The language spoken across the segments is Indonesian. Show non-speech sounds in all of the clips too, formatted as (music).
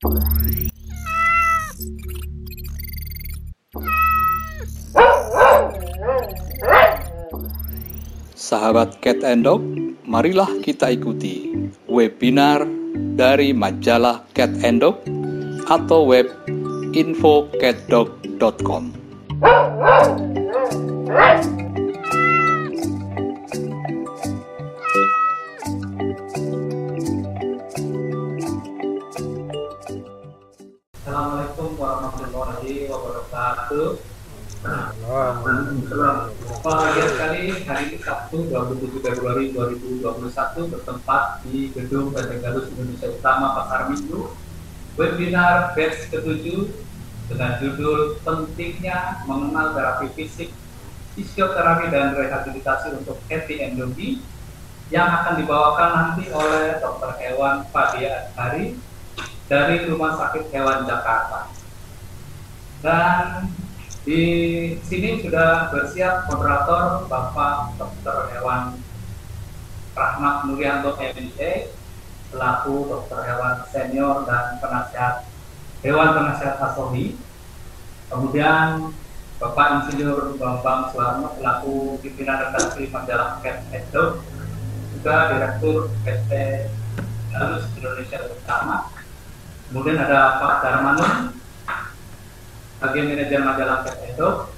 Sahabat Cat and Dog, marilah kita ikuti webinar dari majalah Cat and Dog atau web infocatdog.com. Bahagia sekali hari ini Sabtu 27 Februari 2021 bertempat di gedung PT Galus Indonesia Utama Pasar Minggu webinar batch ke-7 dengan judul pentingnya mengenal terapi fisik, fisioterapi dan rehabilitasi untuk happy endogi yang akan dibawakan nanti oleh Dr. Hewan Fadia Hari dari Rumah Sakit Hewan Jakarta. Dan di sini sudah bersiap moderator Bapak Dr. Hewan Rahmat Nuryanto MBA selaku dokter hewan senior dan penasihat Dewan Penasihat Asohi. Kemudian Bapak Insinyur Bambang Suwarno selaku pimpinan redaksi majalah Cat Edo, juga Direktur PT Galus Indonesia Utama, Kemudian ada Pak Darmanun, sebagai manajer majalah Pet Edo,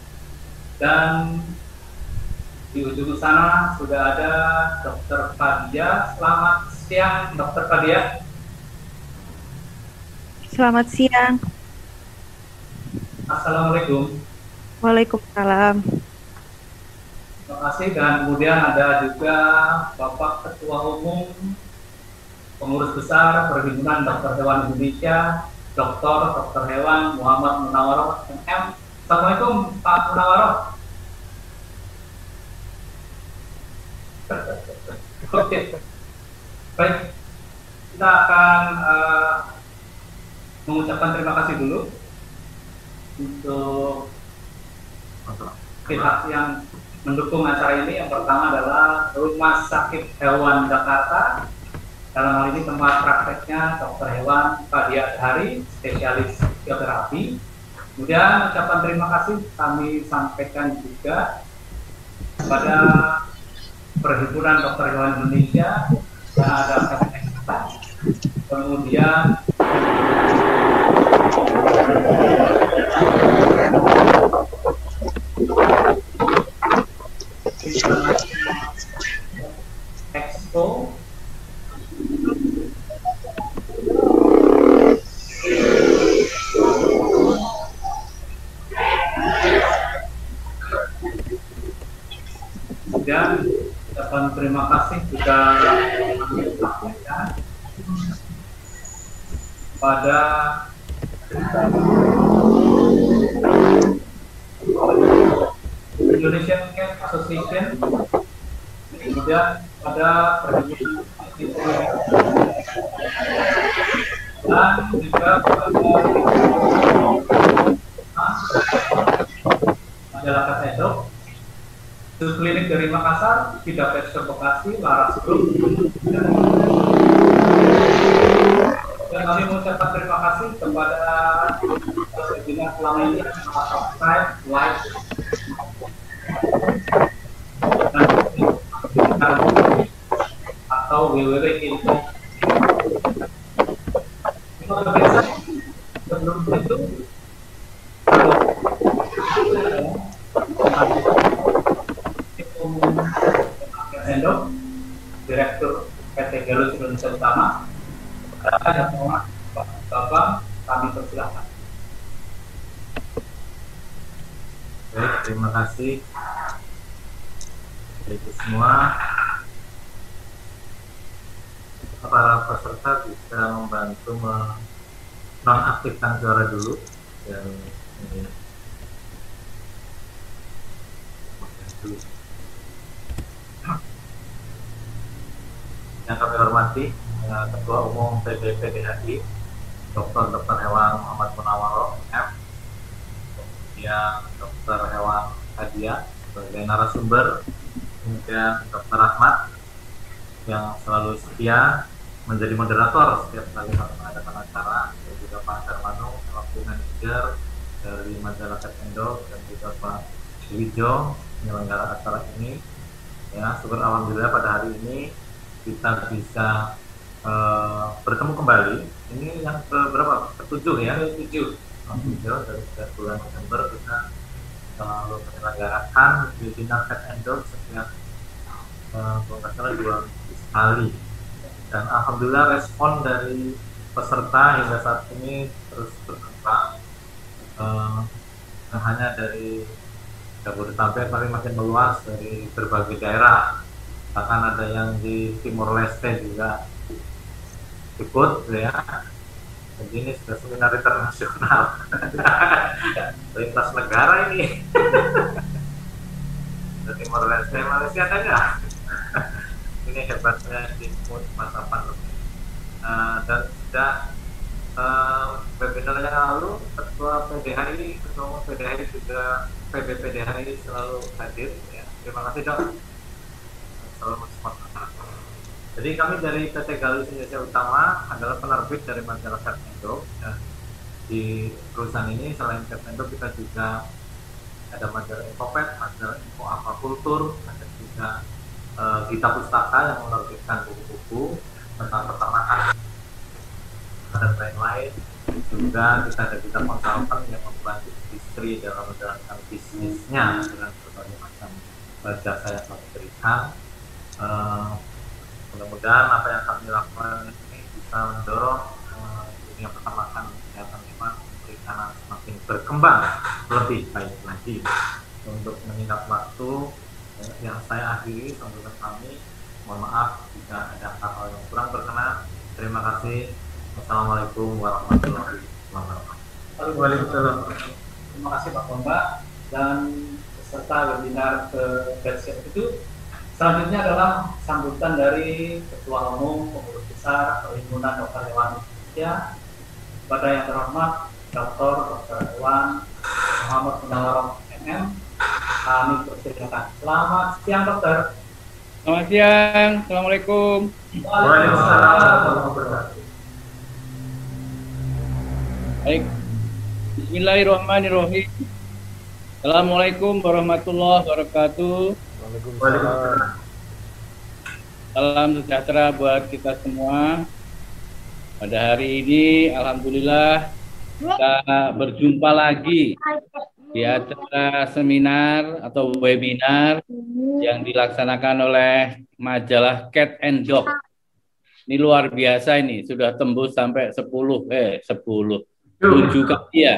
dan di ujung sana sudah ada Dr. Fadia. Selamat siang, Dr. Fadia. Selamat siang. Assalamualaikum. Waalaikumsalam. Terima kasih dan kemudian ada juga Bapak Ketua Umum Pengurus Besar Perhimpunan Dokter Hewan Indonesia, Dr. Dokter Hewan Muhammad Munawaroh MM. Assalamualaikum Pak Munawaroh. (laughs) Oke, baik. Kita akan uh, mengucapkan terima kasih dulu untuk pihak yang mendukung acara ini. Yang pertama adalah Rumah Sakit Hewan Jakarta dalam hal ini tempat prakteknya dokter hewan Pak Diat Hari, spesialis bioterapi. Kemudian ucapan terima kasih kami sampaikan juga kepada Perhimpunan Dokter Hewan Indonesia yang ada kemudian Expo dan ucapan terima kasih juga sampaikan pada Indonesian Cat Association kemudian pada perhimpunan dan juga pada majalah Kasedok klinik dari Makassar, tidak Petster Bekasi, Laras Group, dan kami mengucapkan terima kasih kepada webinar selama ini yang subscribe, like, dan atau www.info sebelum itu Endok, Direktur PT Galus Indonesia Utama, ada Bapak, Bapak, kami persilahkan. Baik, terima kasih itu semua. Para peserta bisa membantu menonaktifkan suara dulu dan ini. Yang kami hormati Ketua Umum PBPDHI Dr. Dr. Hewan Muhammad Munawaro M kemudian Dr. Hewan Hadia sebagai narasumber kemudian Dr. Rahmat yang selalu setia menjadi moderator setiap kali kami mengadakan acara dan juga Pak Darmano dari majalah Cat Endo dan juga Pak Wijo penyelenggara acara ini. Ya syukur alhamdulillah pada hari ini kita bisa uh, bertemu kembali. Ini yang ke berapa? Ketujuh ya? Ketujuh. Tujuh dari setiap bulan November kita selalu menyelenggarakan webinar Cat Endo setiap uh, kalau salah dua sekali dan alhamdulillah respon dari peserta hingga saat ini terus berkembang uh, hanya dari Jabodetabek tapi makin meluas dari berbagai daerah. Bahkan ada yang di Timur Leste juga ikut ya. Jadi ini sudah seminar internasional. (laughs) Lintas negara ini. (laughs) Dari Timur Leste Malaysia ada nggak? (laughs) Ini hebatnya di masa pandemi uh, dan sudah uh, webinar yang lalu ketua PDHI ketua PDHI juga PB PDHI selalu hadir ya. Terima kasih dok. Selalu mensupport jadi kami dari PT Galus Indonesia Utama adalah penerbit dari majalah Kertendo dan di perusahaan ini selain Kertendo kita juga ada majalah Infopet, majalah Info Aquakultur, ada juga uh, Gita Pustaka yang menerbitkan buku-buku tentang peternakan dan lain-lain juga kita ada kita konsultan yang membantu istri dalam menjalankan bisnisnya dengan berbagai macam jasa yang kami berikan uh, mudah-mudahan apa yang kami lakukan ini bisa mendorong uh, dunia peternakan kesehatan hewan perikanan semakin berkembang lebih baik lagi. Untuk meningkat waktu yang saya akhiri sambutan kami mohon maaf jika ada hal-hal yang kurang berkenan terima kasih Assalamualaikum warahmatullahi wabarakatuh Waalaikumsalam terima kasih Pak Komba dan peserta webinar ke versi itu selanjutnya adalah sambutan dari Ketua Umum Pengurus Besar Perhimpunan Dokter Hewan Indonesia kepada yang terhormat Dr. Dr. Hewan Muhammad Munawar MM kami persilakan. Selamat siang dokter. Selamat siang. Assalamualaikum. Waalaikumsalam. Baik. Bismillahirrahmanirrahim. Assalamualaikum warahmatullahi wabarakatuh. Waalaikumsalam. Salam sejahtera buat kita semua. Pada hari ini, Alhamdulillah, kita berjumpa lagi di acara seminar atau webinar yang dilaksanakan oleh majalah Cat and Dog. Ini luar biasa ini, sudah tembus sampai 10, eh 10, 7 kali ya,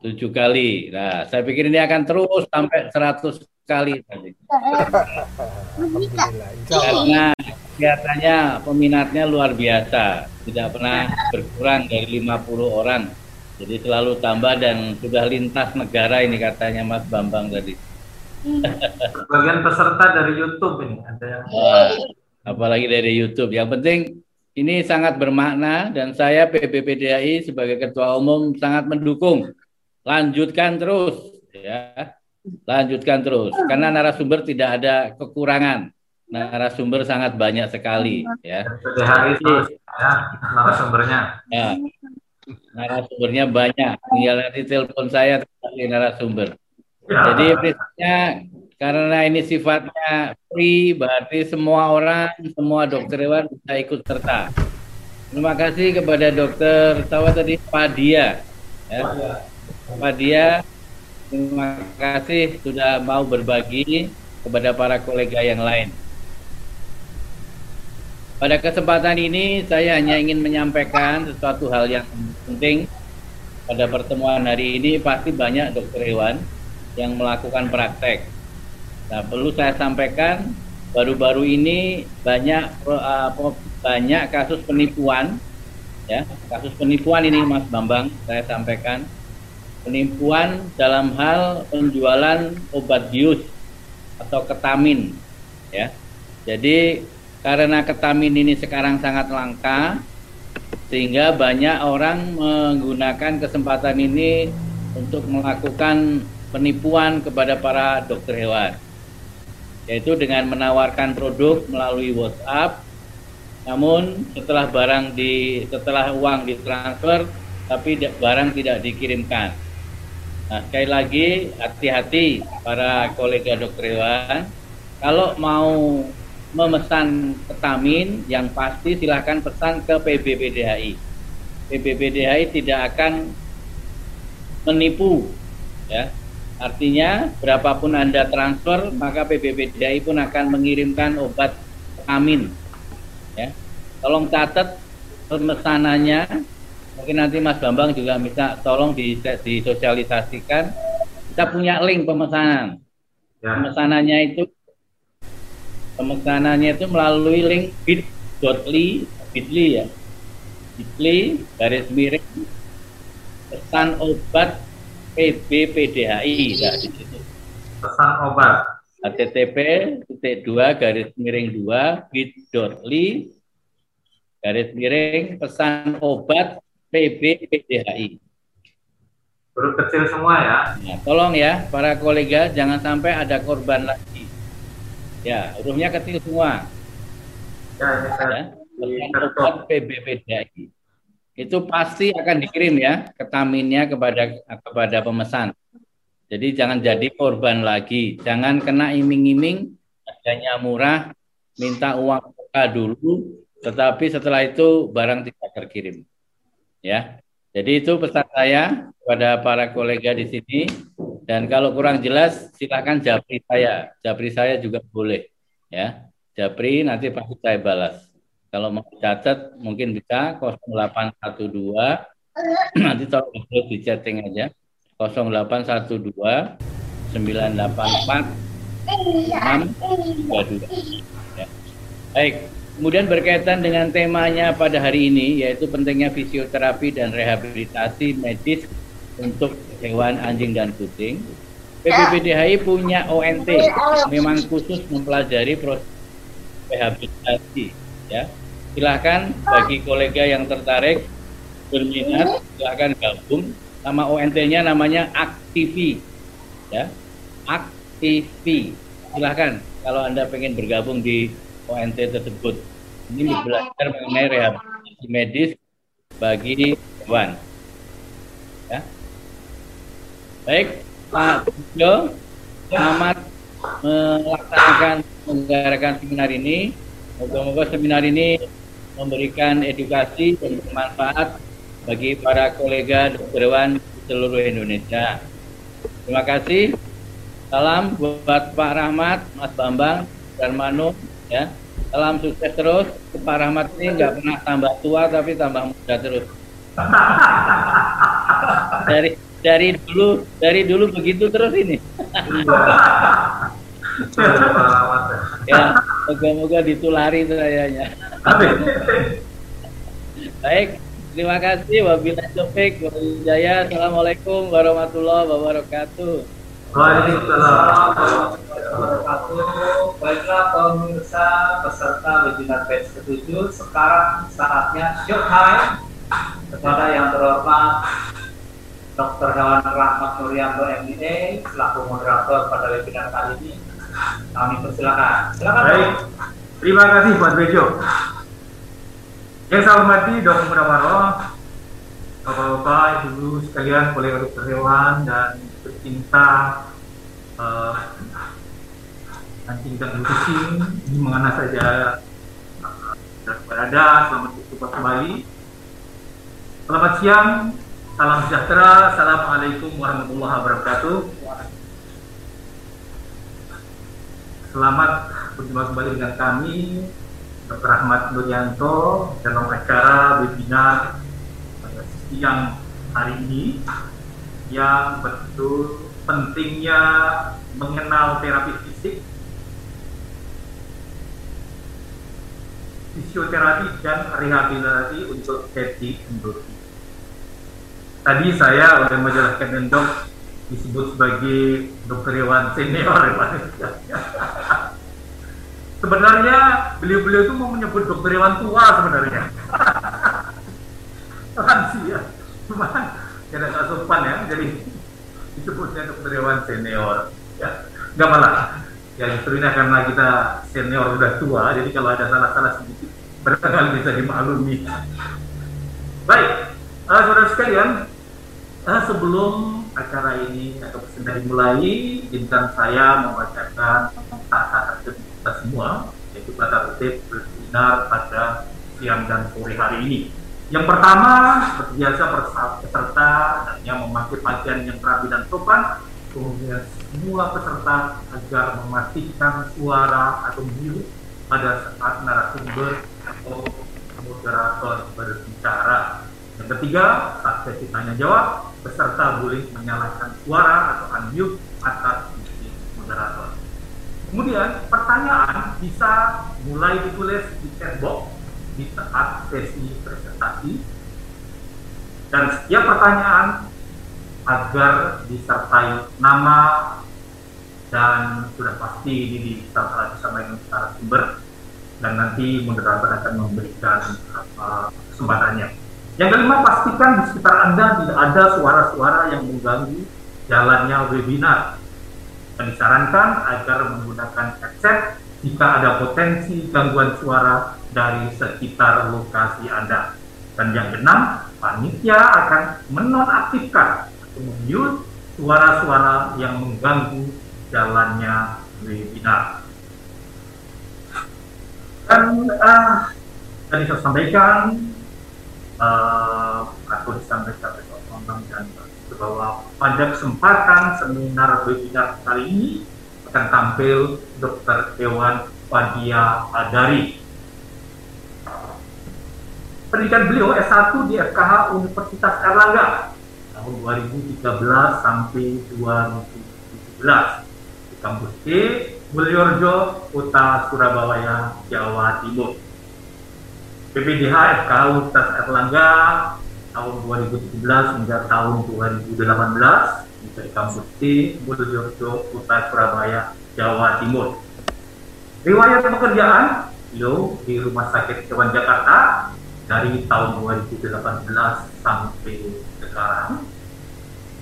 7 kali. Nah, saya pikir ini akan terus sampai 100 kali tadi. Karena kelihatannya peminatnya luar biasa, tidak pernah berkurang dari 50 orang jadi selalu tambah dan sudah lintas negara ini katanya Mas Bambang tadi. Bagian peserta dari YouTube ini ada yang. Apalagi dari YouTube. Yang penting ini sangat bermakna dan saya PBPDAI sebagai ketua umum sangat mendukung. Lanjutkan terus ya. Lanjutkan terus karena narasumber tidak ada kekurangan. Narasumber sangat banyak sekali ya. PDHI ya narasumbernya. Ya, narasumbernya banyak. Tinggal nanti telepon saya narasumber. Jadi prinsipnya karena ini sifatnya free, berarti semua orang, semua dokter hewan bisa ikut serta. Terima kasih kepada dokter Tawa tadi Padia. Ya. Padia, terima kasih sudah mau berbagi kepada para kolega yang lain. Pada kesempatan ini saya hanya ingin menyampaikan sesuatu hal yang penting. Pada pertemuan hari ini pasti banyak dokter hewan yang melakukan praktek. Nah, perlu saya sampaikan baru-baru ini banyak uh, banyak kasus penipuan ya, kasus penipuan ini Mas Bambang saya sampaikan. Penipuan dalam hal penjualan obat bius atau ketamin ya. Jadi karena ketamin ini sekarang sangat langka sehingga banyak orang menggunakan kesempatan ini untuk melakukan penipuan kepada para dokter hewan yaitu dengan menawarkan produk melalui WhatsApp namun setelah barang di setelah uang ditransfer tapi barang tidak dikirimkan. Nah, sekali lagi hati-hati para kolega dokter hewan kalau mau memesan vitamin yang pasti silahkan pesan ke PBBDHI. PBBDHI tidak akan menipu ya. Artinya berapapun Anda transfer maka PBBDHI pun akan mengirimkan obat vitamin ya. Tolong catat pemesanannya. Mungkin nanti Mas Bambang juga bisa tolong disosialisasikan. Kita punya link pemesanan. Ya. Pemesanannya itu pemesanannya itu melalui link bit.ly bit.ly ya bit.ly garis miring pesan obat PBPDHI nah, di situ. pesan obat http titik dua garis miring dua bit.ly garis miring pesan obat PBPDHI huruf kecil semua ya. Nah, tolong ya para kolega jangan sampai ada korban lagi. Ya, hurufnya kecil semua. Ya, ini saya ya. PBPDI. Itu pasti akan dikirim ya ketaminnya kepada kepada pemesan. Jadi jangan jadi korban lagi. Jangan kena iming-iming harganya murah, minta uang muka dulu, tetapi setelah itu barang tidak terkirim. Ya. Jadi itu pesan saya kepada para kolega di sini dan kalau kurang jelas, silakan japri saya. Japri saya juga boleh. Ya, japri nanti pasti saya balas. Kalau mau catat mungkin bisa 0812 (clears throat) nanti tolong di chatting aja 0812 984 622 ya. Baik, kemudian berkaitan dengan temanya pada hari ini yaitu pentingnya fisioterapi dan rehabilitasi medis untuk hewan anjing dan kucing. PBBDHI punya ONT memang khusus mempelajari proses rehabilitasi ya. Silahkan bagi kolega yang tertarik berminat silahkan gabung nama ONT-nya namanya Aktivi ya. Aktivi. Silahkan kalau Anda pengen bergabung di ONT tersebut. Ini belajar mengenai rehabilitasi medis bagi hewan. Ya. Baik, Pak Jo, selamat melaksanakan menggarakan seminar ini. Moga-moga seminar ini memberikan edukasi dan bermanfaat bagi para kolega dokter hewan di seluruh Indonesia. Terima kasih. Salam buat Pak Rahmat, Mas Bambang, dan Manu. Ya. Salam sukses terus. Pak Rahmat ini nggak pernah tambah tua tapi tambah muda terus. Dari dari dulu dari dulu begitu terus ini. (laughs) ya, moga-moga ditulari sayanya. Baik, terima kasih. Wabillahi taufiq Jaya. Assalamualaikum warahmatullahi wabarakatuh. Waalaikumsalam Baiklah pemirsa peserta webinar batch ketujuh, sekarang saatnya showtime kepada yang terhormat Dr. Hewan Rahmat Nuryanto MBA selaku moderator pada webinar kali ini. Kami persilakan. Silakan. Baik. Terima kasih Pak Bejo. Yang saya hormati Dr. Mudawaroh, Bapak-bapak, Ibu sekalian, kolega dokter hewan dan pecinta uh, anjing dan kucing di mana saja uh, berada. Selamat berjumpa kembali. Selamat siang, Salam sejahtera, Assalamualaikum warahmatullahi wabarakatuh. Selamat berjumpa kembali dengan kami, Dr. Ahmad Nuryanto, dalam acara webinar siang hari ini yang betul pentingnya mengenal terapi fisik, fisioterapi dan rehabilitasi untuk safety endorfin tadi saya oleh majalah Kemendok disebut sebagai dokter hewan senior sebenarnya beliau-beliau itu mau menyebut dokter hewan tua sebenarnya. (laughs) Sih ya nggak sopan ya jadi (laughs) disebutnya dokter hewan senior ya. Nggak malah ya justru ini karena kita senior udah tua jadi kalau ada salah-salah sedikit barangkali bisa dimaklumi. Baik, uh, saudara sekalian, uh, sebelum acara ini atau sudah dimulai, izinkan saya membacakan tertib kita semua, yaitu tata tertib bersinar pada siang dan sore hari ini. Yang pertama, seperti biasa peserta yang memakai pakaian yang rapi dan sopan, kemudian semua peserta agar mematikan suara atau mute pada saat narasumber atau moderator berbicara. Yang ketiga, saat sesi tanya jawab, peserta boleh menyalakan suara atau unmute atas moderator. Kemudian pertanyaan bisa mulai ditulis di chat box di saat sesi presentasi dan setiap pertanyaan agar disertai nama dan sudah pasti ini disertai bersama dengan sumber dan nanti moderator akan memberikan uh, kesempatannya. Yang kelima, pastikan di sekitar Anda tidak ada suara-suara yang mengganggu jalannya webinar. Dan disarankan agar menggunakan headset jika ada potensi gangguan suara dari sekitar lokasi Anda. Dan yang keenam, panitia akan menonaktifkan atau memute suara-suara yang mengganggu jalannya webinar. Dan uh, tadi saya sampaikan uh, atau disampaikan oleh dan bahwa pada kesempatan seminar webinar kali ini akan tampil Dr. Dewan Fadia Adari. Pendidikan beliau S1 di FKH Universitas Erlangga tahun 2013 sampai 2017 di kampus D, Mulyorjo, Kota Surabaya, Jawa Timur. PPDH FKH Universitas Erlangga tahun 2017 hingga tahun 2018 di kampus D, Mulyorjo, Kota Surabaya, Jawa Timur. Riwayat pekerjaan beliau di Rumah Sakit Hewan Jakarta dari tahun 2018 sampai sekarang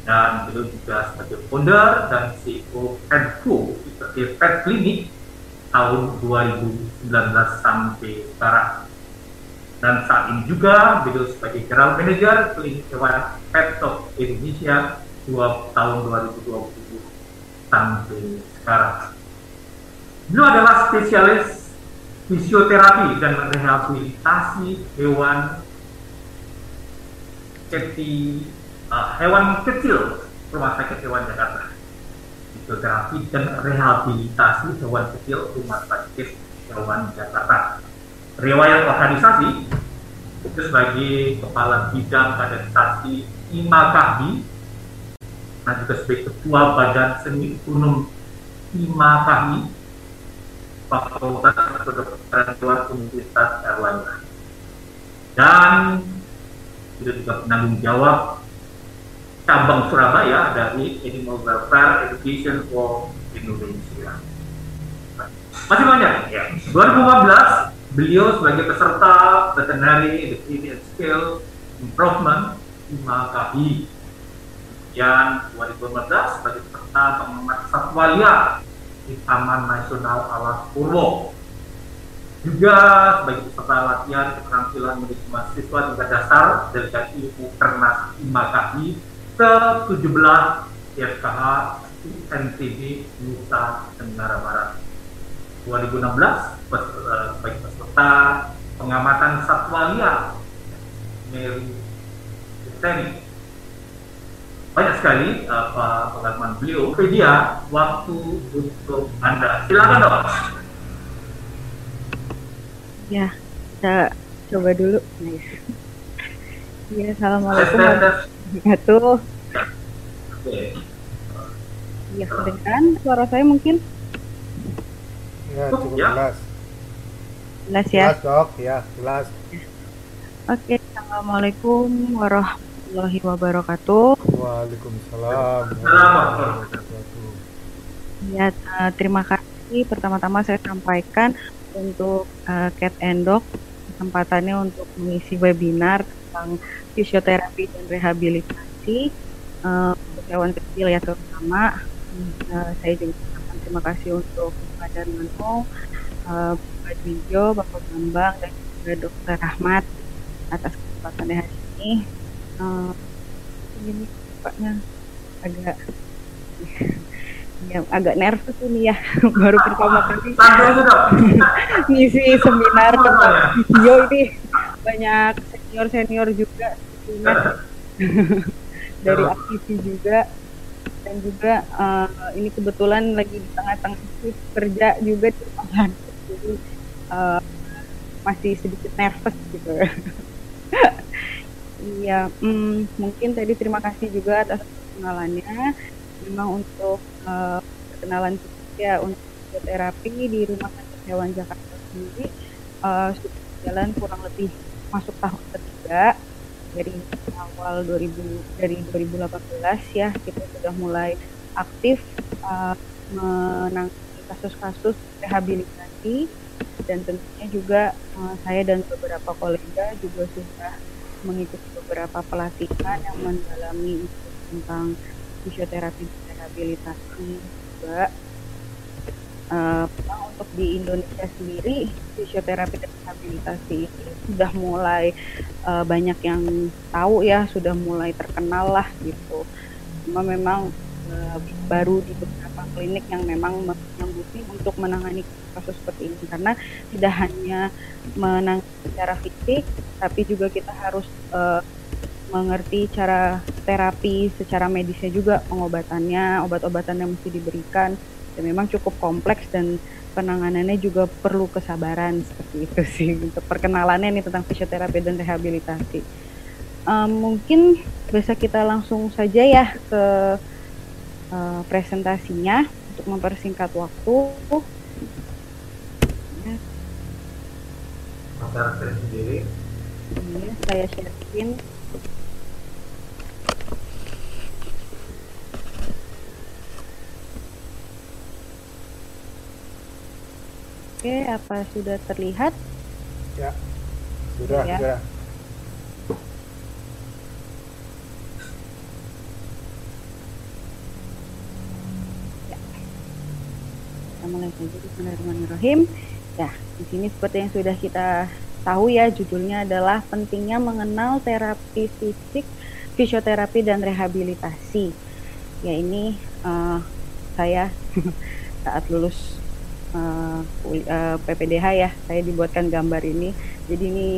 dan beliau juga sebagai founder dan CEO Pedco seperti Pet Clinic tahun 2019 sampai sekarang dan saat ini juga beliau sebagai General Manager Klinik Hewan Pet Indonesia dua tahun 2020 sampai sekarang. Beliau adalah spesialis fisioterapi dan rehabilitasi hewan seperti uh, hewan kecil Rumah Sakit Hewan Jakarta fisioterapi dan rehabilitasi hewan kecil Rumah Sakit Hewan Jakarta riwayat organisasi itu sebagai kepala bidang kaderisasi IMAKAHI dan juga sebagai ketua badan seni gunung IMAKAHI Fakultas Kedokteran Luar Universitas Erlangga. Dan itu juga penanggung jawab cabang Surabaya dari Animal Welfare Education for Indonesia. Masih banyak ya. 2015 beliau sebagai peserta Veterinary Education Skill Improvement KI. Kemudian 2015 sebagai peserta pengamat satwa liar di Taman Nasional Alas Purwo. Juga sebagai peserta latihan keterampilan menjadi mahasiswa tingkat dasar delegasi ilmu Kernas IMAKI ke-17 FKH NTB Nusa Tenggara Barat. 2016 sebagai peserta pengamatan satwa liar Meru Teknik banyak sekali apa pengalaman beliau. Media waktu untuk anda. Silakan dok. Ya, kita coba dulu. Nice. Ya, assalamualaikum warahmatullahi wabarakatuh. Oke. Ya, kedengeran suara saya mungkin? Ya, cukup Ya. jelas. Jelas ya? Jelas, Dok. Ya, jelas. Oke, assalamualaikum warahmatullahi wabarakatuh. Waalaikumsalam. Assalamualaikum. wabarakatuh. Ya, eh, terima kasih. Pertama-tama saya sampaikan untuk eh, Cat and Dog kesempatannya untuk mengisi webinar tentang fisioterapi dan rehabilitasi eh, untuk hewan kecil ya terutama. Eh, saya juga mengucapkan terima kasih untuk Pak Darmanto, eh, Pak Dwijo, Bapak Bambang, dan juga Dokter Rahmat atas kesempatannya hari ini. Uh, ini paknya agak ya, agak nervous ini ya. (laughs) Baru pertama kali (laughs) ngisi seminar tentang video ini. Banyak senior senior juga (laughs) dari aktivis juga dan juga uh, ini kebetulan lagi di tengah-tengah kerja juga di lapangan. Jadi uh, masih sedikit nervous gitu. (laughs) Iya hmm, mungkin tadi terima kasih juga atas perkenalannya. Memang untuk uh, perkenalan ya untuk terapi di rumah sakit hewan Jakarta sendiri uh, sudah jalan kurang lebih masuk tahun ketiga dari awal 2000 dari 2018 ya kita sudah mulai aktif uh, menangani kasus-kasus rehabilitasi. Dan tentunya juga uh, saya dan beberapa kolega juga sudah mengikuti beberapa pelatihan yang mendalami tentang fisioterapi rehabilitasi juga uh, untuk di Indonesia sendiri fisioterapi dan rehabilitasi ini sudah mulai uh, banyak yang tahu ya sudah mulai terkenal lah gitu. Cuma memang uh, baru di beberapa klinik yang memang menyanggupi untuk menangani kasus seperti ini. Karena tidak hanya menangani secara fisik tapi juga kita harus uh, mengerti cara terapi secara medisnya juga pengobatannya obat-obatan yang mesti diberikan dan memang cukup kompleks dan penanganannya juga perlu kesabaran seperti itu sih. Untuk perkenalannya nih tentang fisioterapi dan rehabilitasi. Um, mungkin bisa kita langsung saja ya ke uh, presentasinya untuk mempersingkat waktu. Sendiri. Ini saya sharein Oke, apa sudah terlihat? Ya, sudah, ya. sudah. Ya. Kita mulai saja Bismillahirrahmanirrahim. Ya, di sini seperti yang sudah kita tahu ya, judulnya adalah pentingnya mengenal terapi fisik, fisioterapi dan rehabilitasi. Ya ini uh, saya (laughs) saat lulus uh, eh, uh, eh, PPDH ya saya dibuatkan gambar ini. Jadi ini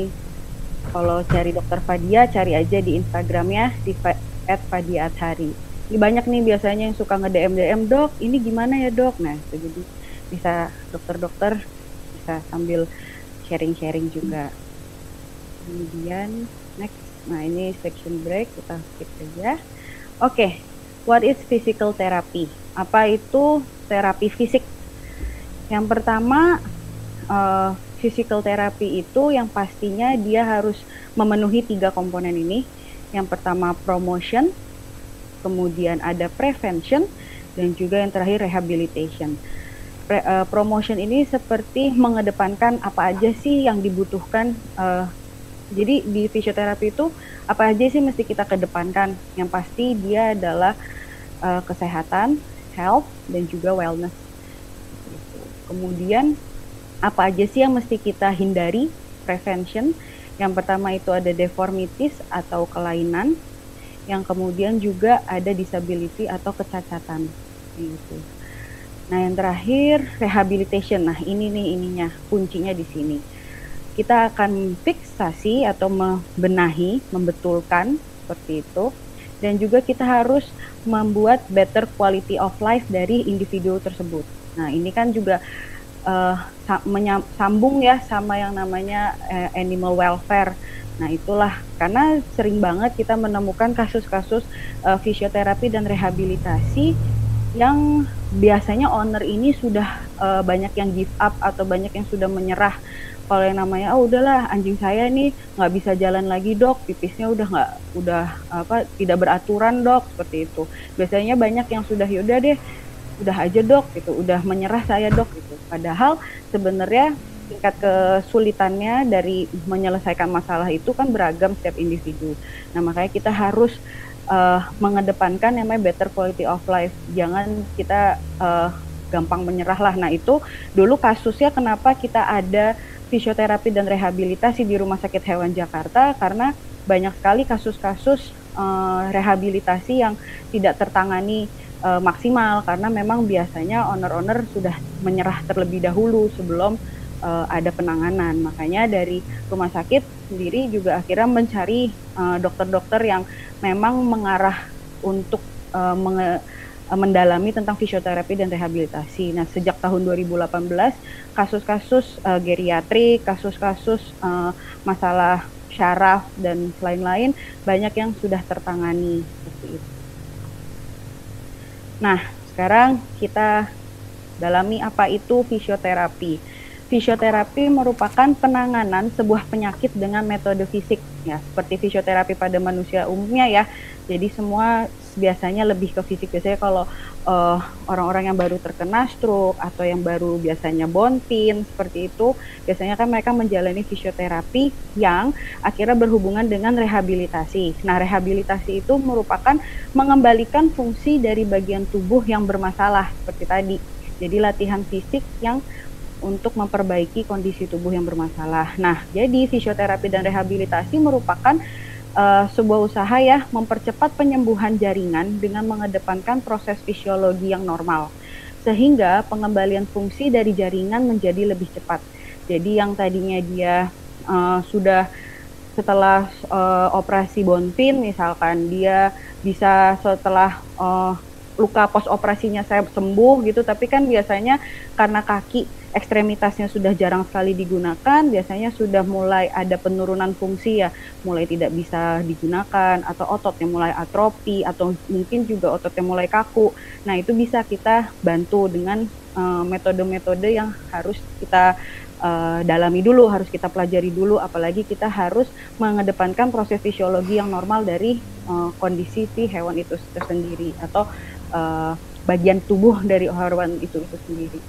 kalau cari dokter Fadia cari aja di Instagramnya di at Fadia Athari ini banyak nih biasanya yang suka nge DM dok ini gimana ya dok? Nah jadi bisa dokter-dokter bisa sambil sharing-sharing juga. Kemudian next. Nah ini section break kita skip aja. Oke okay. what is physical therapy? Apa itu terapi fisik yang pertama uh, physical therapy itu yang pastinya dia harus memenuhi tiga komponen ini. Yang pertama promotion, kemudian ada prevention, dan juga yang terakhir rehabilitation. Pre, uh, promotion ini seperti mengedepankan apa aja sih yang dibutuhkan. Uh, jadi di fisioterapi itu apa aja sih mesti kita kedepankan? Yang pasti dia adalah uh, kesehatan, health, dan juga wellness Kemudian apa aja sih yang mesti kita hindari prevention? Yang pertama itu ada deformities atau kelainan. Yang kemudian juga ada disability atau kecacatan. Gitu. Nah, yang terakhir rehabilitation. Nah, ini nih ininya, kuncinya di sini. Kita akan fiksasi atau membenahi, membetulkan seperti itu. Dan juga kita harus membuat better quality of life dari individu tersebut. Nah, ini kan juga uh, sambung ya sama yang namanya uh, animal welfare. Nah, itulah karena sering banget kita menemukan kasus-kasus uh, fisioterapi dan rehabilitasi yang biasanya owner ini sudah uh, banyak yang give up atau banyak yang sudah menyerah. Kalau yang namanya oh udahlah anjing saya nih nggak bisa jalan lagi dok. Pipisnya udah nggak udah apa tidak beraturan dok seperti itu. Biasanya banyak yang sudah yaudah deh udah aja dok gitu. Udah menyerah saya dok gitu. Padahal sebenarnya tingkat kesulitannya dari menyelesaikan masalah itu kan beragam setiap individu. Nah makanya kita harus uh, mengedepankan yang namanya better quality of life. Jangan kita uh, gampang menyerah lah. Nah itu dulu kasusnya kenapa kita ada fisioterapi dan rehabilitasi di Rumah Sakit Hewan Jakarta? Karena banyak sekali kasus-kasus uh, rehabilitasi yang tidak tertangani uh, maksimal karena memang biasanya owner-owner sudah menyerah terlebih dahulu sebelum uh, ada penanganan. Makanya dari rumah sakit sendiri juga akhirnya mencari dokter-dokter uh, yang memang mengarah untuk uh, menge mendalami tentang fisioterapi dan rehabilitasi. Nah, sejak tahun 2018 kasus-kasus uh, geriatri, kasus-kasus uh, masalah syaraf dan lain-lain banyak yang sudah tertangani. Nah, sekarang kita dalami apa itu fisioterapi. Fisioterapi merupakan penanganan sebuah penyakit dengan metode fisik ya, seperti fisioterapi pada manusia umumnya ya. Jadi semua biasanya lebih ke fisik biasanya kalau eh, orang-orang yang baru terkena stroke atau yang baru biasanya bonpin seperti itu biasanya kan mereka menjalani fisioterapi yang akhirnya berhubungan dengan rehabilitasi. Nah, rehabilitasi itu merupakan mengembalikan fungsi dari bagian tubuh yang bermasalah seperti tadi. Jadi latihan fisik yang untuk memperbaiki kondisi tubuh yang bermasalah. Nah, jadi fisioterapi dan rehabilitasi merupakan uh, sebuah usaha ya mempercepat penyembuhan jaringan dengan mengedepankan proses fisiologi yang normal sehingga pengembalian fungsi dari jaringan menjadi lebih cepat. Jadi yang tadinya dia uh, sudah setelah uh, operasi bonpin misalkan dia bisa setelah uh, luka pos operasinya saya sembuh gitu tapi kan biasanya karena kaki ekstremitasnya sudah jarang sekali digunakan biasanya sudah mulai ada penurunan fungsi ya. Mulai tidak bisa digunakan atau ototnya mulai atrofi atau mungkin juga ototnya mulai kaku. Nah itu bisa kita bantu dengan eh, metode-metode uh, yang harus kita uh, dalami dulu, harus kita pelajari dulu, apalagi kita harus mengedepankan proses fisiologi yang normal dari uh, kondisi si hewan itu tersendiri atau uh, bagian tubuh dari hewan itu itu sendiri.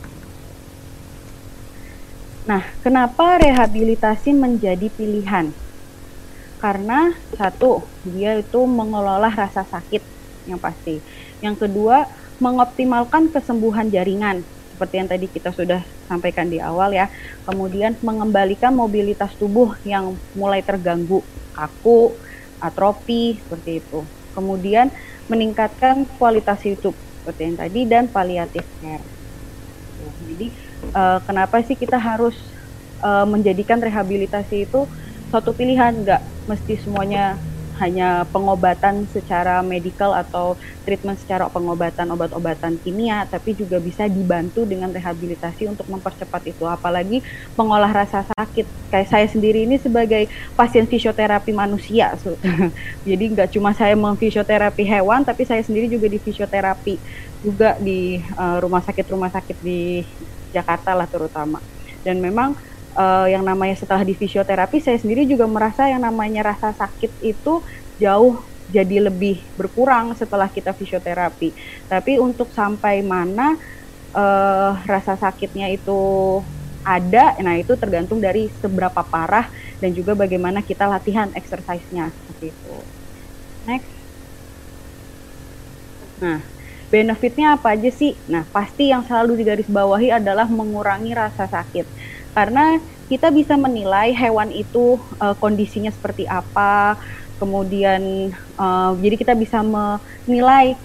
Nah, kenapa rehabilitasi menjadi pilihan? Karena satu, dia itu mengelola rasa sakit yang pasti. Yang kedua, mengoptimalkan kesembuhan jaringan seperti yang tadi kita sudah sampaikan di awal ya. Kemudian mengembalikan mobilitas tubuh yang mulai terganggu, kaku, atrofi seperti itu. Kemudian meningkatkan kualitas hidup seperti yang tadi dan paliatif care. Uh, kenapa sih kita harus uh, menjadikan rehabilitasi itu suatu pilihan, nggak mesti semuanya hanya pengobatan secara medikal atau treatment secara pengobatan obat-obatan kimia, tapi juga bisa dibantu dengan rehabilitasi untuk mempercepat itu. Apalagi mengolah rasa sakit. Kayak saya sendiri ini sebagai pasien fisioterapi manusia, (laughs) jadi nggak cuma saya memfisioterapi hewan, tapi saya sendiri juga di fisioterapi juga di uh, rumah sakit-rumah sakit di Jakarta lah terutama. Dan memang uh, yang namanya setelah di fisioterapi saya sendiri juga merasa yang namanya rasa sakit itu jauh jadi lebih berkurang setelah kita fisioterapi. Tapi untuk sampai mana uh, rasa sakitnya itu ada, nah itu tergantung dari seberapa parah dan juga bagaimana kita latihan exercise-nya seperti itu. Next. Nah, benefitnya apa aja sih? Nah, pasti yang selalu digarisbawahi adalah mengurangi rasa sakit karena kita bisa menilai hewan itu uh, kondisinya seperti apa, kemudian uh, jadi kita bisa menilai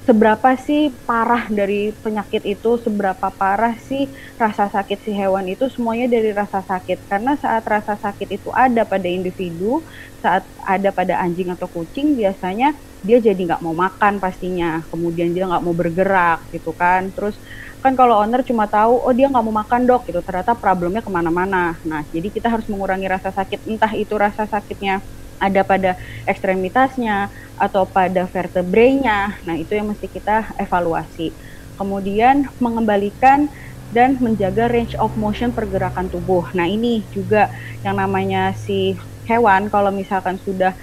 seberapa sih parah dari penyakit itu, seberapa parah sih rasa sakit si hewan itu, semuanya dari rasa sakit. Karena saat rasa sakit itu ada pada individu, saat ada pada anjing atau kucing, biasanya dia jadi nggak mau makan pastinya, kemudian dia nggak mau bergerak gitu kan, terus kan kalau owner cuma tahu oh dia nggak mau makan dok gitu. Ternyata problemnya ke mana-mana. Nah jadi kita harus mengurangi rasa sakit. Entah itu rasa sakitnya ada pada ekstremitasnya atau pada vertebrenya. Nah itu yang mesti kita evaluasi. Kemudian mengembalikan dan menjaga range of motion pergerakan tubuh. Nah ini juga yang namanya si hewan kalau misalkan sudah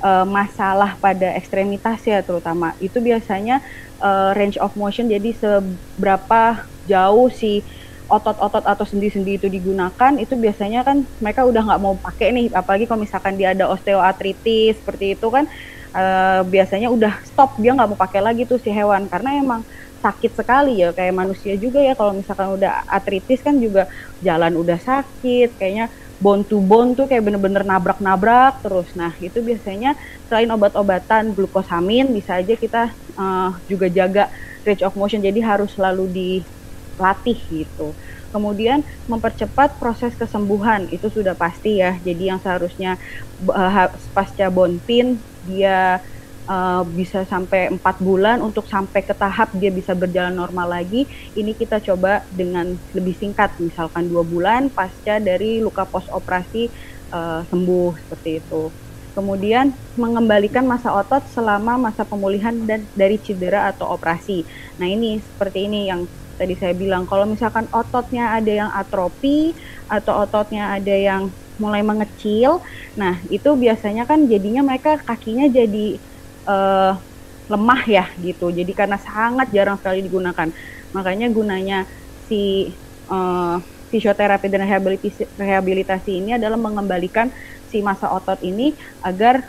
uh, masalah pada ekstremitas ya terutama. Itu biasanya uh, range of motion jadi seberapa jauh si otot-otot atau sendi-sendi itu digunakan itu biasanya kan mereka udah nggak mau pakai nih. Apalagi kalau misalkan dia ada osteoartritis seperti itu kan uh, biasanya udah stop dia nggak mau pakai lagi tuh si hewan. Karena emang sakit sekali ya kayak manusia juga ya. Kalau misalkan udah artritis kan juga jalan udah sakit kayaknya bone to bone tuh kayak bener-bener nabrak-nabrak terus. Nah itu biasanya selain obat-obatan glukosamin bisa aja kita uh, juga jaga range of motion jadi harus selalu dilatih gitu. Kemudian mempercepat proses kesembuhan itu sudah pasti ya. Jadi yang seharusnya uh, pasca bone pin dia uh, bisa sampai empat bulan untuk sampai ke tahap dia bisa berjalan normal lagi ini kita coba dengan lebih singkat misalkan dua bulan pasca dari luka pos operasi uh, sembuh seperti itu. Kemudian mengembalikan masa otot selama masa pemulihan dan dari cedera atau operasi. Nah ini seperti ini yang tadi saya bilang kalau misalkan ototnya ada yang atrofi atau ototnya ada yang mulai mengecil nah itu biasanya kan jadinya mereka kakinya jadi uh, lemah ya gitu. Jadi karena sangat jarang sekali digunakan. Makanya gunanya si uh, fisioterapi dan rehabilitasi, ini adalah mengembalikan si masa otot ini agar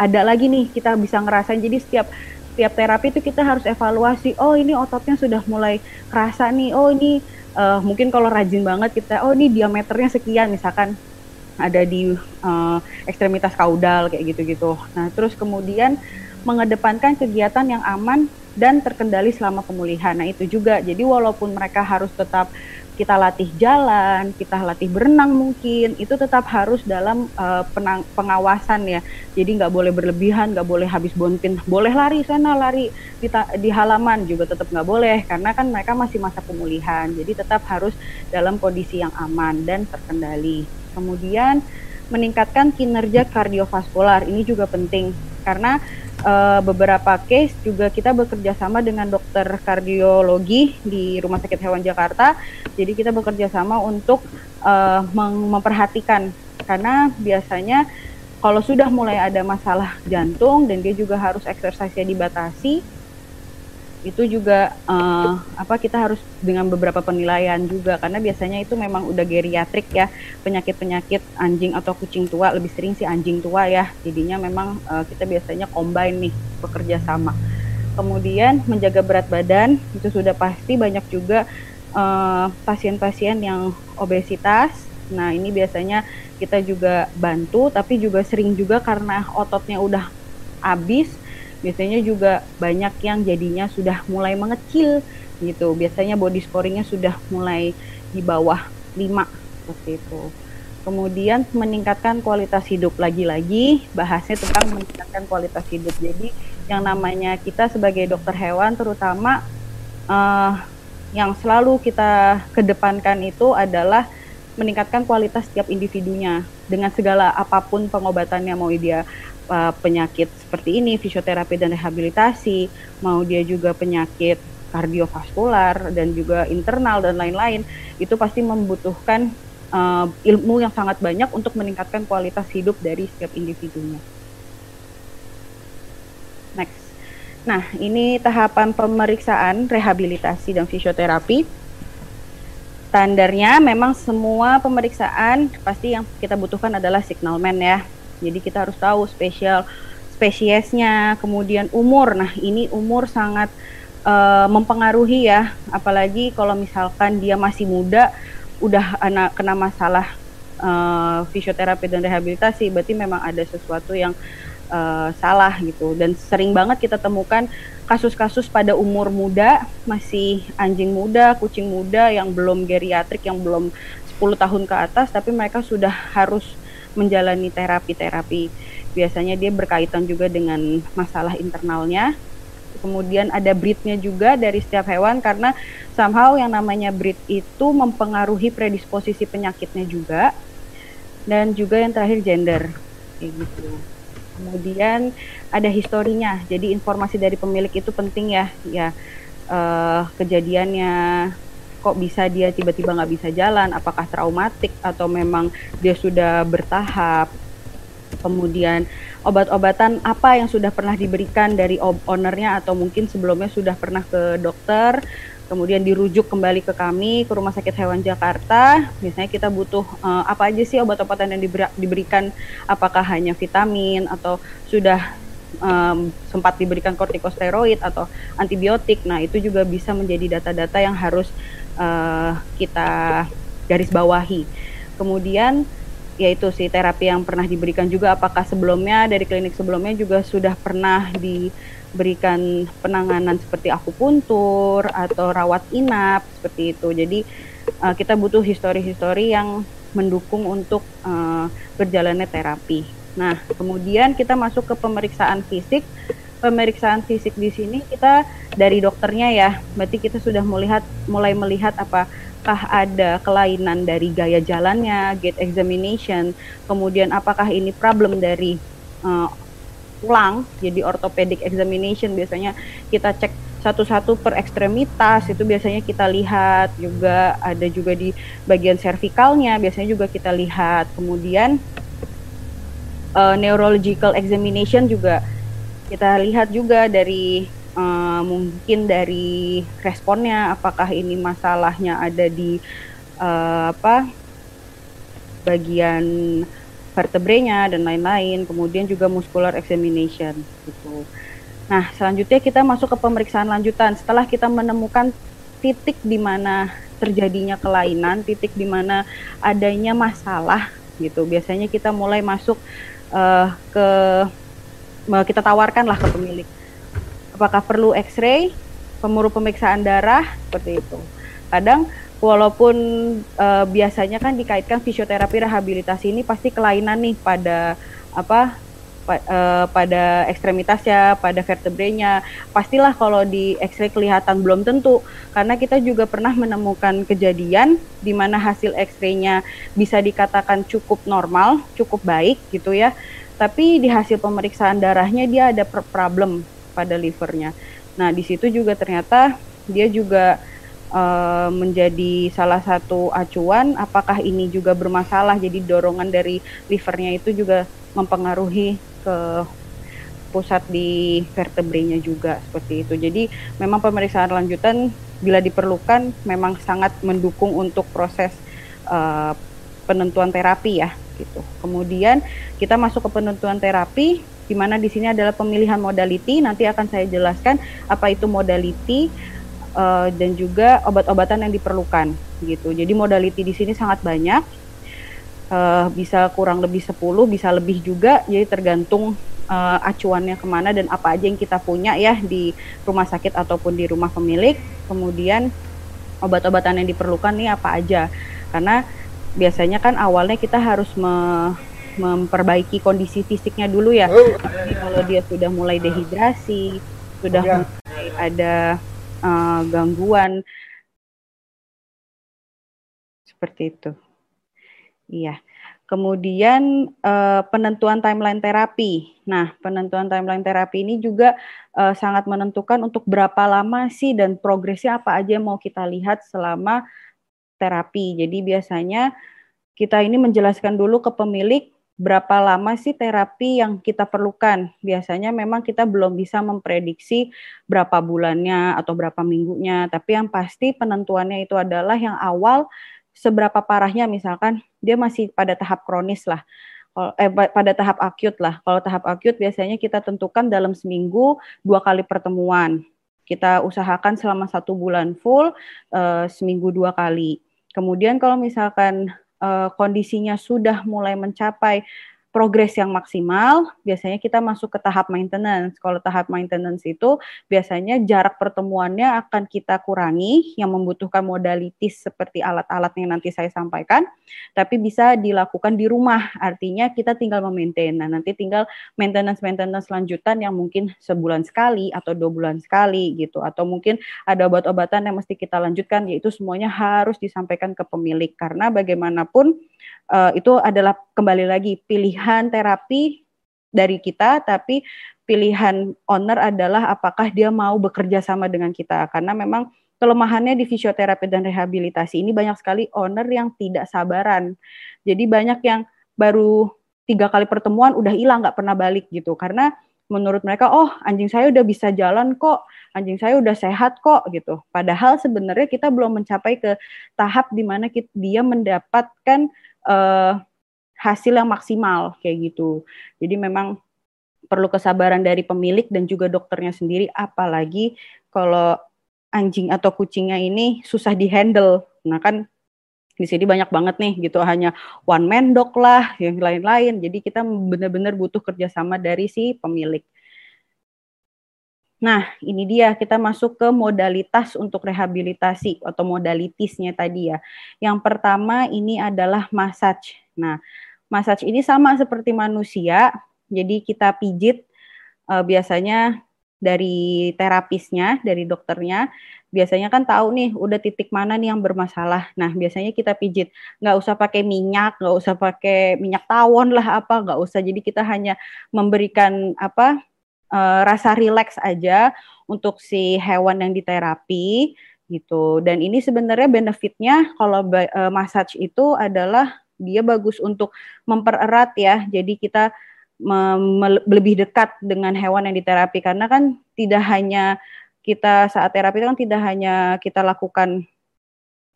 ada lagi nih kita bisa ngerasain. Jadi setiap setiap terapi itu kita harus evaluasi. Oh ini ototnya sudah mulai kerasa nih. Oh ini uh, mungkin kalau rajin banget kita. Oh ini diameternya sekian misalkan ada di uh, ekstremitas kaudal kayak gitu-gitu. Nah terus kemudian mengedepankan kegiatan yang aman dan terkendali selama pemulihan. Nah, itu juga. Jadi walaupun mereka harus tetap kita latih jalan, kita latih berenang mungkin, itu tetap harus dalam uh, penang, pengawasan ya. Jadi nggak boleh berlebihan, nggak boleh habis bonpin, boleh lari sana, lari di, di halaman juga tetap nggak boleh karena kan mereka masih masa pemulihan. Jadi tetap harus dalam kondisi yang aman dan terkendali. Kemudian meningkatkan kinerja kardiovaskular ini juga penting karena uh, beberapa case juga kita bekerja sama dengan dokter kardiologi di Rumah Sakit Hewan Jakarta. Jadi kita bekerja sama untuk uh, memperhatikan karena biasanya kalau sudah mulai ada masalah jantung dan dia juga harus eksersisnya dibatasi itu juga uh, apa kita harus dengan beberapa penilaian juga. Karena biasanya itu memang udah geriatrik ya. Penyakit-penyakit anjing atau kucing tua lebih sering sih anjing tua ya. Jadinya memang uh, kita biasanya combine nih bekerja sama. Kemudian menjaga berat badan itu sudah pasti banyak juga eh, pasien-pasien uh, yang obesitas. Nah ini biasanya kita juga bantu tapi juga sering juga karena ototnya udah habis biasanya juga banyak yang jadinya sudah mulai mengecil gitu. Biasanya body scoringnya sudah mulai di bawah 5 seperti itu. Kemudian meningkatkan kualitas hidup lagi-lagi bahasnya tentang meningkatkan kualitas hidup. Jadi yang namanya kita sebagai dokter hewan terutama uh, yang selalu kita kedepankan itu adalah meningkatkan kualitas setiap individunya dengan segala apa pun pengobatannya mau dia uh, penyakit seperti ini, fisioterapi dan rehabilitasi, mau dia juga penyakit kardiovaskular dan juga internal dan lain-lain, itu pasti membutuhkan uh, ilmu yang sangat banyak untuk meningkatkan kualitas hidup dari setiap individunya. Next. Nah, ini tahapan pemeriksaan rehabilitasi dan fisioterapi. Standarnya memang semua pemeriksaan pasti yang kita butuhkan adalah signalman ya jadi kita harus tahu spesial spesiesnya, kemudian umur. Nah, ini umur sangat uh, mempengaruhi ya, apalagi kalau misalkan dia masih muda udah anak kena masalah uh, fisioterapi dan rehabilitasi, berarti memang ada sesuatu yang uh, salah gitu. Dan sering banget kita temukan kasus-kasus pada umur muda, masih anjing muda, kucing muda yang belum geriatrik, yang belum 10 tahun ke atas, tapi mereka sudah harus menjalani terapi-terapi. Biasanya dia berkaitan juga dengan masalah internalnya. Kemudian ada breednya juga dari setiap hewan karena somehow yang namanya breed itu mempengaruhi predisposisi penyakitnya juga. Dan juga yang terakhir gender. Kayak gitu. Kemudian ada historinya. Jadi informasi dari pemilik itu penting ya. Ya uh, kejadiannya, kok bisa dia tiba-tiba nggak bisa jalan apakah traumatik atau memang dia sudah bertahap kemudian obat-obatan apa yang sudah pernah diberikan dari ownernya atau mungkin sebelumnya sudah pernah ke dokter kemudian dirujuk kembali ke kami ke Rumah Sakit Hewan Jakarta. Biasanya kita butuh uh, apa aja sih obat-obatan yang diberi, diberikan, apakah hanya vitamin atau sudah um, sempat diberikan kortikosteroid atau antibiotik. Nah, itu juga bisa menjadi data-data yang harus uh, kita garis bawahi. Kemudian yaitu si terapi yang pernah diberikan juga apakah sebelumnya dari klinik sebelumnya juga sudah pernah diberikan penanganan seperti akupuntur atau rawat inap seperti itu. Jadi uh, kita butuh histori-histori yang mendukung untuk uh, berjalannya terapi. Nah, kemudian kita masuk ke pemeriksaan fisik. Pemeriksaan fisik di sini kita dari dokternya ya, berarti kita sudah melihat mulai melihat apakah ada kelainan dari gaya jalannya, gait examination, kemudian apakah ini problem dari uh, tulang, jadi orthopedic examination. Biasanya kita cek satu-satu per ekstremitas itu biasanya kita lihat juga ada juga di bagian cervicalnya biasanya juga kita lihat. Kemudian uh, neurological examination juga kita lihat juga dari uh, mungkin dari responnya apakah ini masalahnya ada di uh, apa bagian vertebrenya dan lain-lain kemudian juga muscular examination gitu Nah, selanjutnya kita masuk ke pemeriksaan lanjutan. Setelah kita menemukan titik di mana terjadinya kelainan, titik di mana adanya masalah gitu. Biasanya kita mulai masuk uh, ke kita tawarkan lah ke pemilik. Apakah perlu X-ray, pemuruh pemeriksaan darah seperti itu. Kadang walaupun uh, biasanya kan dikaitkan fisioterapi rehabilitasi ini pasti kelainan nih pada apa uh, pada ekstremitasnya, pada vertebrenya. Pastilah kalau di X-ray kelihatan belum tentu karena kita juga pernah menemukan kejadian di mana hasil X-ray-nya bisa dikatakan cukup normal, cukup baik gitu ya. Tapi di hasil pemeriksaan darahnya dia ada problem pada livernya. Nah, di situ juga ternyata dia juga uh, menjadi salah satu acuan apakah ini juga bermasalah jadi dorongan dari livernya itu juga mempengaruhi ke pusat di vertebrenya juga seperti itu. Jadi memang pemeriksaan lanjutan bila diperlukan memang sangat mendukung untuk proses uh, penentuan terapi ya gitu. Kemudian kita masuk ke penentuan terapi di mana di sini adalah pemilihan modality. Nanti akan saya jelaskan apa itu modality uh, dan juga obat-obatan yang diperlukan gitu. Jadi modality di sini sangat banyak uh, bisa kurang lebih 10 bisa lebih juga jadi tergantung uh, acuannya ke mana dan apa aja yang kita punya ya di rumah sakit ataupun di rumah pemilik kemudian obat-obatan yang diperlukan nih apa aja karena biasanya kan awalnya kita harus me memperbaiki kondisi fisiknya dulu ya. Jadi kalau dia sudah mulai dehidrasi sudah mulai ada uh, gangguan. Seperti itu. Iya. Kemudian uh, penentuan timeline terapi. Nah, penentuan timeline terapi ini juga uh, sangat menentukan untuk berapa lama sih dan progresnya apa aja yang mau kita lihat selama terapi. Jadi biasanya kita ini menjelaskan dulu ke pemilik berapa lama sih terapi yang kita perlukan. Biasanya memang kita belum bisa memprediksi berapa bulannya atau berapa minggunya, tapi yang pasti penentuannya itu adalah yang awal seberapa parahnya misalkan dia masih pada tahap kronis lah eh, pada tahap akut lah. Kalau tahap akut biasanya kita tentukan dalam seminggu dua kali pertemuan. Kita usahakan selama satu bulan full eh, seminggu dua kali. Kemudian kalau misalkan eh, kondisinya sudah mulai mencapai progres yang maksimal, biasanya kita masuk ke tahap maintenance. Kalau tahap maintenance itu biasanya jarak pertemuannya akan kita kurangi yang membutuhkan modalitis seperti alat-alat yang nanti saya sampaikan, tapi bisa dilakukan di rumah. Artinya kita tinggal memaintain. Nah, nanti tinggal maintenance-maintenance lanjutan yang mungkin sebulan sekali atau dua bulan sekali gitu. Atau mungkin ada obat-obatan yang mesti kita lanjutkan, yaitu semuanya harus disampaikan ke pemilik. Karena bagaimanapun uh, itu adalah kembali lagi pilihan terapi dari kita, tapi pilihan owner adalah apakah dia mau bekerja sama dengan kita. Karena memang kelemahannya di fisioterapi dan rehabilitasi ini banyak sekali owner yang tidak sabaran. Jadi banyak yang baru tiga kali pertemuan udah hilang nggak pernah balik gitu karena menurut mereka oh anjing saya udah bisa jalan kok anjing saya udah sehat kok gitu padahal sebenarnya kita belum mencapai ke tahap di mana dia mendapatkan uh, hasil yang maksimal kayak gitu. Jadi memang perlu kesabaran dari pemilik dan juga dokternya sendiri apalagi kalau anjing atau kucingnya ini susah dihandle. Nah kan di sini banyak banget nih gitu hanya one man dog lah yang lain-lain. Jadi kita benar-benar butuh kerjasama dari si pemilik. Nah, ini dia kita masuk ke modalitas untuk rehabilitasi atau modalitisnya tadi ya. Yang pertama ini adalah massage. Nah, massage ini sama seperti manusia, jadi kita pijit uh, biasanya dari terapisnya, dari dokternya, biasanya kan tahu nih udah titik mana nih yang bermasalah. Nah biasanya kita pijit, nggak usah pakai minyak, nggak usah pakai minyak tawon lah apa, nggak usah. Jadi kita hanya memberikan apa uh, rasa rileks aja untuk si hewan yang diterapi gitu. Dan ini sebenarnya benefitnya kalau uh, massage itu adalah dia bagus untuk mempererat ya. Jadi kita lebih dekat dengan hewan yang diterapi karena kan tidak hanya kita saat terapi kan tidak hanya kita lakukan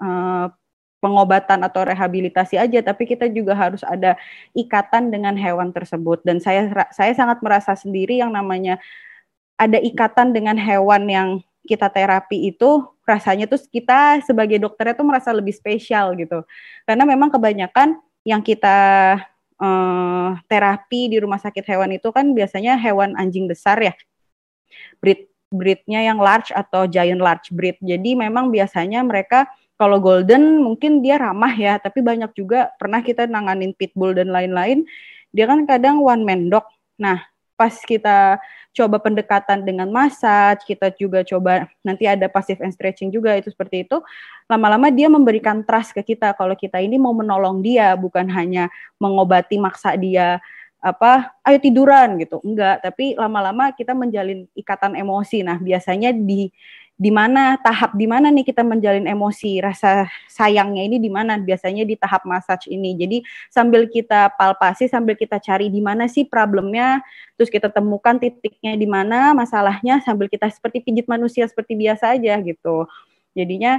uh, pengobatan atau rehabilitasi aja, tapi kita juga harus ada ikatan dengan hewan tersebut. Dan saya saya sangat merasa sendiri yang namanya ada ikatan dengan hewan yang kita terapi itu rasanya tuh kita sebagai dokternya tuh merasa lebih spesial gitu. Karena memang kebanyakan yang kita uh, terapi di rumah sakit hewan itu kan biasanya hewan anjing besar ya. Breed breednya yang large atau giant large breed. Jadi memang biasanya mereka kalau golden mungkin dia ramah ya, tapi banyak juga pernah kita nanganin pitbull dan lain-lain, dia kan kadang one man dog. Nah, pas kita coba pendekatan dengan massage, kita juga coba nanti ada passive and stretching juga itu seperti itu. Lama-lama dia memberikan trust ke kita kalau kita ini mau menolong dia, bukan hanya mengobati maksa dia apa ayo tiduran gitu enggak tapi lama-lama kita menjalin ikatan emosi nah biasanya di di mana tahap di mana nih kita menjalin emosi rasa sayangnya ini di mana? Biasanya di tahap massage ini. Jadi sambil kita palpasi sambil kita cari di mana sih problemnya terus kita temukan titiknya di mana masalahnya sambil kita seperti pijit manusia seperti biasa aja gitu. Jadinya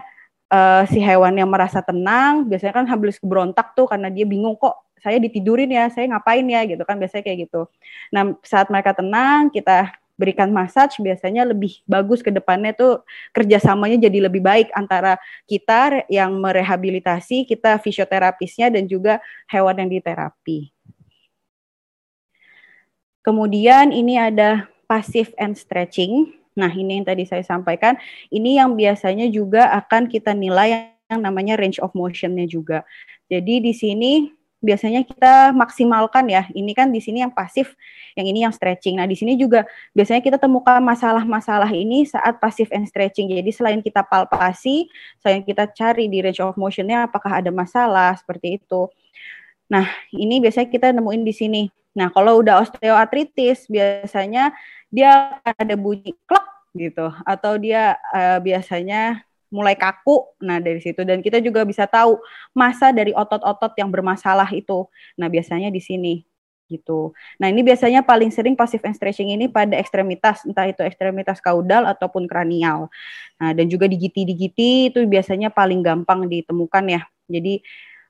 uh, si hewan yang merasa tenang biasanya kan habis berontak tuh karena dia bingung kok saya ditidurin ya? Saya ngapain ya? Gitu kan biasanya kayak gitu. Nah saat mereka tenang kita berikan massage biasanya lebih bagus ke depannya tuh kerjasamanya jadi lebih baik antara kita yang merehabilitasi, kita fisioterapisnya dan juga hewan yang diterapi. Kemudian ini ada passive and stretching. Nah, ini yang tadi saya sampaikan. Ini yang biasanya juga akan kita nilai yang namanya range of motionnya juga. Jadi di sini biasanya kita maksimalkan ya. Ini kan di sini yang pasif, yang ini yang stretching. Nah, di sini juga biasanya kita temukan masalah-masalah ini saat pasif and stretching. Jadi selain kita palpasi, selain kita cari di range of motionnya apakah ada masalah seperti itu. Nah, ini biasanya kita nemuin di sini. Nah, kalau udah osteoartritis biasanya dia ada bunyi klok gitu atau dia uh, biasanya mulai kaku. Nah, dari situ dan kita juga bisa tahu masa dari otot-otot yang bermasalah itu. Nah, biasanya di sini gitu. Nah, ini biasanya paling sering passive and stretching ini pada ekstremitas, entah itu ekstremitas kaudal ataupun kranial. Nah, dan juga di giti-giti itu biasanya paling gampang ditemukan ya. Jadi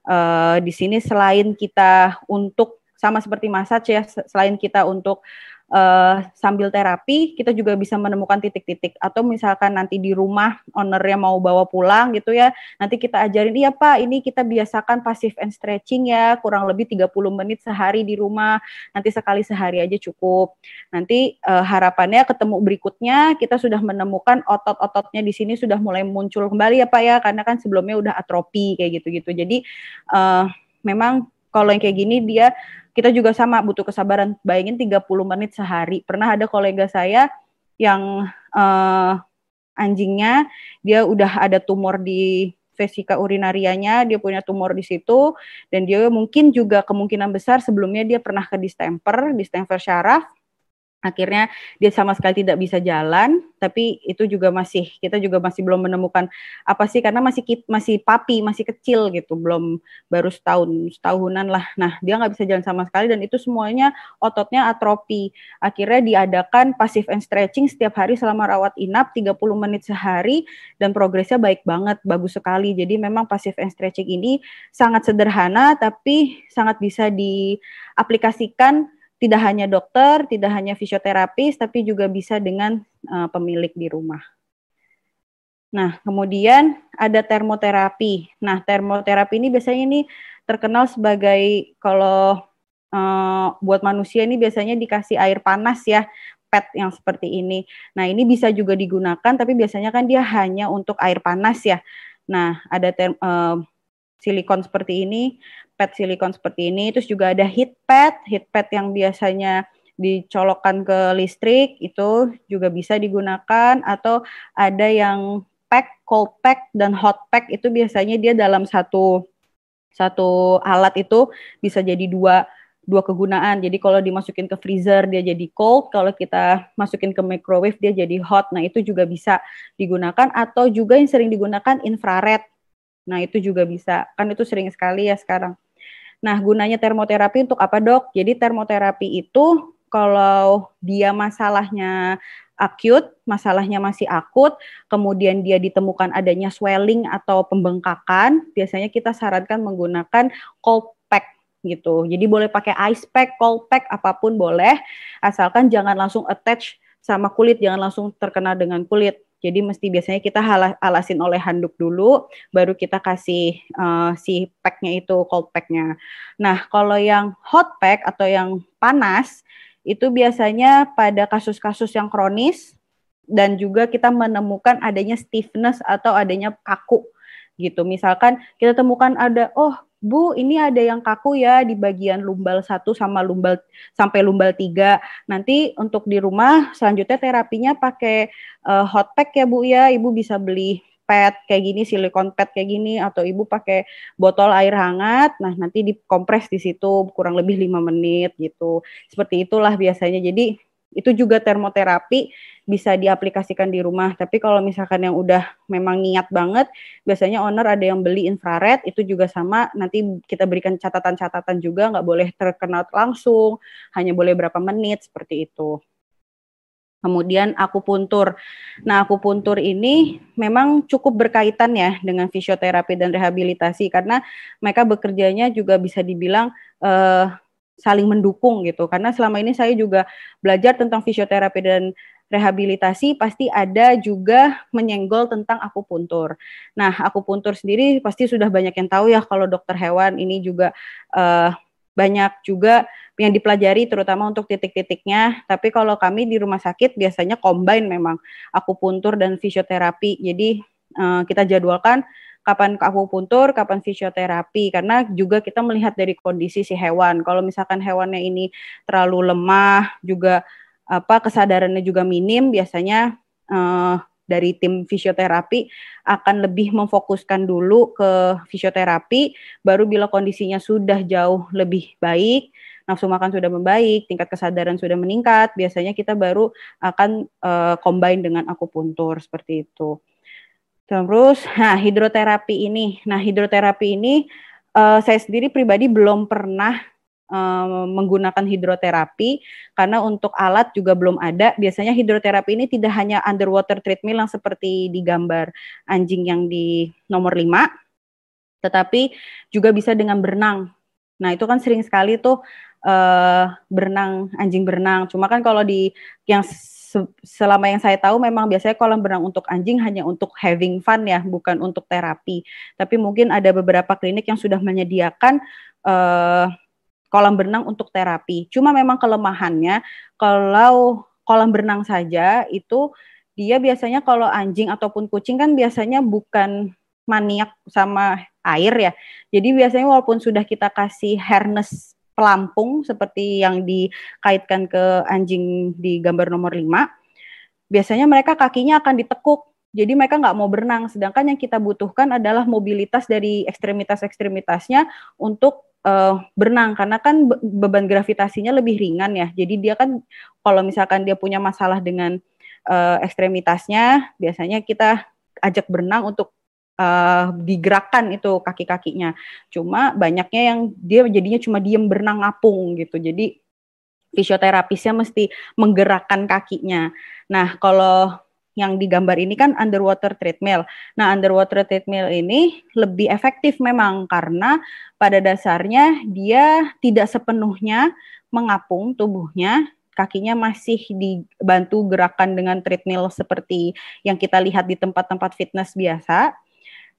uh, di sini selain kita untuk sama seperti massage ya, selain kita untuk uh, sambil terapi kita juga bisa menemukan titik-titik. Atau misalkan nanti di rumah ownernya mau bawa pulang gitu ya nanti kita ajarin iya pak ini kita biasakan passive and stretching ya kurang lebih 30 menit sehari di rumah nanti sekali sehari aja cukup. Nanti uh, harapannya ketemu berikutnya kita sudah menemukan otot-ototnya di sini sudah mulai muncul kembali ya pak ya karena kan sebelumnya udah atropi kayak gitu-gitu. Jadi uh, memang kalau yang kayak gini dia kita juga sama butuh kesabaran. Bayangin 30 menit sehari. Pernah ada kolega saya yang uh, anjingnya dia udah ada tumor di vesika urinarianya, dia punya tumor di situ dan dia mungkin juga kemungkinan besar sebelumnya dia pernah ke distemper, distemper syaraf akhirnya dia sama sekali tidak bisa jalan tapi itu juga masih kita juga masih belum menemukan apa sih karena masih masih papi masih kecil gitu belum baru setahun setahunan lah. Nah dia nggak bisa jalan sama sekali dan itu semuanya ototnya atrofi akhirnya diadakan passive and stretching setiap hari selama rawat inap 30 menit sehari dan progresnya baik banget bagus sekali. Jadi memang passive and stretching ini sangat sederhana tapi sangat bisa diaplikasikan tidak hanya dokter, tidak hanya fisioterapis, tapi juga bisa dengan uh, pemilik di rumah. Nah, kemudian ada termoterapi. Nah, termoterapi ini biasanya ini terkenal sebagai kalau uh, buat manusia ini biasanya dikasih air panas ya, pet yang seperti ini. Nah, ini bisa juga digunakan, tapi biasanya kan dia hanya untuk air panas ya. Nah, ada term, uh, silikon seperti ini, pet silikon seperti ini, terus juga ada heat pad, heat pad yang biasanya dicolokkan ke listrik itu juga bisa digunakan atau ada yang pack, cold pack dan hot pack itu biasanya dia dalam satu satu alat itu bisa jadi dua dua kegunaan. Jadi kalau dimasukin ke freezer dia jadi cold, kalau kita masukin ke microwave dia jadi hot. Nah, itu juga bisa digunakan atau juga yang sering digunakan infrared. Nah, itu juga bisa. Kan itu sering sekali ya sekarang. Nah, gunanya termoterapi untuk apa, Dok? Jadi termoterapi itu kalau dia masalahnya akut, masalahnya masih akut, kemudian dia ditemukan adanya swelling atau pembengkakan, biasanya kita sarankan menggunakan cold pack gitu. Jadi boleh pakai ice pack, cold pack, apa pun boleh, asalkan jangan langsung attach sama kulit, jangan langsung terkena dengan kulit. Jadi mesti biasanya kita alasin oleh handuk dulu, baru kita kasih uh, si packnya itu cold packnya. Nah kalau yang hot pack atau yang panas, itu biasanya pada kasus-kasus yang kronis dan juga kita menemukan adanya stiffness atau adanya kaku gitu. Misalkan kita temukan ada oh Bu, ini ada yang kaku ya di bagian lumbal satu sama lumbal sampai lumbal tiga. Nanti untuk di rumah selanjutnya terapinya pakai uh, hot pack ya Bu ya. Ibu bisa beli pad kayak gini, silikon pad kayak gini, atau ibu pakai botol air hangat, nah nanti dikompres di situ kurang lebih lima menit gitu. Seperti itulah biasanya. Jadi itu juga termoterapi bisa diaplikasikan di rumah. Tapi kalau misalkan yang udah memang niat banget, biasanya owner ada yang beli infrared, itu juga sama. Nanti kita berikan catatan-catatan juga, nggak boleh terkena langsung, hanya boleh berapa menit seperti itu. Kemudian akupuntur. Nah, akupuntur ini memang cukup berkaitan ya dengan fisioterapi dan rehabilitasi karena mereka bekerjanya juga bisa dibilang uh, saling mendukung gitu. Karena selama ini saya juga belajar tentang fisioterapi dan rehabilitasi pasti ada juga menyenggol tentang akupuntur. Nah, akupuntur sendiri pasti sudah banyak yang tahu ya kalau dokter hewan ini juga uh, banyak juga yang dipelajari terutama untuk titik-titiknya. Tapi kalau kami di rumah sakit biasanya combine memang akupuntur dan fisioterapi. Jadi uh, kita jadwalkan kapan akupuntur, kapan fisioterapi karena juga kita melihat dari kondisi si hewan. Kalau misalkan hewannya ini terlalu lemah, juga apa kesadarannya juga minim, biasanya uh, dari tim fisioterapi akan lebih memfokuskan dulu ke fisioterapi, baru bila kondisinya sudah jauh lebih baik, nafsu makan sudah membaik, tingkat kesadaran sudah meningkat, biasanya kita baru akan uh, combine dengan akupuntur seperti itu. Terus, nah hidroterapi ini, nah hidroterapi ini uh, saya sendiri pribadi belum pernah menggunakan hidroterapi karena untuk alat juga belum ada. Biasanya hidroterapi ini tidak hanya underwater treadmill yang seperti di gambar anjing yang di nomor 5, tetapi juga bisa dengan berenang. Nah, itu kan sering sekali tuh uh, berenang anjing berenang. Cuma kan kalau di yang selama yang saya tahu memang biasanya kolam berenang untuk anjing hanya untuk having fun ya, bukan untuk terapi. Tapi mungkin ada beberapa klinik yang sudah menyediakan uh, kolam berenang untuk terapi. Cuma memang kelemahannya kalau kolam berenang saja itu dia biasanya kalau anjing ataupun kucing kan biasanya bukan maniak sama air ya. Jadi biasanya walaupun sudah kita kasih harness pelampung seperti yang dikaitkan ke anjing di gambar nomor 5, biasanya mereka kakinya akan ditekuk. Jadi mereka nggak mau berenang, sedangkan yang kita butuhkan adalah mobilitas dari ekstremitas-ekstremitasnya untuk uh, berenang karena kan beban gravitasinya lebih ringan ya. Jadi dia kan kalau misalkan dia punya masalah dengan uh, ekstremitasnya, biasanya kita ajak berenang untuk uh, digerakkan itu kaki-kakinya. Cuma banyaknya yang dia jadinya cuma diem berenang ngapung gitu. Jadi fisioterapisnya mesti menggerakkan kakinya. Nah, kalau yang digambar ini kan underwater treadmill. Nah, underwater treadmill ini lebih efektif memang karena pada dasarnya dia tidak sepenuhnya mengapung tubuhnya, kakinya masih dibantu gerakan dengan treadmill seperti yang kita lihat di tempat-tempat fitness biasa.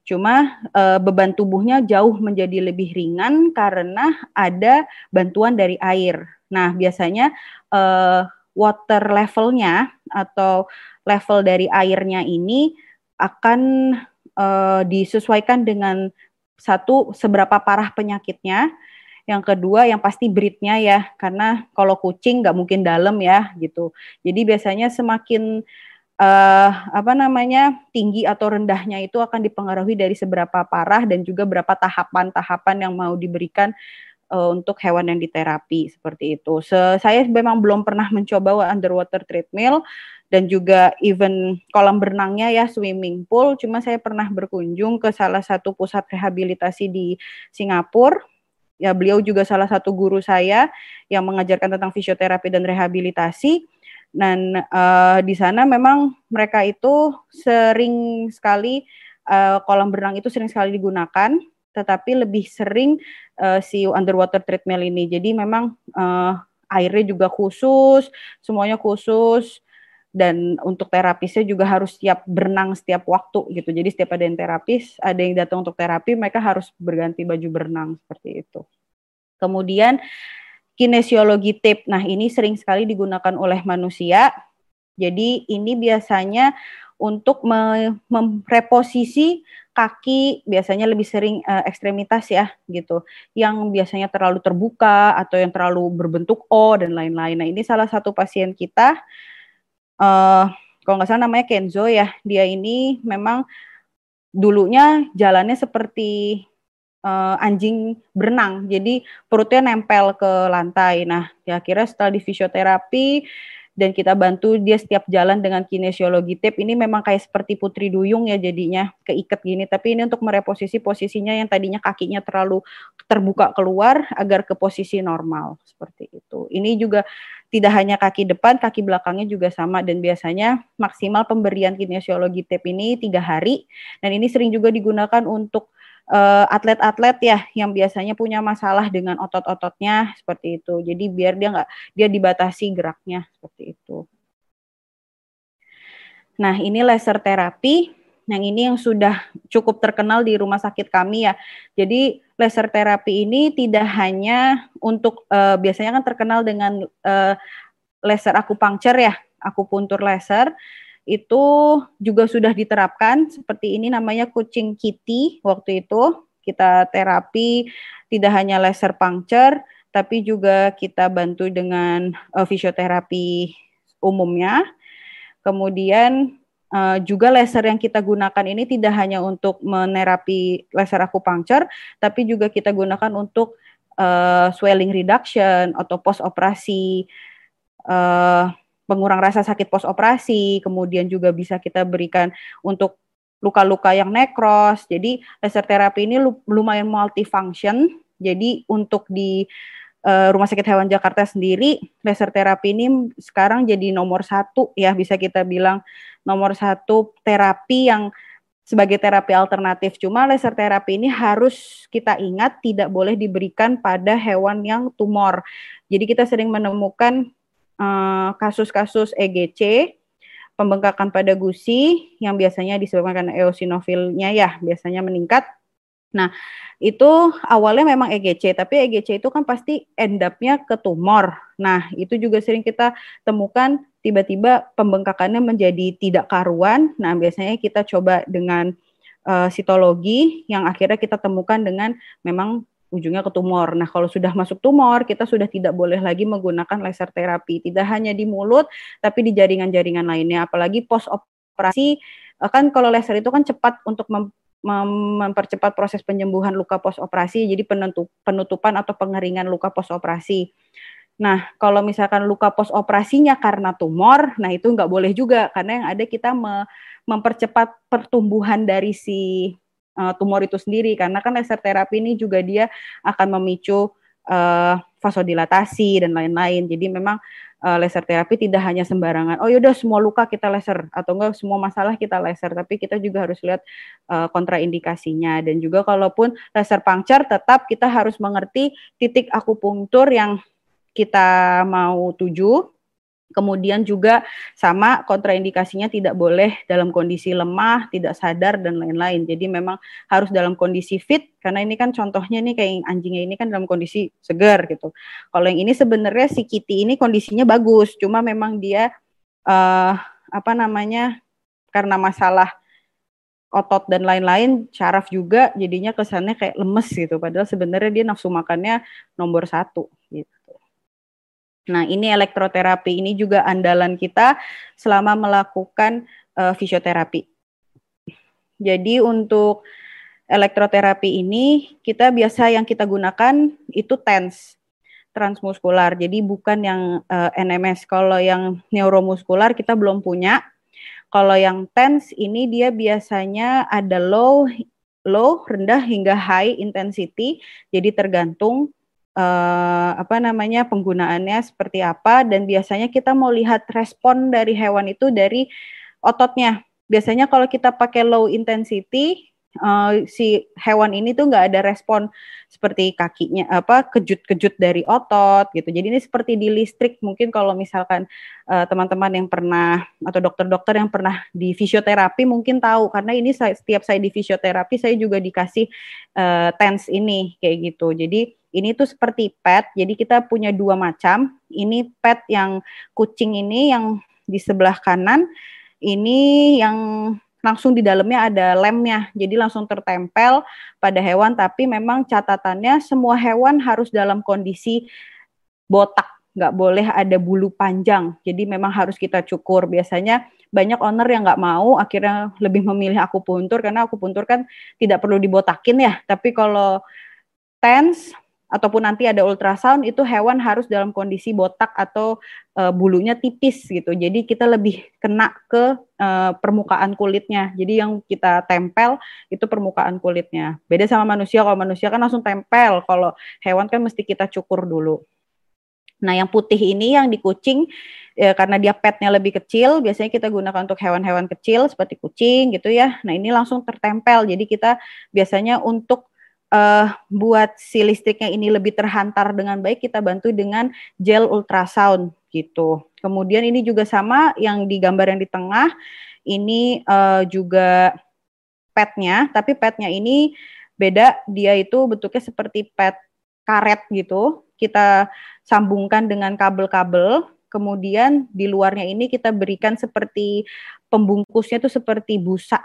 Cuma e, beban tubuhnya jauh menjadi lebih ringan karena ada bantuan dari air. Nah, biasanya e, water levelnya atau level dari airnya ini akan e, disesuaikan dengan satu seberapa parah penyakitnya yang kedua yang pasti breednya ya, karena kalau kucing nggak mungkin dalam ya gitu. Jadi biasanya semakin uh, apa namanya tinggi atau rendahnya itu akan dipengaruhi dari seberapa parah dan juga berapa tahapan-tahapan yang mau diberikan uh, untuk hewan yang diterapi seperti itu. Se saya memang belum pernah mencoba underwater treadmill dan juga even kolam berenangnya ya swimming pool. Cuma saya pernah berkunjung ke salah satu pusat rehabilitasi di Singapura ya beliau juga salah satu guru saya yang mengajarkan tentang fisioterapi dan rehabilitasi dan uh, di sana memang mereka itu sering sekali uh, kolam berenang itu sering sekali digunakan tetapi lebih sering uh, si underwater treadmill ini jadi memang uh, airnya juga khusus semuanya khusus dan untuk terapisnya juga harus siap berenang setiap waktu gitu. Jadi setiap ada yang terapis, ada yang datang untuk terapi, mereka harus berganti baju berenang seperti itu. Kemudian kinesiologi tape. Nah, ini sering sekali digunakan oleh manusia. Jadi ini biasanya untuk mereposisi kaki biasanya lebih sering uh, ekstremitas ya gitu yang biasanya terlalu terbuka atau yang terlalu berbentuk O dan lain-lain. Nah ini salah satu pasien kita uh, kalau nggak salah namanya Kenzo ya. Dia ini memang dulunya jalannya seperti uh, anjing berenang. Jadi perutnya nempel ke lantai. Nah, ya kira setelah di fisioterapi dan kita bantu dia setiap jalan dengan kinesiologi tape ini memang kayak seperti putri duyung ya jadinya keikat gini. Tapi ini untuk mereposisi posisinya yang tadinya kakinya terlalu terbuka keluar agar ke posisi normal. Seperti itu. Ini juga tidak hanya kaki depan, kaki belakangnya juga sama. Dan biasanya maksimal pemberian kinesiologi tape ini tiga hari. Dan ini sering juga digunakan untuk atlet-atlet uh, ya yang biasanya punya masalah dengan otot-ototnya seperti itu. Jadi biar dia nggak dia dibatasi geraknya seperti itu. Nah ini laser terapi yang ini yang sudah cukup terkenal di rumah sakit kami ya. Jadi laser terapi ini tidak hanya untuk uh, biasanya kan terkenal dengan uh, laser akupunktur ya, akupuntur laser itu juga sudah diterapkan seperti ini namanya kucing kitty waktu itu kita terapi tidak hanya laser puncture tapi juga kita bantu dengan uh, fisioterapi umumnya. Kemudian Uh, juga laser yang kita gunakan ini tidak hanya untuk menerapi laser akupunktur, tapi juga kita gunakan untuk uh, swelling reduction atau post operasi, uh, pengurang rasa sakit post operasi, kemudian juga bisa kita berikan untuk luka-luka yang nekros. Jadi laser terapi ini lumayan multifunction. Jadi untuk di uh, Rumah Sakit Hewan Jakarta sendiri, laser terapi ini sekarang jadi nomor satu ya bisa kita bilang nomor satu terapi yang sebagai terapi alternatif. Cuma laser terapi ini harus kita ingat tidak boleh diberikan pada hewan yang tumor. Jadi kita sering menemukan kasus-kasus uh, EGC, pembengkakan pada gusi yang biasanya disebabkan eosinofilnya ya biasanya meningkat. Nah, itu awalnya memang EGC, tapi EGC itu kan pasti end up-nya ke tumor. Nah, itu juga sering kita temukan tiba-tiba pembengkakannya menjadi tidak karuan. Nah, biasanya kita coba dengan uh, sitologi yang akhirnya kita temukan dengan memang ujungnya ke tumor. Nah, kalau sudah masuk tumor, kita sudah tidak boleh lagi menggunakan laser terapi. Tidak hanya di mulut, tapi di jaringan-jaringan lainnya. Apalagi post operasi, eh, kan kalau laser itu kan cepat untuk mem mempercepat proses penyembuhan luka post operasi, jadi penutupan atau pengeringan luka post operasi. Nah, kalau misalkan luka pos operasinya karena tumor, nah itu nggak boleh juga karena yang ada kita me mempercepat pertumbuhan dari si uh, tumor itu sendiri karena kan laser terapi ini juga dia akan memicu uh, vasodilatasi dan lain-lain. Jadi memang uh, laser terapi tidak hanya sembarangan. Oh yaudah semua luka kita laser atau enggak semua masalah kita laser, tapi kita juga harus lihat uh, kontraindikasinya dan juga kalaupun laser puncture tetap kita harus mengerti titik akupunktur yang kita mau tuju. Kemudian juga sama kontraindikasinya tidak boleh dalam kondisi lemah, tidak sadar dan lain-lain. Jadi memang harus dalam kondisi fit karena ini kan contohnya nih kayak anjingnya ini kan dalam kondisi segar gitu. Kalau yang ini sebenarnya si Kitty ini kondisinya bagus, cuma memang dia uh, apa namanya karena masalah otot dan lain-lain, syaraf juga jadinya kesannya kayak lemes gitu. Padahal sebenarnya dia nafsu makannya nomor satu. Nah, ini elektroterapi ini juga andalan kita selama melakukan uh, fisioterapi. Jadi untuk elektroterapi ini kita biasa yang kita gunakan itu TENS transmuskular. Jadi bukan yang uh, eh, NMS. Kalau yang neuromuskular kita belum punya. Kalau yang TENS ini dia biasanya ada low low, rendah hingga high intensity. Jadi tergantung uh, apa namanya penggunaannya seperti apa dan biasanya kita mau lihat respon dari hewan itu dari ototnya. Biasanya kalau kita pakai low intensity uh, si hewan ini tuh nggak ada respon seperti kakinya apa kejut-kejut dari otot gitu. Jadi ini seperti di listrik mungkin kalau misalkan eh, teman-teman yang pernah atau dokter-dokter yang pernah di fisioterapi mungkin tahu karena ini saya, setiap saya di fisioterapi saya juga dikasih uh, TENS ini kayak gitu. Jadi ini tuh seperti pet. Jadi kita punya dua macam. Ini pet yang kucing ini yang di sebelah kanan. Ini yang langsung di dalamnya ada lemnya, jadi langsung tertempel pada hewan. Tapi memang catatannya semua hewan harus dalam kondisi botak, nggak boleh ada bulu panjang. Jadi memang harus kita cukur. Biasanya banyak owner yang nggak mau, akhirnya lebih memilih akupuntur karena akupuntur kan tidak perlu dibotakin ya. Tapi kalau TENS ataupun nanti ada ultrasound itu hewan harus dalam kondisi botak atau uh, bulunya tipis gitu. Jadi kita lebih kena ke uh, permukaan kulitnya. Jadi yang kita tempel itu permukaan kulitnya. Beda sama manusia. Kalau manusia kan langsung tempel. Kalau hewan kan mesti kita cukur dulu. Nah, yang putih ini yang di kucing ya, karena dia petnya lebih kecil, biasanya kita gunakan untuk hewan-hewan kecil seperti kucing gitu ya. Nah, ini langsung tertempel. Jadi kita biasanya untuk uh, buat si listriknya ini lebih terhantar dengan baik, kita bantu dengan gel ultrasound gitu. Kemudian ini juga sama yang di gambar yang di tengah, ini uh, juga petnya, tapi petnya ini beda, dia itu bentuknya seperti pet karet gitu. Kita sambungkan dengan kabel-kabel, kemudian di luarnya ini kita berikan seperti pembungkusnya itu seperti busa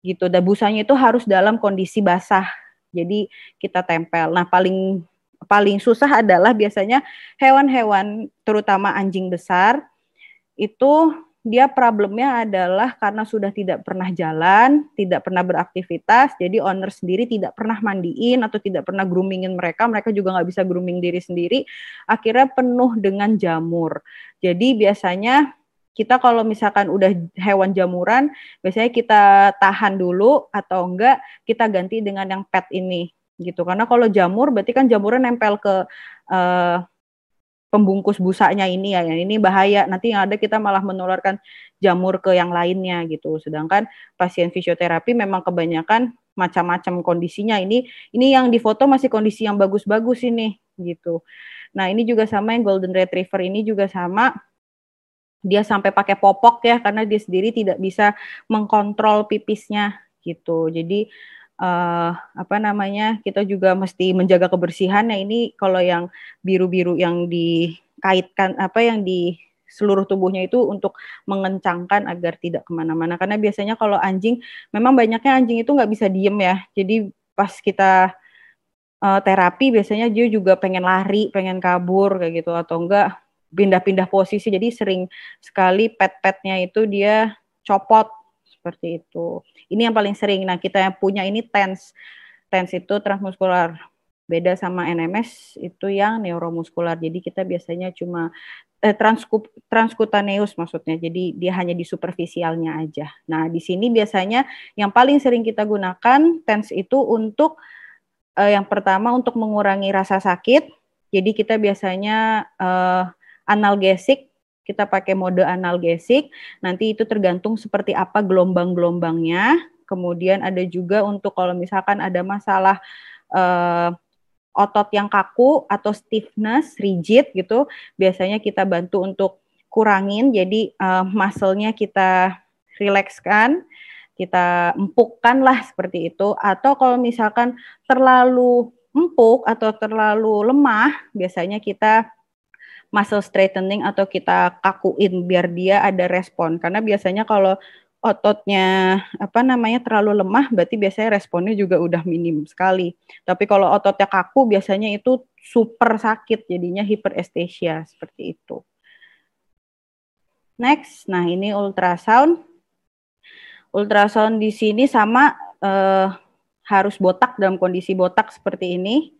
gitu. Dan busanya itu harus dalam kondisi basah jadi kita tempel. Nah, paling paling susah adalah biasanya hewan-hewan terutama anjing besar itu dia problemnya adalah karena sudah tidak pernah jalan, tidak pernah beraktivitas, jadi owner sendiri tidak pernah mandiin atau tidak pernah groomingin mereka, mereka juga nggak bisa grooming diri sendiri, akhirnya penuh dengan jamur. Jadi biasanya kita kalau misalkan udah hewan jamuran, biasanya kita tahan dulu atau enggak kita ganti dengan yang pet ini gitu. Karena kalau jamur berarti kan jamurnya nempel ke uh, pembungkus busanya ini ya, yang ini bahaya. Nanti yang ada kita malah menularkan jamur ke yang lainnya gitu. Sedangkan pasien fisioterapi memang kebanyakan macam-macam kondisinya. Ini ini yang di foto masih kondisi yang bagus-bagus ini gitu. Nah, ini juga sama yang golden retriever ini juga sama dia sampai pakai popok ya karena dia sendiri tidak bisa mengkontrol pipisnya gitu. Jadi uh, apa namanya kita juga mesti menjaga kebersihan ya. Ini kalau yang biru-biru yang dikaitkan apa yang di seluruh tubuhnya itu untuk mengencangkan agar tidak ke mana-mana. Karena biasanya kalau anjing memang banyaknya anjing itu nggak bisa diem ya. Jadi pas kita uh, terapi biasanya dia juga pengen lari pengen kabur kayak gitu. Atau enggak pindah-pindah posisi jadi sering sekali pet-petnya itu dia copot seperti itu. Ini yang paling sering. Nah, kita yang punya ini TENS. TENS itu transmuskular. Beda sama NMS itu yang neuromuskular. Jadi kita biasanya cuma eh, transkup, transkutaneus maksudnya. Jadi dia hanya di superficialnya aja. Nah, di sini biasanya yang paling sering kita gunakan TENS itu untuk eh, yang pertama untuk mengurangi rasa sakit. Jadi kita biasanya eh, analgesik kita pakai mode analgesik nanti itu tergantung seperti apa gelombang-gelombangnya kemudian ada juga untuk kalau misalkan ada masalah uh, otot yang kaku atau stiffness, rigid gitu, biasanya kita bantu untuk kurangin. Jadi uh, muscle-nya kita rilekskan, kita empukkan lah seperti itu. Atau kalau misalkan terlalu empuk atau terlalu lemah, biasanya kita muscle straightening atau kita kakuin biar dia ada respon. Karena biasanya kalau ototnya apa namanya terlalu lemah berarti biasanya responnya juga udah minim sekali. Tapi kalau ototnya kaku biasanya itu super sakit jadinya hiperestesia seperti itu. Next, nah ini ultrasound. Ultrasound di sini sama eh, harus botak dalam kondisi botak seperti ini.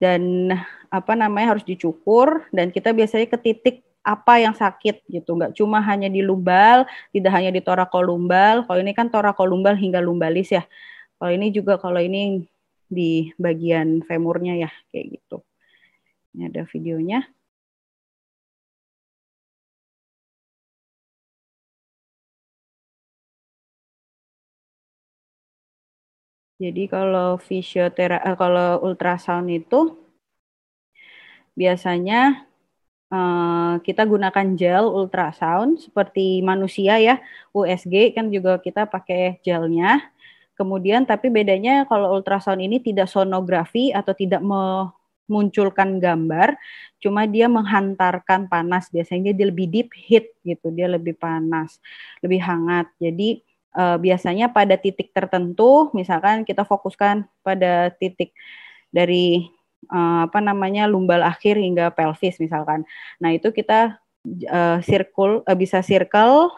Dan apa namanya harus dicukur dan kita biasanya ke titik apa yang sakit gitu. Nggak cuma hanya di lumbal tidak hanya di torakolumbal. Kalau ini kan torakolumbal hingga lumbalis ya. Kalau ini juga kalau ini di bagian femurnya ya kayak gitu. Ini ada videonya Jadi kalau fisioterapi, eh, kalau ultrasound itu biasanya uh, kita gunakan gel ultrasound seperti manusia ya, USG kan juga kita pakai gelnya. Kemudian tapi bedanya kalau ultrasound ini tidak sonografi atau tidak memunculkan gambar, cuma dia menghantarkan panas. Biasanya dia lebih deep heat gitu, dia lebih panas, lebih hangat. Jadi uh, biasanya pada titik tertentu, misalkan kita fokuskan pada titik dari uh, apa namanya lumbal akhir hingga pelvis misalkan. Nah itu kita uh, circle uh, bisa circle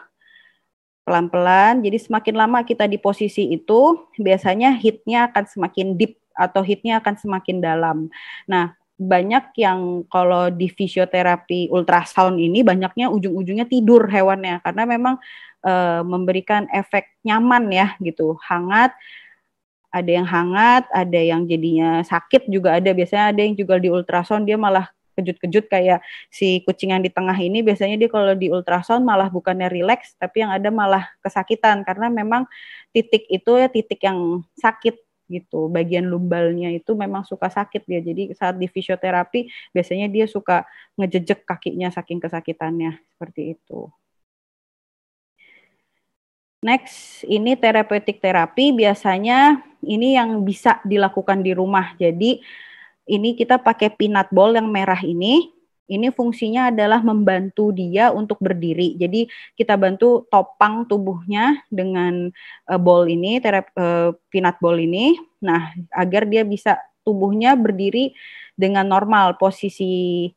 pelan-pelan. Jadi semakin lama kita di posisi itu, biasanya hitnya akan semakin deep atau hitnya akan semakin dalam. Nah banyak yang kalau di fisioterapi ultrasound ini banyaknya ujung-ujungnya tidur hewannya karena memang e, memberikan efek nyaman ya gitu hangat ada yang hangat, ada yang jadinya sakit juga ada. Biasanya ada yang juga di ultrasound dia malah kejut-kejut kayak si kucing yang di tengah ini biasanya dia kalau di ultrasound malah bukannya rileks tapi yang ada malah kesakitan karena memang titik itu ya titik yang sakit gitu. Bagian lumbalnya itu memang suka sakit dia. Jadi saat di fisioterapi biasanya dia suka ngejejek kakinya saking kesakitannya seperti itu. Next, ini terapeutik terapi biasanya ini yang bisa dilakukan di rumah. Jadi ini kita pakai peanut ball yang merah ini. Ini fungsinya adalah membantu dia untuk berdiri. Jadi kita bantu topang tubuhnya dengan uh, ball ini, terap, uh, peanut ball ini. Nah, agar dia bisa tubuhnya berdiri dengan normal posisi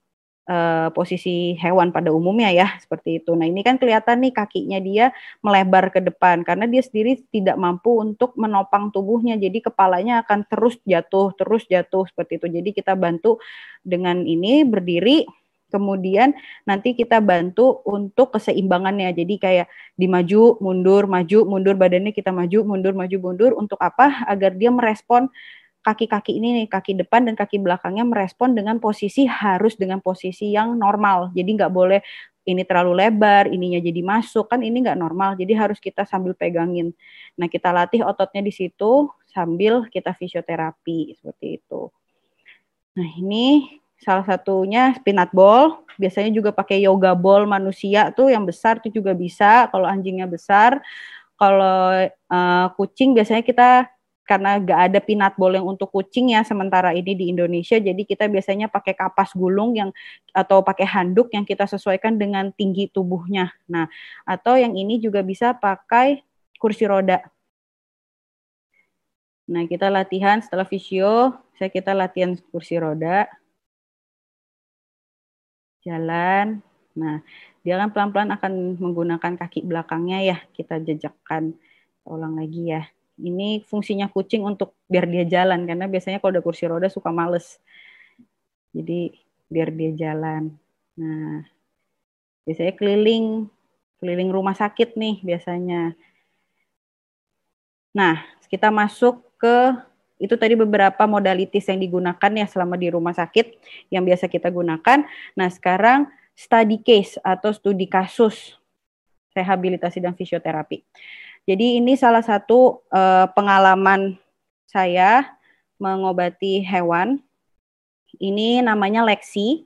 uh, posisi hewan pada umumnya ya seperti itu. Nah ini kan kelihatan nih kakinya dia melebar ke depan karena dia sendiri tidak mampu untuk menopang tubuhnya. Jadi kepalanya akan terus jatuh, terus jatuh seperti itu. Jadi kita bantu dengan ini berdiri. Kemudian nanti kita bantu untuk keseimbangannya. Jadi kayak dimaju, mundur, maju, mundur badannya kita maju, mundur, maju, mundur. Untuk apa? Agar dia merespon kaki-kaki ini nih, kaki depan dan kaki belakangnya merespon dengan posisi harus dengan posisi yang normal. Jadi nggak boleh ini terlalu lebar, ininya jadi masuk, kan ini nggak normal. Jadi harus kita sambil pegangin. Nah kita latih ototnya di situ sambil kita fisioterapi seperti itu. Nah ini salah satunya spinat ball. Biasanya juga pakai yoga ball manusia tuh yang besar tuh juga bisa. Kalau anjingnya besar, kalau uh, kucing biasanya kita karena gak ada peanut ball yang untuk kucing ya sementara ini di Indonesia jadi kita biasanya pakai kapas gulung yang atau pakai handuk yang kita sesuaikan dengan tinggi tubuhnya. Nah, atau yang ini juga bisa pakai kursi roda. Nah, kita latihan setelah visio, saya kita latihan kursi roda. Jalan. Nah, dia kan pelan-pelan akan menggunakan kaki belakangnya ya, kita jejakkan. Ulang lagi ya ini fungsinya kucing untuk biar dia jalan karena biasanya kalau ada kursi roda suka males jadi biar dia jalan nah biasanya keliling keliling rumah sakit nih biasanya nah kita masuk ke itu tadi beberapa modalitis yang digunakan ya selama di rumah sakit yang biasa kita gunakan. Nah, sekarang study case atau studi kasus rehabilitasi dan fisioterapi. Jadi ini salah satu uh, pengalaman saya mengobati hewan. Ini namanya Lexi.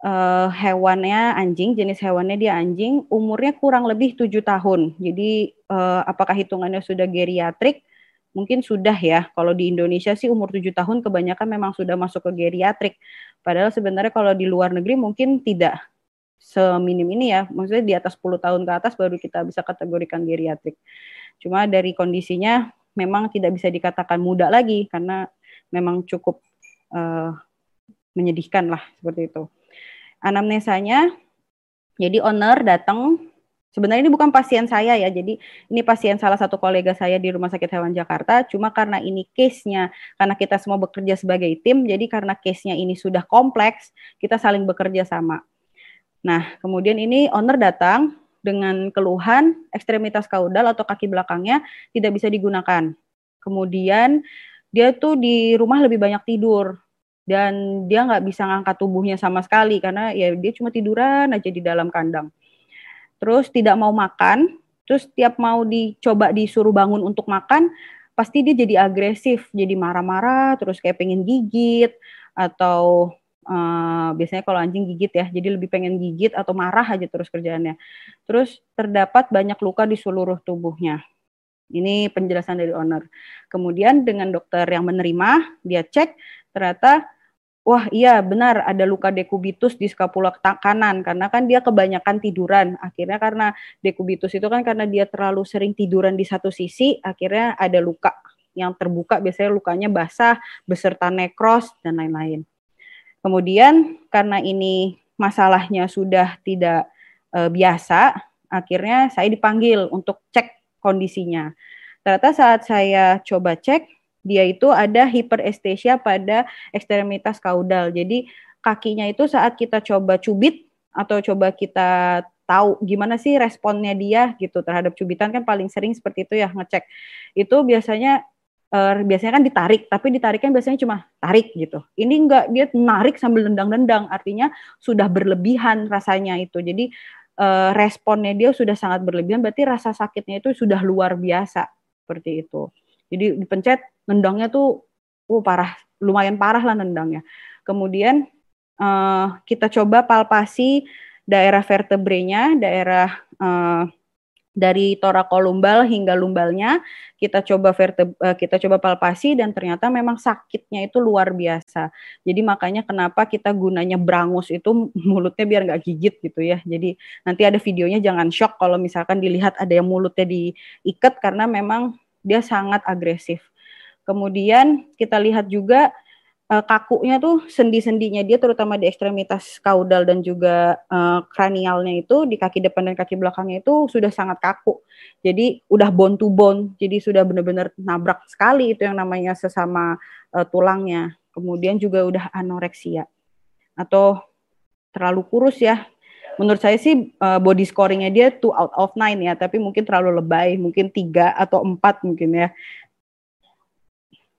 Uh, hewannya anjing, jenis hewannya dia anjing, umurnya kurang lebih tujuh tahun. Jadi uh, apakah hitungannya sudah geriatrik? Mungkin sudah ya. Kalau di Indonesia sih umur tujuh tahun kebanyakan memang sudah masuk ke geriatrik. Padahal sebenarnya kalau di luar negeri mungkin tidak seminim ini ya. Maksudnya di atas 10 tahun ke atas baru kita bisa kategorikan geriatrik. Cuma dari kondisinya memang tidak bisa dikatakan muda lagi karena memang cukup uh, menyedihkan lah seperti itu anamnesanya jadi owner datang sebenarnya ini bukan pasien saya ya jadi ini pasien salah satu kolega saya di rumah sakit hewan Jakarta cuma karena ini case-nya karena kita semua bekerja sebagai tim jadi karena case-nya ini sudah kompleks kita saling bekerja sama nah kemudian ini owner datang dengan keluhan ekstremitas kaudal atau kaki belakangnya tidak bisa digunakan kemudian dia tuh di rumah lebih banyak tidur dan dia nggak bisa ngangkat tubuhnya sama sekali karena ya dia cuma tiduran aja di dalam kandang. Terus tidak mau makan, terus tiap mau dicoba disuruh bangun untuk makan, pasti dia jadi agresif, jadi marah-marah, terus kayak pengen gigit atau uh, biasanya kalau anjing gigit ya, jadi lebih pengen gigit atau marah aja terus kerjaannya. Terus terdapat banyak luka di seluruh tubuhnya. Ini penjelasan dari owner. Kemudian dengan dokter yang menerima, dia cek ternyata wah iya benar ada luka dekubitus di skapula kanan karena kan dia kebanyakan tiduran. Akhirnya karena dekubitus itu kan karena dia terlalu sering tiduran di satu sisi, akhirnya ada luka yang terbuka biasanya lukanya basah beserta nekros dan lain-lain. Kemudian karena ini masalahnya sudah tidak e, biasa, akhirnya saya dipanggil untuk cek kondisinya. Ternyata saat saya coba cek, dia itu ada hiperestesia pada ekstremitas kaudal. Jadi kakinya itu saat kita coba cubit atau coba kita tahu gimana sih responnya dia gitu terhadap cubitan kan paling sering seperti itu ya ngecek. Itu biasanya uh, biasanya kan ditarik, tapi ditariknya biasanya cuma tarik gitu. Ini enggak dia narik sambil nendang-nendang, artinya sudah berlebihan rasanya itu. Jadi uh, responnya dia sudah sangat berlebihan, berarti rasa sakitnya itu sudah luar biasa seperti itu. Jadi dipencet nendangnya tuh uh parah, lumayan parah lah nendangnya. Kemudian uh, kita coba palpasi daerah vertebrenya, daerah uh, dari torakolumbal hingga lumbalnya kita coba uh, kita coba palpasi dan ternyata memang sakitnya itu luar biasa. Jadi makanya kenapa kita gunanya brangus itu (laughs) mulutnya biar nggak gigit gitu ya. Jadi nanti ada videonya jangan shock kalau misalkan dilihat ada yang mulutnya diikat karena memang dia sangat agresif. Kemudian kita lihat juga uh, kakunya tuh sendi-sendinya dia terutama di ekstremitas kaudal dan juga uh, kranialnya itu di kaki depan dan kaki belakangnya itu sudah sangat kaku. Jadi udah bone to bone, jadi sudah benar-benar nabrak sekali itu yang namanya sesama uh, tulangnya. Kemudian juga udah anoreksia atau terlalu kurus ya menurut saya sih body scoringnya dia two out of nine ya, tapi mungkin terlalu lebay, mungkin tiga atau empat mungkin ya.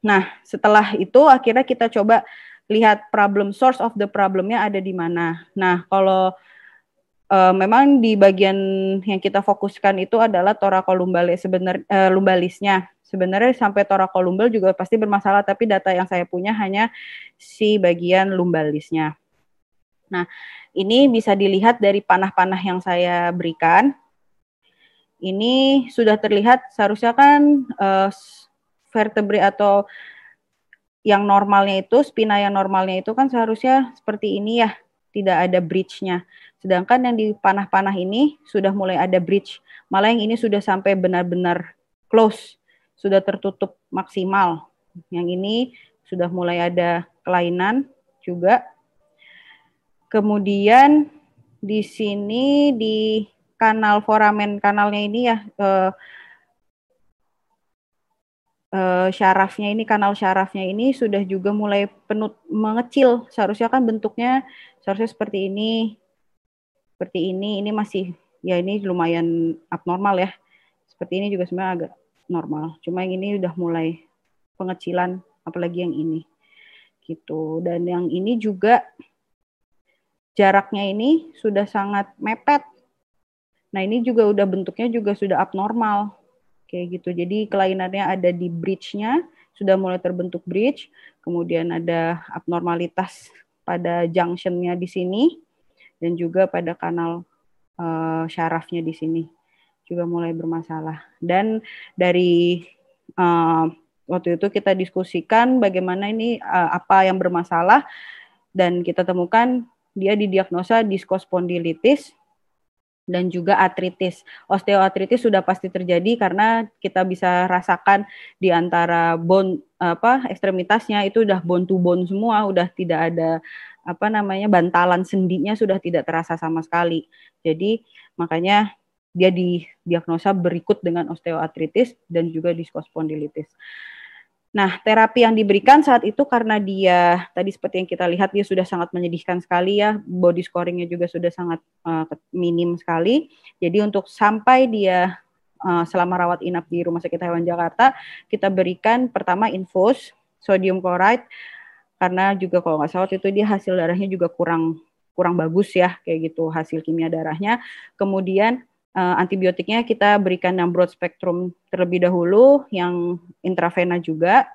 Nah, setelah itu akhirnya kita coba lihat problem source of the problemnya ada di mana. Nah, kalau uh, memang di bagian yang kita fokuskan itu adalah torakolumbalis sebenarnya uh, lumbalisnya. Sebenarnya sampai torakolumbal juga pasti bermasalah, tapi data yang saya punya hanya si bagian lumbalisnya. Nah, ini bisa dilihat dari panah-panah yang saya berikan. Ini sudah terlihat seharusnya kan uh, vertebrae atau yang normalnya itu, spina yang normalnya itu kan seharusnya seperti ini ya, tidak ada bridge-nya. Sedangkan yang di panah-panah ini sudah mulai ada bridge. Malah yang ini sudah sampai benar-benar close, sudah tertutup maksimal. Yang ini sudah mulai ada kelainan juga. Kemudian di sini di kanal foramen kanalnya ini ya uh, uh, syarafnya ini kanal syarafnya ini sudah juga mulai penut mengecil. Seharusnya kan bentuknya seharusnya seperti ini. Seperti ini, ini masih ya ini lumayan abnormal ya. Seperti ini juga sebenarnya agak normal. Cuma yang ini udah mulai pengecilan apalagi yang ini. Gitu. Dan yang ini juga jaraknya ini sudah sangat mepet. Nah, ini juga udah bentuknya juga sudah abnormal. Kayak gitu. Jadi kelainannya ada di bridge-nya, sudah mulai terbentuk bridge, kemudian ada abnormalitas pada junctionnya di sini, dan juga pada kanal uh, syarafnya di sini juga mulai bermasalah. Dan dari uh, waktu itu kita diskusikan bagaimana ini uh, apa yang bermasalah dan kita temukan dia didiagnosa diskospondilitis dan juga artritis. Osteoartritis sudah pasti terjadi karena kita bisa rasakan di antara bone apa ekstremitasnya itu udah bone to bone semua, udah tidak ada apa namanya bantalan sendinya sudah tidak terasa sama sekali. Jadi makanya dia didiagnosa berikut dengan osteoartritis dan juga diskospondilitis. Nah, terapi yang diberikan saat itu karena dia tadi seperti yang kita lihat dia sudah sangat menyedihkan sekali ya, body scoringnya juga sudah sangat uh, minim sekali. Jadi untuk sampai dia uh, selama rawat inap di Rumah Sakit Hewan Jakarta, kita berikan pertama infus sodium chloride karena juga kalau nggak salah itu dia hasil darahnya juga kurang kurang bagus ya kayak gitu hasil kimia darahnya. Kemudian uh, antibiotiknya kita berikan yang broad spectrum terlebih dahulu, yang intravena juga.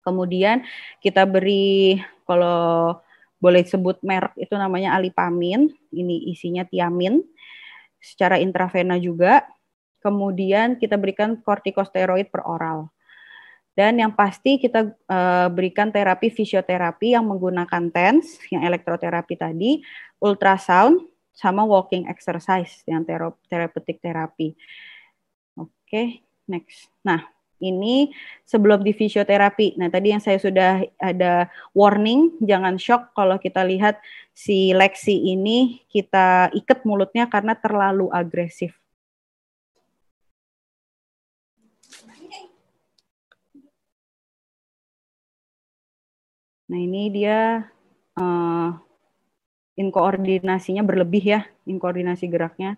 Kemudian kita beri kalau boleh sebut merek itu namanya alipamin, ini isinya tiamin secara intravena juga. Kemudian kita berikan kortikosteroid per oral. Dan yang pasti kita uh, berikan terapi fisioterapi yang menggunakan TENS, yang elektroterapi tadi, ultrasound, sama walking exercise yang therapeutic terapi. Oke, okay, next. Nah, ini sebelum di fisioterapi. Nah, tadi yang saya sudah ada warning, jangan shock kalau kita lihat si Lexi ini kita ikat mulutnya karena terlalu agresif. Nah, ini dia uh, inkoordinasinya berlebih ya, inkoordinasi geraknya.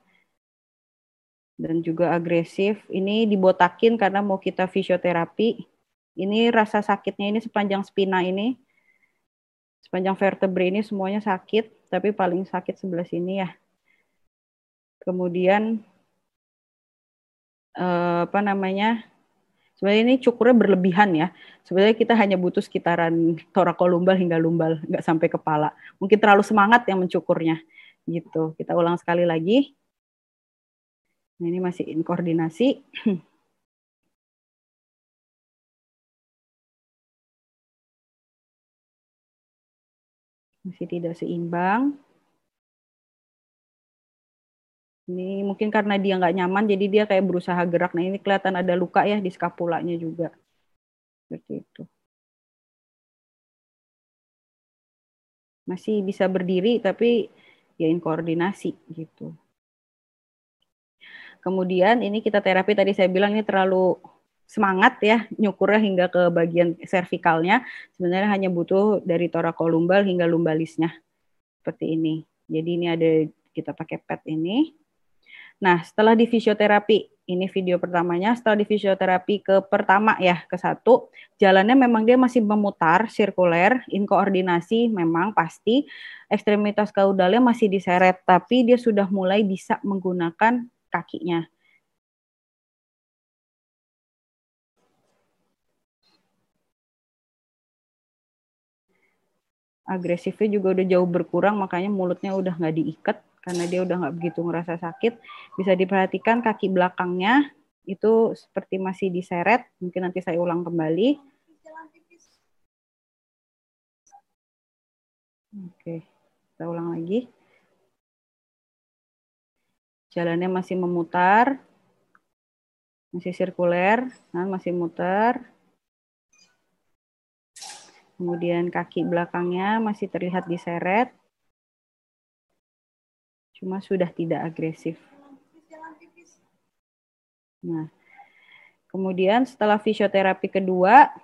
Dan juga agresif. Ini dibotakin karena mau kita fisioterapi. Ini rasa sakitnya ini sepanjang spina ini. Sepanjang vertebrae ini semuanya sakit, tapi paling sakit sebelah sini ya. Kemudian eh, apa namanya? Sebenarnya ini cukurnya berlebihan ya. Sebenarnya kita hanya butuh sekitaran torakolumbal hingga lumbal, nggak sampai kepala. Mungkin terlalu semangat yang mencukurnya. Gitu. Kita ulang sekali lagi. Nah, ini masih in koordinasi. (clears throat) Masih tidak seimbang. Ini mungkin karena dia nggak nyaman, jadi dia kayak berusaha gerak. Nah ini kelihatan ada luka ya di skapulanya juga. Seperti itu. Masih bisa berdiri, tapi ya inkoordinasi gitu. Kemudian ini kita terapi tadi saya bilang ini terlalu semangat ya nyukurnya hingga ke bagian cervicalnya. Sebenarnya hanya butuh dari torakolumbal hingga lumbalisnya. Seperti ini. Jadi ini ada kita pakai pet ini. Nah, setelah di fisioterapi, ini video pertamanya, setelah di fisioterapi ke pertama ya, ke satu, jalannya memang dia masih memutar, sirkuler, inkoordinasi memang pasti, ekstremitas kaudalnya masih diseret, tapi dia sudah mulai bisa menggunakan kakinya. Agresifnya juga udah jauh berkurang, makanya mulutnya udah nggak diikat, karena dia udah nggak begitu ngerasa sakit. Bisa diperhatikan kaki belakangnya itu seperti masih diseret. Mungkin nanti saya ulang kembali. Oke, kita ulang lagi. Jalannya masih memutar, masih sirkuler, nah masih muter. Kemudian kaki belakangnya masih terlihat diseret cuma sudah tidak agresif. Nah, kemudian setelah fisioterapi kedua,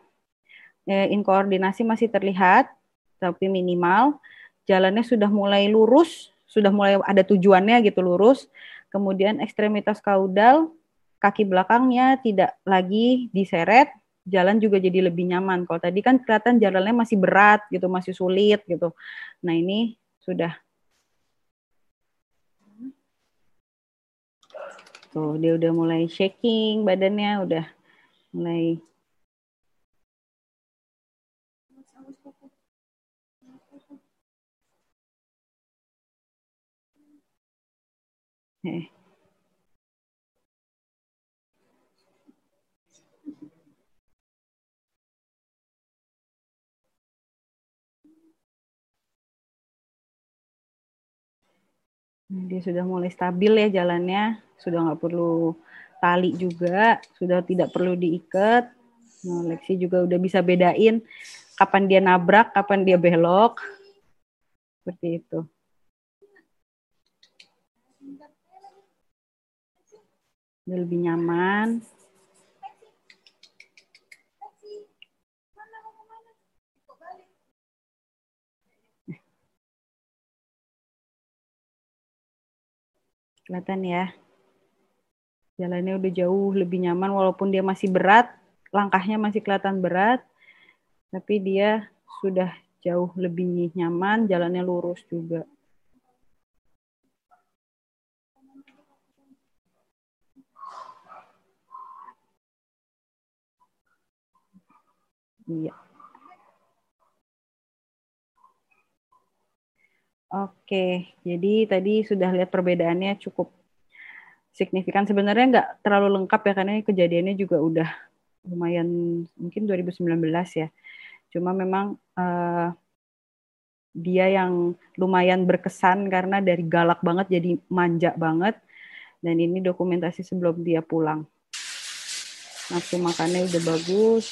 eh, inkoordinasi masih terlihat, tapi minimal. Jalannya sudah mulai lurus, sudah mulai ada tujuannya gitu lurus. Kemudian ekstremitas kaudal, kaki belakangnya tidak lagi diseret, jalan juga jadi lebih nyaman. Kalau tadi kan kelihatan jalannya masih berat gitu, masih sulit gitu. Nah ini sudah Tuh, dia udah mulai shaking badannya, udah mulai eh. Dia sudah mulai stabil ya jalannya sudah nggak perlu tali juga, sudah tidak perlu diikat. Nah, Lexi juga udah bisa bedain kapan dia nabrak, kapan dia belok. Seperti itu. Lebih nyaman. Kelihatan ya. Jalannya udah jauh lebih nyaman walaupun dia masih berat, langkahnya masih kelihatan berat, tapi dia sudah jauh lebih nyaman, jalannya lurus juga. Iya. Oke, jadi tadi sudah lihat perbedaannya cukup signifikan. Sebenarnya nggak terlalu lengkap ya, karena kejadiannya juga udah lumayan, mungkin 2019 ya. Cuma memang uh, dia yang lumayan berkesan karena dari galak banget jadi manja banget. Dan ini dokumentasi sebelum dia pulang. Nafsu makannya udah bagus,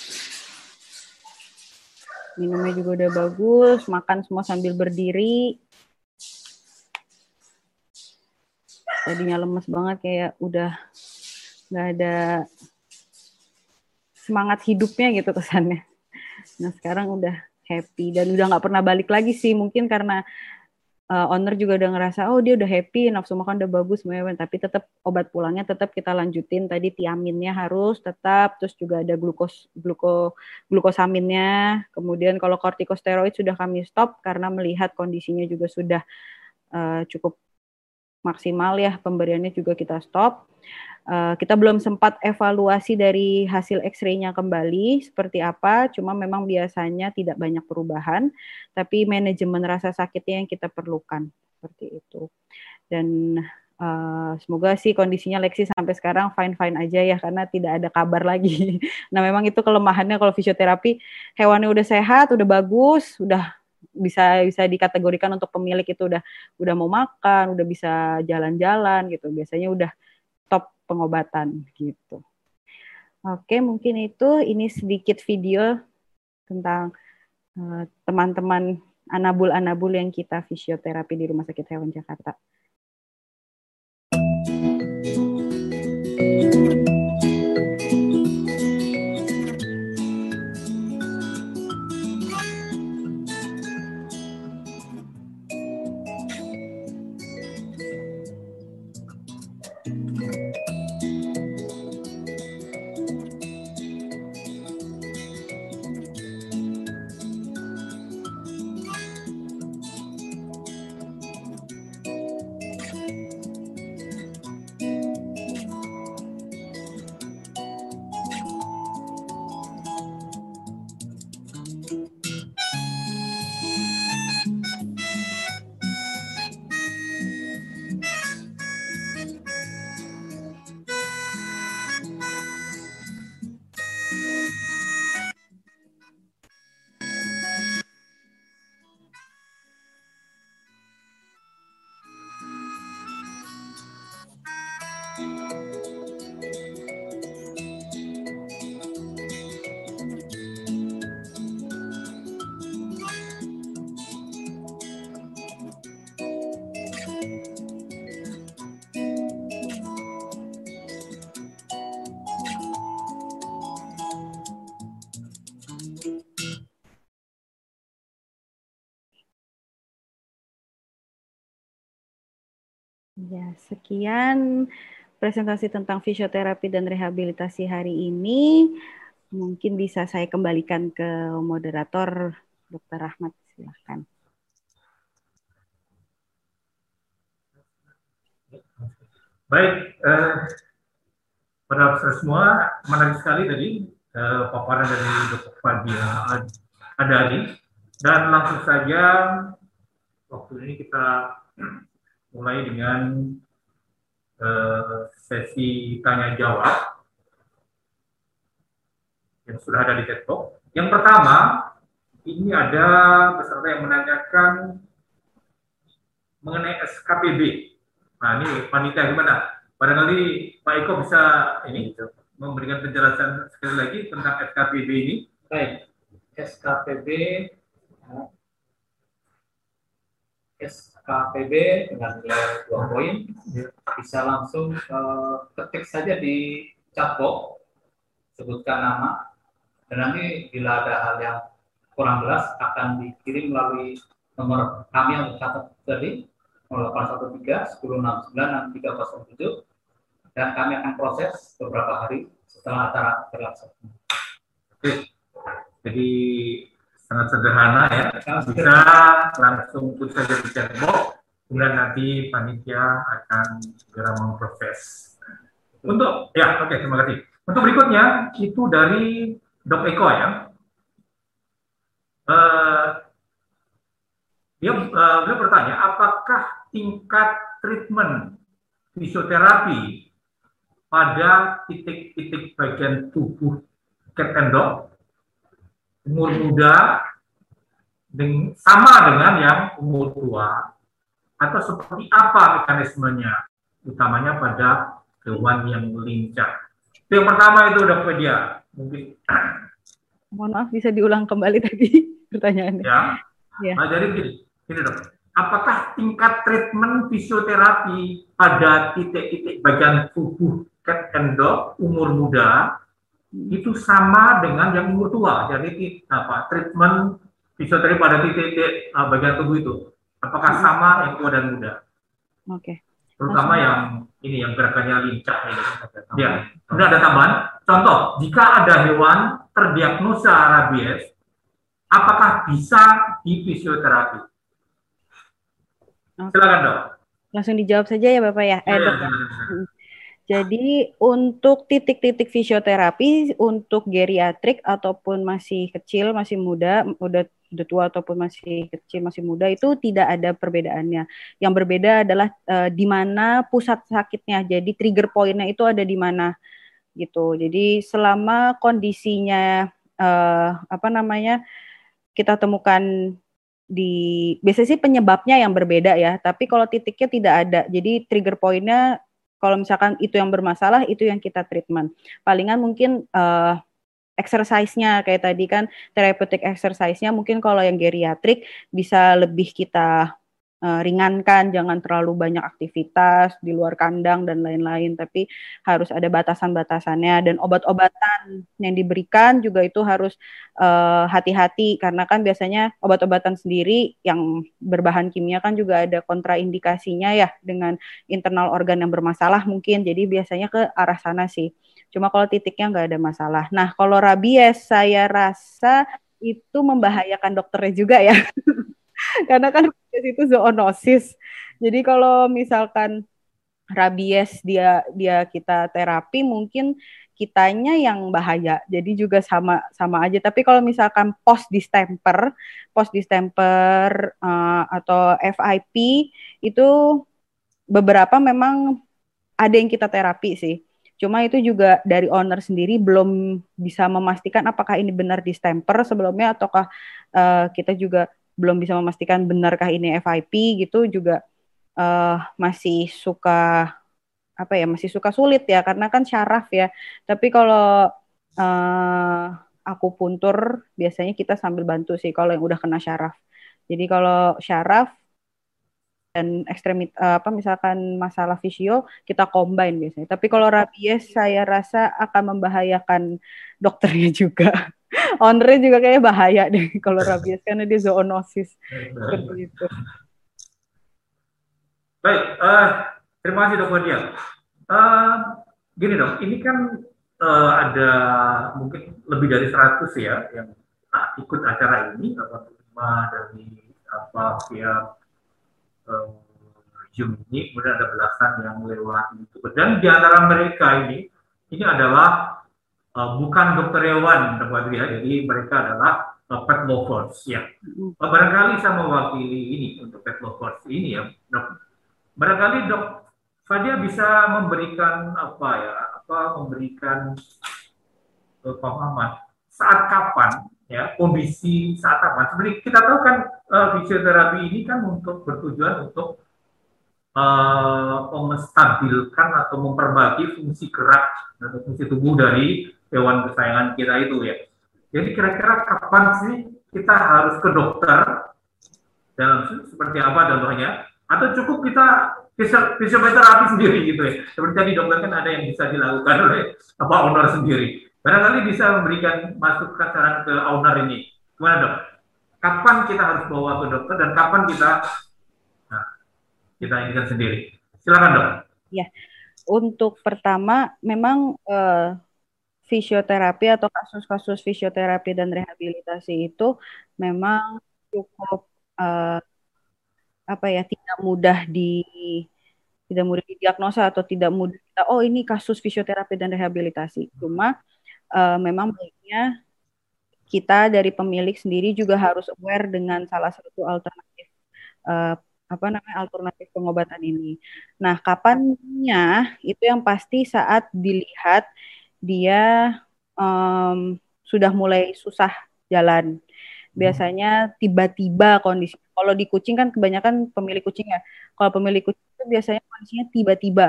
minumnya juga udah bagus, makan semua sambil berdiri. Tadinya lemes banget kayak udah nggak ada semangat hidupnya gitu kesannya. Nah sekarang udah happy dan udah nggak pernah balik lagi sih mungkin karena uh, owner juga udah ngerasa oh dia udah happy nafsu makan udah bagus semuanya tapi tetap obat pulangnya tetap kita lanjutin. Tadi tiaminnya harus tetap terus juga ada glukos gluko glukosaminnya. Kemudian kalau kortikosteroid sudah kami stop karena melihat kondisinya juga sudah uh, cukup maksimal ya pemberiannya juga kita stop Uh, kita belum sempat evaluasi dari hasil X-ray-nya kembali seperti apa, cuma memang biasanya tidak banyak perubahan, tapi manajemen rasa sakitnya yang kita perlukan seperti itu. Dan uh, semoga sih kondisinya Lexi sampai sekarang fine-fine aja ya karena tidak ada kabar lagi. (laughs) nah memang itu kelemahannya kalau fisioterapi hewannya udah sehat, udah bagus, udah bisa bisa dikategorikan untuk pemilik itu udah udah mau makan, udah bisa jalan-jalan gitu. Biasanya udah top pengobatan gitu. Oke, mungkin itu ini sedikit video tentang eh, teman-teman uh, anabul-anabul yang kita fisioterapi di Rumah Sakit Hewan Jakarta. Sekian presentasi tentang fisioterapi dan rehabilitasi hari ini. Mungkin bisa saya kembalikan ke moderator Dr. Rahmat. Silahkan. Baik, eh, pada semua, menarik sekali tadi eh, paparan dari Dr. Fadia Adari. Dan langsung saja, waktu ini kita mulai dengan uh, sesi tanya jawab yang sudah ada di chatbox. Yang pertama, ini ada peserta yang menanyakan mengenai SKPB. Nah, ini panitia gimana? Barangkali Pak Eko bisa ini memberikan penjelasan sekali lagi tentang SKPB ini. Baik, SKPB SKPB dengan nilai dua poin bisa langsung uh, ketik saja di chatbox sebutkan nama dan nanti bila ada hal yang kurang jelas akan dikirim melalui nomor kami yang tercatat tadi 0813 1069 6307 dan kami akan proses beberapa hari setelah acara terlaksana. Oke, jadi sangat sederhana ya. Bisa langsung tulis saja di chatbox, kemudian nanti panitia akan segera memproses. Untuk ya, oke okay, terima kasih. Untuk berikutnya itu dari Dok Eko ya. Uh, dia uh, beliau bertanya, apakah tingkat treatment fisioterapi pada titik-titik bagian tubuh cat and dog umur muda dengan, sama dengan yang umur tua atau seperti apa mekanismenya utamanya pada hewan yang lincah. Itu yang pertama itu udah dia mungkin. (clears throat) Mohon maaf bisa diulang kembali (laughs) tadi pertanyaannya. Ya. ya. Nah, jadi gini, gini dok. Apakah tingkat treatment fisioterapi pada titik-titik bagian tubuh cat and dog umur muda itu sama dengan yang umur tua. Jadi apa treatment fisioterapi pada titik-titik uh, bagian tubuh itu apakah hmm. sama yang tua dan muda? Oke. Okay. Terutama yang ini yang gerakannya lincah ini. Ya. Kemudian ada tambahan. Contoh, jika ada hewan terdiagnosa rabies, apakah bisa di fisioterapi? Okay. Silakan dok. Langsung dijawab saja ya Bapak ya. Eh, ya, dok. Ya, jadi untuk titik-titik fisioterapi untuk geriatrik ataupun masih kecil, masih muda, udah udah tua ataupun masih kecil, masih muda itu tidak ada perbedaannya. Yang berbeda adalah uh, di mana pusat sakitnya. Jadi trigger pointnya itu ada di mana gitu. Jadi selama kondisinya uh, apa namanya kita temukan di biasanya sih penyebabnya yang berbeda ya, tapi kalau titiknya tidak ada. Jadi trigger pointnya kalau misalkan itu yang bermasalah, itu yang kita treatment. Palingan mungkin uh, exercise-nya kayak tadi kan therapeutic exercise-nya mungkin kalau yang geriatrik bisa lebih kita uh, ringankan, jangan terlalu banyak aktivitas di luar kandang dan lain-lain, tapi harus ada batasan-batasannya dan obat-obatan yang diberikan juga itu harus eh, hati-hati karena kan biasanya obat-obatan sendiri yang berbahan kimia kan juga ada kontraindikasinya ya dengan internal organ yang bermasalah mungkin, jadi biasanya ke arah sana sih. Cuma kalau titiknya nggak ada masalah. Nah kalau rabies saya rasa itu membahayakan dokternya juga ya. (laughs) (laughs) karena kan rabies itu zoonosis. Jadi kalau misalkan rabies dia dia kita terapi mungkin kitanya yang bahaya. Jadi juga sama sama aja. Tapi kalau misalkan post distemper, post distemper uh, atau FIP itu beberapa memang ada yang kita terapi sih. Cuma itu juga dari owner sendiri belum bisa memastikan apakah ini benar distemper sebelumnya ataukah uh, kita juga belum bisa memastikan benarkah ini FIP gitu juga uh, masih suka apa ya masih suka sulit ya karena kan syaraf ya. Tapi kalau uh, aku puntur biasanya kita sambil bantu sih kalau yang udah kena syaraf. Jadi kalau syaraf dan ekstremit uh, apa misalkan masalah visio kita combine biasanya. Tapi kalau rabies saya rasa akan membahayakan dokternya (laughs) juga (laughs) ownernya juga kayaknya bahaya deh (laughs) kalau rabies karena dia zoonosis seperti itu. Baik, uh, terima kasih dok Wadia. Uh, gini dok, ini kan uh, ada mungkin lebih dari 100 ya yang uh, ikut acara ini, apa lima dari apa via uh, Zoom ini, kemudian ada belasan yang lewat YouTube. Dan di antara mereka ini, ini adalah uh, bukan dokter hewan tempat ya, jadi mereka adalah uh, pet lovers ya. Uh, barangkali saya mewakili ini untuk pet lovers ini ya, dok. Barangkali dok Fadia bisa memberikan apa ya, apa memberikan uh, pemahaman saat kapan ya kondisi saat kapan. Seperti kita tahu kan uh, fisioterapi ini kan untuk bertujuan untuk uh, menstabilkan atau memperbaiki fungsi gerak atau fungsi tubuh dari hewan kesayangan kita itu ya. Jadi kira-kira kapan sih kita harus ke dokter dalam seperti apa contohnya? Atau cukup kita fisioterapi (laughs) sendiri gitu ya. Seperti tadi dokter kan ada yang bisa dilakukan oleh apa owner sendiri. Barangkali bisa memberikan masukan saran ke owner ini. Gimana dok? Kapan kita harus bawa ke dokter dan kapan kita nah, kita inikan sendiri? Silakan dok. Ya, untuk pertama memang uh, fisioterapi atau kasus-kasus fisioterapi dan rehabilitasi itu memang cukup uh, apa ya tidak mudah di tidak mudah didiagnosa atau tidak mudah kita oh ini kasus fisioterapi dan rehabilitasi cuma uh, memang baiknya kita dari pemilik sendiri juga harus aware dengan salah satu alternatif uh, apa namanya alternatif pengobatan ini. Nah, kapannya itu yang pasti saat dilihat dia um, sudah mulai susah jalan. Biasanya tiba-tiba kondisi kalau di kucing kan kebanyakan pemilik kucing ya. Kalau pemilik kucing itu biasanya kondisinya tiba-tiba.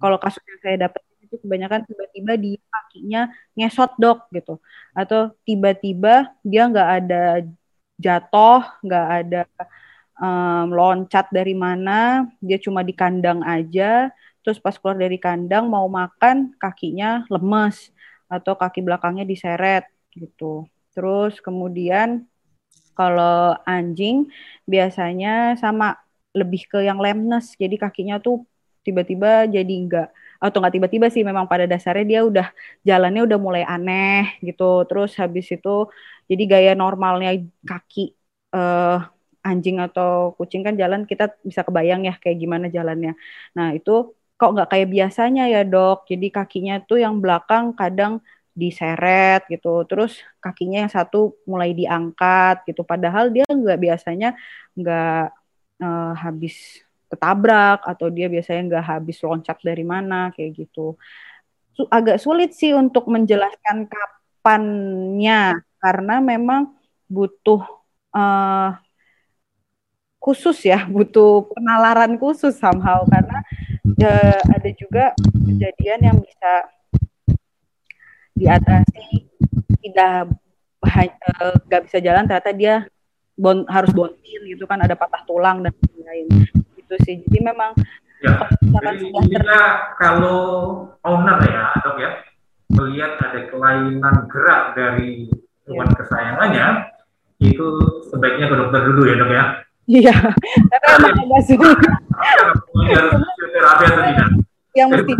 Kalau kasus yang saya dapat itu kebanyakan tiba-tiba di kakinya ngesot dok gitu. Atau tiba-tiba dia nggak ada jatuh, nggak ada um, loncat dari mana, dia cuma di kandang aja. Terus pas keluar dari kandang mau makan kakinya lemes atau kaki belakangnya diseret gitu. Terus kemudian kalau anjing biasanya sama lebih ke yang lameness, jadi kakinya tuh tiba-tiba jadi enggak atau enggak tiba-tiba sih memang pada dasarnya dia udah jalannya udah mulai aneh gitu. Terus habis itu jadi gaya normalnya kaki uh, anjing atau kucing kan jalan kita bisa kebayang ya kayak gimana jalannya. Nah itu kok nggak kayak biasanya ya dok. Jadi kakinya tuh yang belakang kadang diseret gitu. Terus kakinya yang satu mulai diangkat gitu. Padahal dia nggak biasanya nggak uh, habis ketabrak atau dia biasanya nggak habis loncat dari mana kayak gitu. Agak sulit sih untuk menjelaskan kapannya karena memang butuh uh, khusus ya butuh penalaran khusus somehow. Karena uh, ada juga kejadian yang bisa diatasi tidak eh, nggak uh, bisa jalan ternyata dia bon, harus bontin gitu kan ada patah tulang dan lain-lain. Itu sih. Jadi memang ya, jadi intinya kalau owner ya dok ya melihat ada kelainan gerak dari hewan ya. kesayangannya itu sebaiknya ke dokter dulu ya dok ya iya. Karena emang agak sulit terapi atau tidak yang mesti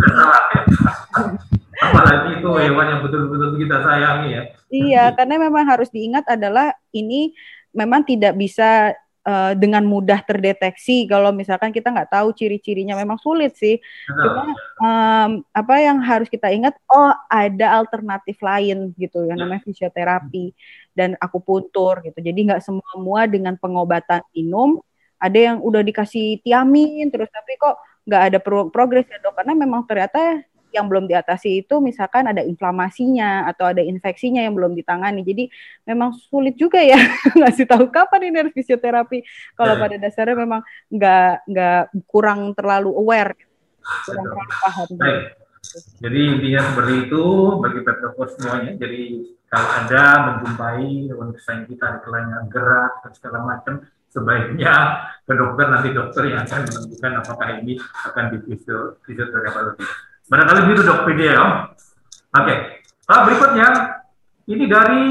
apalagi itu hewan yang betul-betul kita sayangi ya. Iya, karena memang harus diingat adalah ini memang tidak bisa uh, dengan mudah terdeteksi. Kalau misalkan kita nggak tahu ciri-cirinya memang sulit sih. Cuma um, apa yang harus kita ingat, oh ada alternatif lain gitu yang namanya fisioterapi dan akupuntur gitu. Jadi nggak semua dengan pengobatan minum. Ada yang udah dikasih tiamin terus tapi kok nggak ada pro progres ya dok karena memang ternyata yang belum diatasi itu misalkan ada inflamasinya atau ada infeksinya yang belum ditangani. Jadi memang sulit juga ya (laughs) ngasih tahu kapan ini harus fisioterapi. Kalau pada dasarnya memang nggak nggak kurang terlalu aware, kurang terlalu paham. Jadi intinya seperti itu bagi pet semuanya. Jadi kalau anda menjumpai hewan kesayangan kita ada kelainan gerak dan segala macam, sebaiknya ke dokter nanti dokter yang akan menentukan apakah ini akan di fisioterapi. Barangkali gitu dok video. Ya. Oke. Okay. Nah, berikutnya ini dari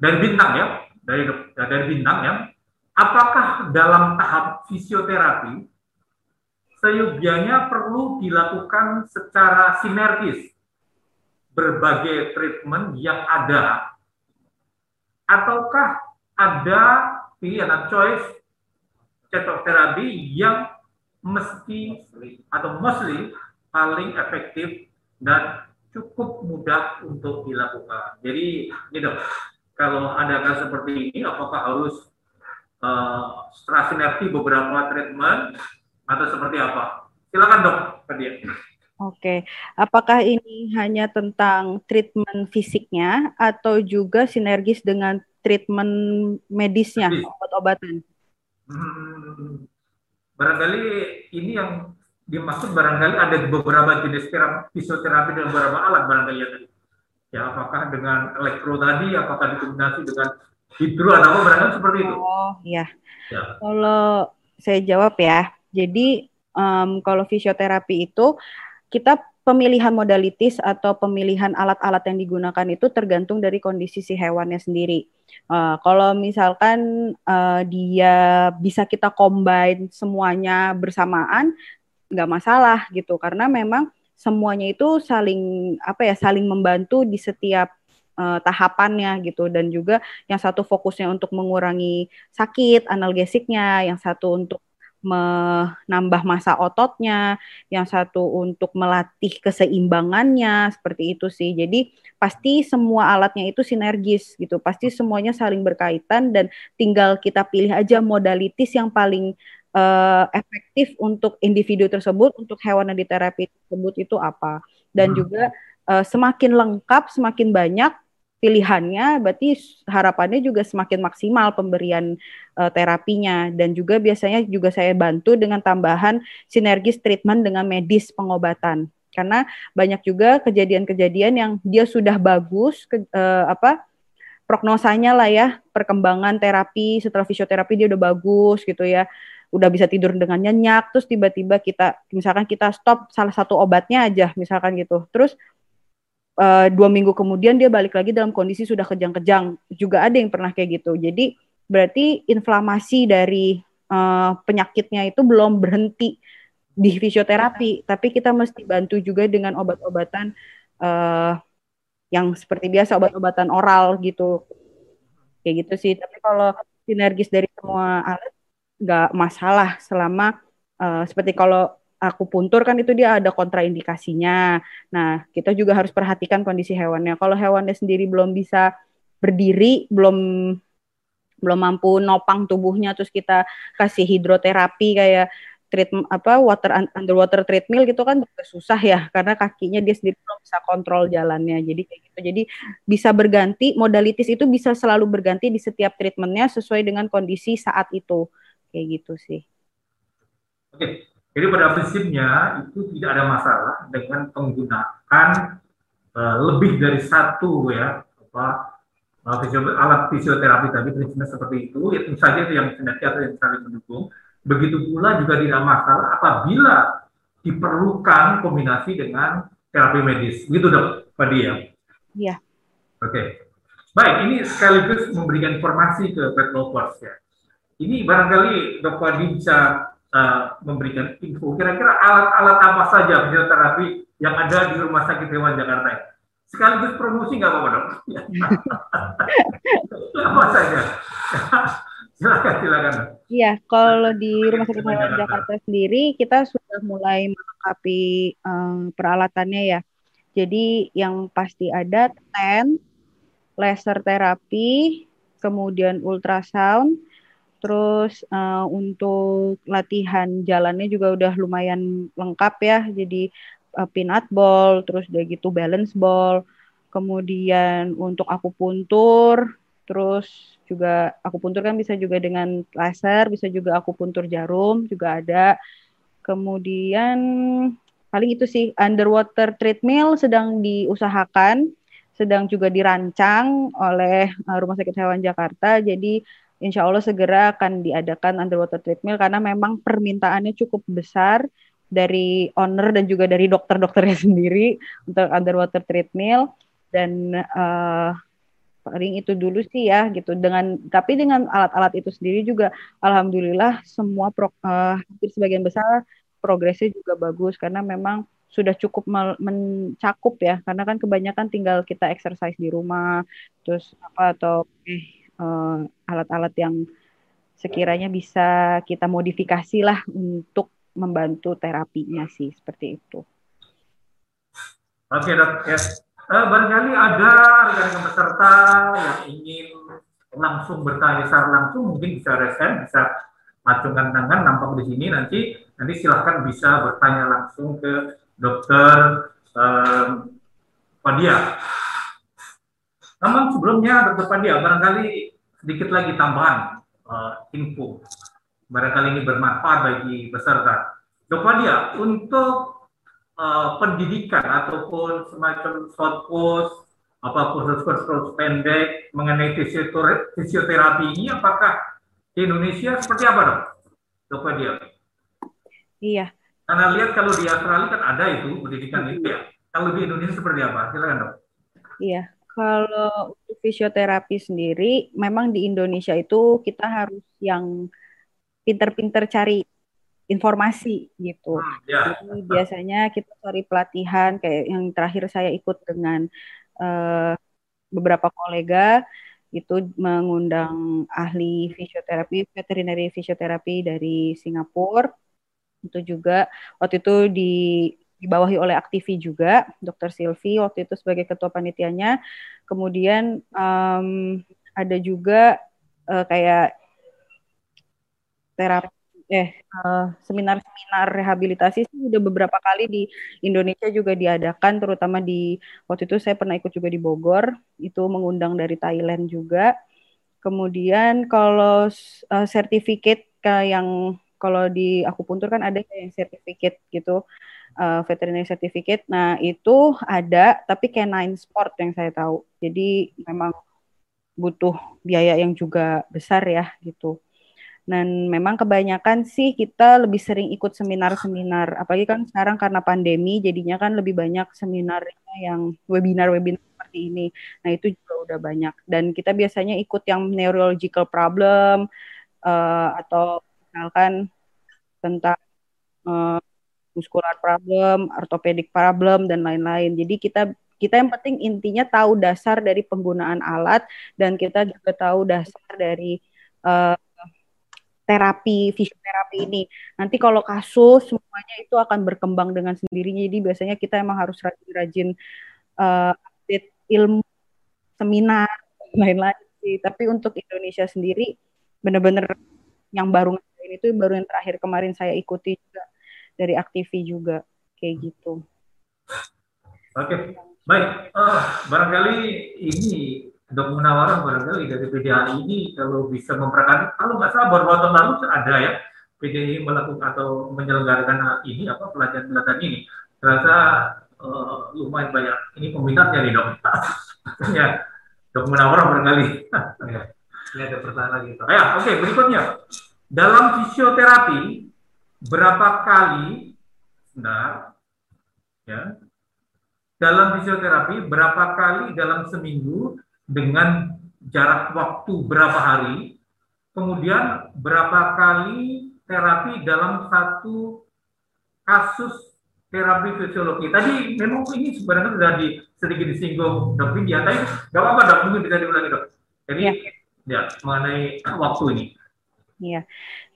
dari bintang ya, dari dari bintang ya. Apakah dalam tahap fisioterapi seyogianya perlu dilakukan secara sinergis berbagai treatment yang ada ataukah ada pilihan choice terapi yang mesti atau mostly paling efektif dan cukup mudah untuk dilakukan. Jadi, gitu. Kalau ada kasus seperti ini, apakah harus uh, setelah sinergi beberapa treatment atau seperti apa? Silakan dok, Fadia. Oke, apakah ini hanya tentang treatment fisiknya atau juga sinergis dengan treatment medisnya, obat-obatan? Hmm, barangkali ini yang dimaksud barangkali ada beberapa jenis terapi, fisioterapi dan beberapa alat barangkali ya tadi. Ya, apakah dengan elektro tadi, apakah dikombinasi dengan hidro atau apa barangkali seperti itu? Oh, iya. Ya. Kalau saya jawab ya, jadi um, kalau fisioterapi itu kita pemilihan modalitis atau pemilihan alat-alat yang digunakan itu tergantung dari kondisi si hewannya sendiri. Uh, kalau misalkan uh, dia bisa kita combine semuanya bersamaan, nggak masalah gitu, karena memang semuanya itu saling apa ya, saling membantu di setiap uh, tahapannya gitu, dan juga yang satu fokusnya untuk mengurangi sakit analgesiknya, yang satu untuk menambah masa ototnya, yang satu untuk melatih keseimbangannya, seperti itu sih. Jadi pasti semua alatnya itu sinergis gitu, pasti semuanya saling berkaitan dan tinggal kita pilih aja modalitis yang paling uh, efektif untuk individu tersebut, untuk hewan yang diterapi tersebut itu apa. Dan hmm. juga uh, semakin lengkap, semakin banyak pilihannya, berarti harapannya juga semakin maksimal pemberian uh, terapinya. Dan juga biasanya juga saya bantu dengan tambahan sinergis treatment dengan medis pengobatan. Karena banyak juga kejadian-kejadian yang dia sudah bagus ke, uh, apa prognosanya lah ya perkembangan terapi setelah fisioterapi dia udah bagus gitu ya. Udah bisa tidur dengan nyenyak terus tiba-tiba kita misalkan kita stop salah satu obatnya aja misalkan gitu. Terus uh, dua minggu kemudian dia balik lagi dalam kondisi sudah kejang-kejang. Juga ada yang pernah kayak gitu. Jadi berarti inflamasi dari uh, penyakitnya itu belum berhenti di fisioterapi. Tapi kita mesti bantu juga dengan obat-obatan uh, yang seperti biasa obat-obatan oral gitu. Kayak gitu sih. Tapi kalau sinergis dari semua alat nggak masalah selama uh, seperti kalau aku puntur kan itu dia ada kontraindikasinya. Nah, kita juga harus perhatikan kondisi hewannya. Kalau hewannya sendiri belum bisa berdiri, belum belum mampu nopang tubuhnya terus kita kasih hidroterapi kayak treatment apa water underwater treadmill gitu kan juga susah ya karena kakinya dia sendiri belum bisa kontrol jalannya jadi kayak gitu jadi bisa berganti modalitis itu bisa selalu berganti di setiap treatmentnya sesuai dengan kondisi saat itu kayak gitu sih. Oke, jadi pada prinsipnya itu tidak ada masalah dengan menggunakan uh, lebih dari satu ya apa uh, alat fisioterapi tadi prinsipnya seperti itu ya tentu saja itu yang atau yang saling mendukung. Begitu pula juga tidak masalah apabila diperlukan kombinasi dengan terapi medis. Gitu dok, Pak Dia. Iya. Oke. Okay. Baik, ini sekaligus memberikan informasi ke pet lovers ya. Ini barangkali dok bisa uh, memberikan info kira-kira alat-alat apa saja fisioterapi yang ada di Rumah Sakit Hewan Jakarta. Sekaligus promosi nggak apa-apa dong? (laughs) apa saja? (laughs) silakan, silakan. Iya, kalau di Rumah Sakit Hewan Jakarta sendiri kita sudah mulai melengkapi um, peralatannya ya. Jadi yang pasti ada tent, laser terapi, kemudian ultrasound, Terus uh, untuk latihan jalannya juga udah lumayan lengkap ya. Jadi uh, peanut ball, terus udah gitu balance ball. Kemudian untuk akupuntur, terus juga akupuntur kan bisa juga dengan laser, bisa juga akupuntur jarum juga ada. Kemudian paling itu sih underwater treadmill sedang diusahakan, sedang juga dirancang oleh uh, Rumah Sakit Hewan Jakarta. Jadi insya Allah segera akan diadakan underwater treadmill karena memang permintaannya cukup besar dari owner dan juga dari dokter-dokternya (laughs) sendiri untuk underwater treadmill. Dan uh, paling itu dulu sih ya gitu. Dengan tapi dengan alat-alat itu sendiri juga alhamdulillah semua pro, uh, hampir sebagian besar progresnya juga bagus. Karena memang sudah cukup mencakup ya. Karena kan kebanyakan tinggal kita exercise di rumah terus apa atau eh uh, alat-alat yang sekiranya bisa kita modifikasi lah untuk membantu terapinya sih seperti itu. Oke dok, ya. Uh, barangkali ada rekan-rekan peserta yang ingin langsung bertanya secara langsung, mungkin bisa resen, bisa acungkan tangan, nampak di sini nanti nanti silahkan bisa bertanya langsung ke dokter um, Padia. Namun sebelumnya dokter Padia, barangkali sedikit lagi tambahan uh, info. Barangkali ini bermanfaat bagi peserta. Dokter Padia, untuk uh, pendidikan ataupun semacam short course apa kursus-kursus pendek mengenai fisioterapi ini apakah di Indonesia seperti apa dok? Dokter dia? Iya. Karena lihat kalau di Australia kan ada itu pendidikan itu ya. Kalau di Indonesia seperti apa? Silakan dok. Iya. Kalau untuk fisioterapi sendiri, memang di Indonesia itu kita harus yang pinter-pinter cari informasi gitu. Ya. Jadi biasanya kita cari pelatihan kayak yang terakhir saya ikut dengan uh, beberapa kolega itu mengundang ahli fisioterapi, veterinary fisioterapi dari Singapura. Itu juga waktu itu di dibawahi oleh Aktivi juga, Dr. Silvi waktu itu sebagai ketua panitianya. Kemudian um, ada juga uh, kayak terapi eh seminar-seminar uh, rehabilitasi sih udah beberapa kali di Indonesia juga diadakan terutama di waktu itu saya pernah ikut juga di Bogor itu mengundang dari Thailand juga kemudian kalau uh, sertifikat yang kalau di aku puntur kan ada yang sertifikat gitu uh, veterinary certificate nah itu ada tapi canine sport yang saya tahu jadi memang butuh biaya yang juga besar ya gitu dan memang kebanyakan sih kita lebih sering ikut seminar-seminar. Apalagi kan sekarang karena pandemi jadinya kan lebih banyak seminarnya yang webinar-webinar seperti ini. Nah, itu juga udah banyak. Dan kita biasanya ikut yang neurological problem uh, atau misalkan tentang uh, muscular problem, orthopedic problem dan lain-lain. Jadi kita kita yang penting intinya tahu dasar dari penggunaan alat dan kita juga tahu dasar dari uh, terapi fisioterapi ini. Nanti kalau kasus semuanya itu akan berkembang dengan sendirinya. Jadi biasanya kita emang harus rajin-rajin uh, update ilmu seminar lain-lain sih. Tapi untuk Indonesia sendiri benar-benar yang baru ini itu baru yang terakhir kemarin saya ikuti juga dari Aktivi juga kayak gitu. Oke, baik. Uh, barangkali ini dok Munawar barangkali dari PDHI ini kalau bisa memperkenalkan kalau nggak salah baru tahun lalu ada ya PDHI melakukan atau menyelenggarakan ini apa pelajaran-pelajaran ini terasa uh, lumayan banyak ini peminatnya nih dok (laughs) ya dok Munawar barangkali (laughs) ya. ini ada pertanyaan lagi pak ya oke okay, berikutnya dalam fisioterapi berapa kali benar ya dalam fisioterapi berapa kali dalam seminggu dengan jarak waktu berapa hari, kemudian berapa kali terapi dalam satu kasus terapi fisiologi. Tadi memang ini sebenarnya sudah di, sedikit disinggung dok Widya, tapi nggak apa-apa dok, mungkin bisa diulangi dok. Jadi ya, ya mengenai waktu ini. Iya,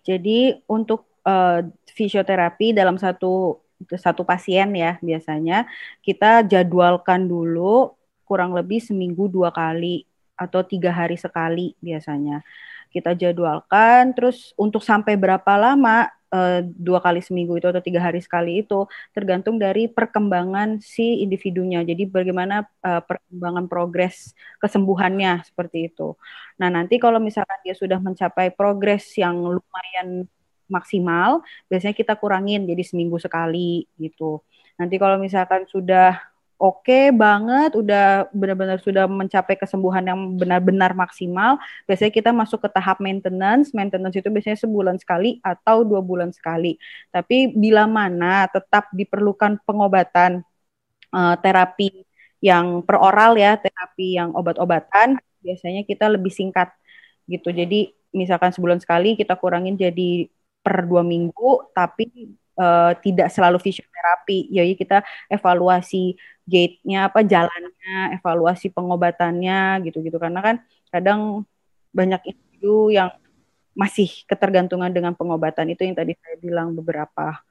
jadi untuk uh, fisioterapi dalam satu satu pasien ya biasanya. Kita jadwalkan dulu kurang lebih seminggu dua kali atau tiga hari sekali biasanya. Kita jadwalkan terus untuk sampai berapa lama e, dua kali seminggu itu atau tiga hari sekali itu tergantung dari perkembangan si individunya. Jadi bagaimana e, perkembangan progres kesembuhannya seperti itu. Nah nanti kalau misalkan dia sudah mencapai progres yang lumayan maksimal biasanya kita kurangin jadi seminggu sekali gitu nanti kalau misalkan sudah oke okay banget, udah benar-benar sudah mencapai kesembuhan yang benar-benar maksimal, biasanya kita masuk ke tahap maintenance. Maintenance itu biasanya sebulan sekali atau dua bulan sekali. Tapi bila mana tetap diperlukan pengobatan uh, terapi yang peroral ya, terapi yang obat-obatan, biasanya kita lebih singkat gitu. Jadi misalkan sebulan sekali kita kurangin jadi per dua minggu, tapi uh, tidak selalu fisioterapi. Jadi kita evaluasi gate-nya apa jalannya, evaluasi pengobatannya gitu-gitu karena kan kadang banyak individu yang masih ketergantungan dengan pengobatan itu yang tadi saya bilang beberapa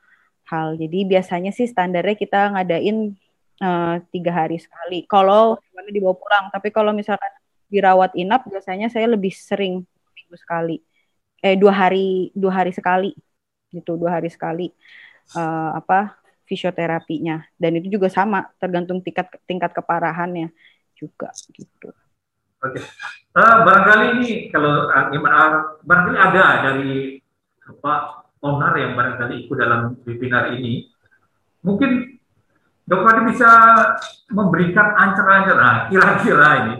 hal. Jadi biasanya sih standarnya kita ngadain uh, tiga hari sekali. Kalau dibawa pulang, tapi kalau misalkan dirawat inap biasanya saya lebih sering minggu sekali. Eh dua hari dua hari sekali gitu dua hari sekali uh, apa fisioterapinya dan itu juga sama tergantung tingkat tingkat keparahannya juga gitu. Oke, okay. uh, barangkali ini kalau uh, barangkali ada dari apa owner yang barangkali ikut dalam webinar ini, mungkin dokter bisa memberikan ancaman-ancaman, nah, kira-kira ini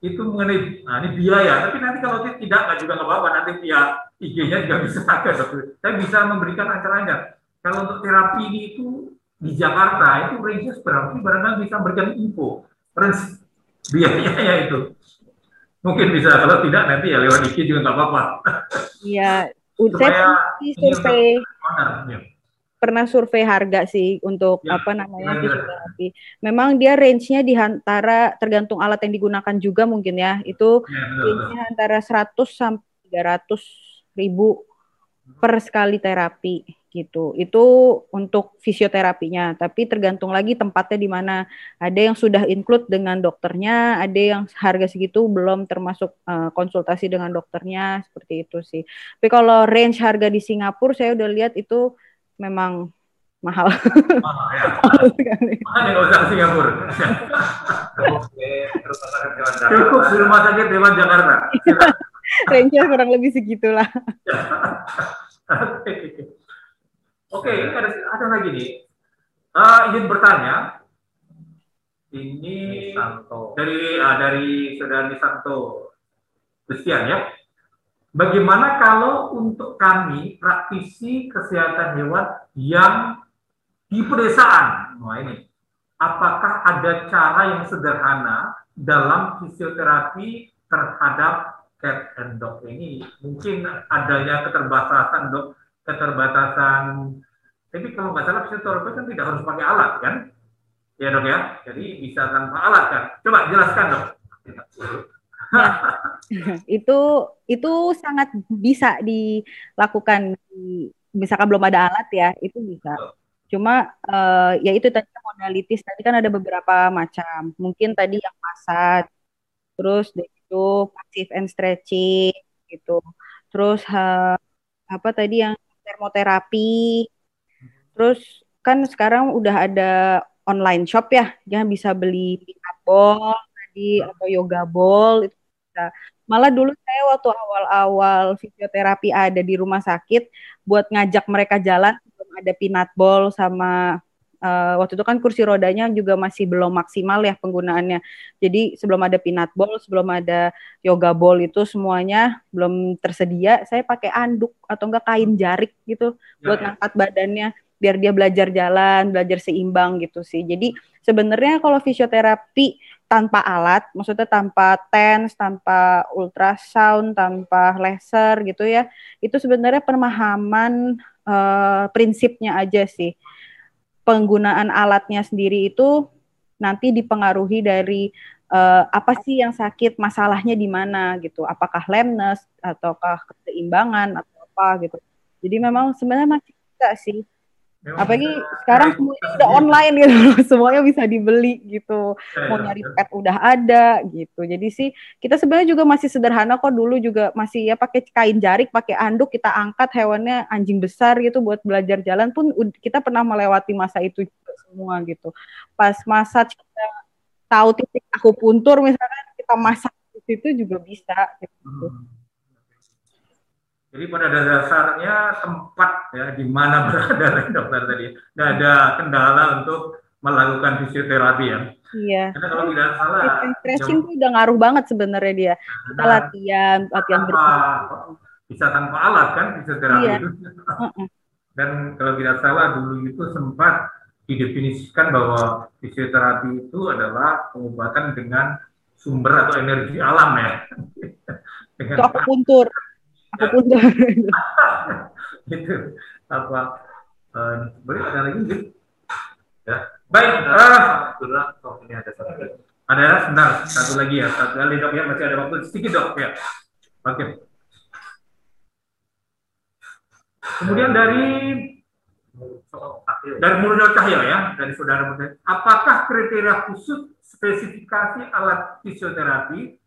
itu mengenai nah ini biaya tapi nanti kalau tidak nggak juga nggak apa-apa. Nanti via IG-nya juga (laughs) bisa pakai dokter saya bisa memberikan acaranya. Kalau untuk terapi ini itu di Jakarta itu range berapa sih barangkali bisa memberikan info. Range biayanya itu. Mungkin bisa kalau tidak nanti ya lewat IG juga nggak apa-apa. Iya. Saya survei pernah survei harga sih untuk ya, apa namanya ya, fisioterapi. Memang dia range-nya di antara tergantung alat yang digunakan juga mungkin ya. Itu ya, range-nya antara 100 sampai 300 ribu per sekali terapi gitu. Itu untuk fisioterapinya, tapi tergantung lagi tempatnya di mana. Ada yang sudah include dengan dokternya, ada yang harga segitu belum termasuk uh, konsultasi dengan dokternya, seperti itu sih. Tapi kalau range harga di Singapura saya udah lihat itu memang mahal. Mahal ya. (laughs) mahal nggak usah Singapura. Cukup di rumah sakit Dewan Jakarta. Range-nya kurang lebih segitulah. Oke, okay, ada, ada lagi nih. Uh, ingin bertanya, ini Nisanto. dari uh, dari saudara Nisanto Christian ya. Bagaimana kalau untuk kami praktisi kesehatan hewan yang di pedesaan? Nah ini, apakah ada cara yang sederhana dalam fisioterapi terhadap cat and dog ini? Mungkin adanya keterbatasan dok, keterbatasan. Tapi kalau nggak salah fisioterapi kan tidak harus pakai alat kan? Ya dok ya, jadi bisa tanpa alat kan? Coba jelaskan dok. (laughs) itu itu sangat bisa dilakukan. Di, misalkan belum ada alat ya itu bisa. Cuma uh, ya itu tadi modalitis. Tadi kan ada beberapa macam. Mungkin tadi yang massage terus itu passive and stretching gitu. Terus uh, apa tadi yang termoterapi. Terus kan sekarang udah ada online shop ya. Yang bisa beli ball tadi atau yoga ball itu bisa. Malah dulu saya waktu awal-awal fisioterapi ada di rumah sakit buat ngajak mereka jalan belum ada pinat ball sama uh, waktu itu kan kursi rodanya juga masih belum maksimal ya penggunaannya. Jadi sebelum ada pinat ball, sebelum ada yoga ball itu semuanya belum tersedia. Saya pakai anduk atau enggak kain jarik gitu ya, buat ya. ngangkat badannya biar dia belajar jalan, belajar seimbang gitu sih. Jadi sebenarnya kalau fisioterapi tanpa alat, maksudnya tanpa TENS, tanpa ultrasound, tanpa laser gitu ya, itu sebenarnya pemahaman uh, prinsipnya aja sih. Penggunaan alatnya sendiri itu nanti dipengaruhi dari uh, apa sih yang sakit, masalahnya di mana gitu. Apakah lameness ataukah keseimbangan atau apa gitu. Jadi memang sebenarnya masih bisa sih Apalagi sekarang semuanya udah online gitu, (laughs) semuanya bisa dibeli gitu. Ya, Mau nyari pet udah ada gitu. Jadi sih kita sebenarnya juga masih sederhana kok dulu juga masih ya pakai kain jarik, pakai anduk kita angkat hewannya anjing besar gitu buat belajar jalan pun kita pernah melewati masa itu juga semua gitu. Pas masa kita tahu titik aku puntur misalkan kita masak di situ juga bisa gitu. Hmm jadi pada dasarnya tempat ya di mana (laughs) berada dokter tadi, tidak ada kendala untuk melakukan fisioterapi ya. Iya. Karena kalau tidak salah, stretching itu udah ngaruh banget sebenarnya dia. Kita nah, latihan, latihan bersama. Bisa tanpa alat kan fisioterapi iya. itu. (laughs) Dan kalau tidak salah dulu itu sempat didefinisikan bahwa fisioterapi itu adalah pengobatan dengan sumber atau energi alam ya. (laughs) dengan akupuntur apa pun ya. (laughs) itu apa uh, boleh ada lagi gitu ya baik uh, oh, ini ada satu lagi ada sebentar satu lagi ya satu kali dok ya masih ada waktu sedikit dok ya. Oke. Okay. kemudian dari dari Murno Cahyo ya dari saudara Murno apakah kriteria khusus spesifikasi alat fisioterapi?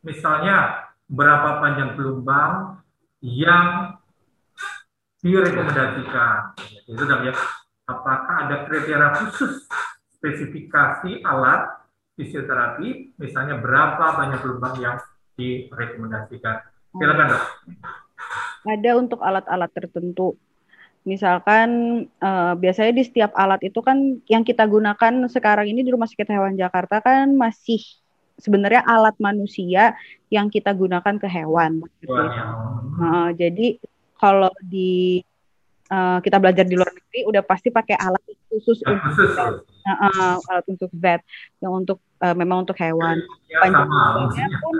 Misalnya berapa panjang gelombang yang direkomendasikan. Itu namanya apakah ada kriteria khusus spesifikasi alat fisioterapi, misalnya berapa banyak gelombang yang direkomendasikan. Silakan dok. Ada untuk alat-alat tertentu. Misalkan uh, biasanya di setiap alat itu kan yang kita gunakan sekarang ini di Rumah Sakit Hewan Jakarta kan masih sebenarnya alat manusia yang kita gunakan ke hewan. Gitu. Uh, jadi kalau di uh, kita belajar di luar negeri udah pasti pakai alat khusus untuk vet. Uh, uh, alat untuk vet yang untuk uh, memang untuk hewan. Ya, Panjang pun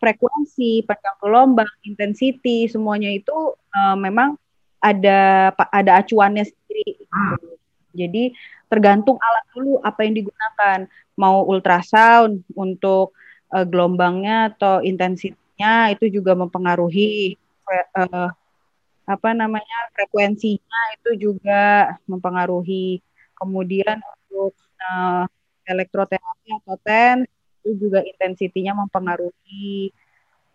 frekuensi, panjang gelombang, intensity semuanya itu uh, memang ada ada acuannya sendiri. Gitu. Jadi tergantung alat dulu apa yang digunakan. Mau ultrasound untuk uh, gelombangnya atau intensitasnya itu juga mempengaruhi uh, apa namanya frekuensinya itu juga mempengaruhi. Kemudian untuk uh, elektroterapi atau TENS itu juga intensitinya mempengaruhi.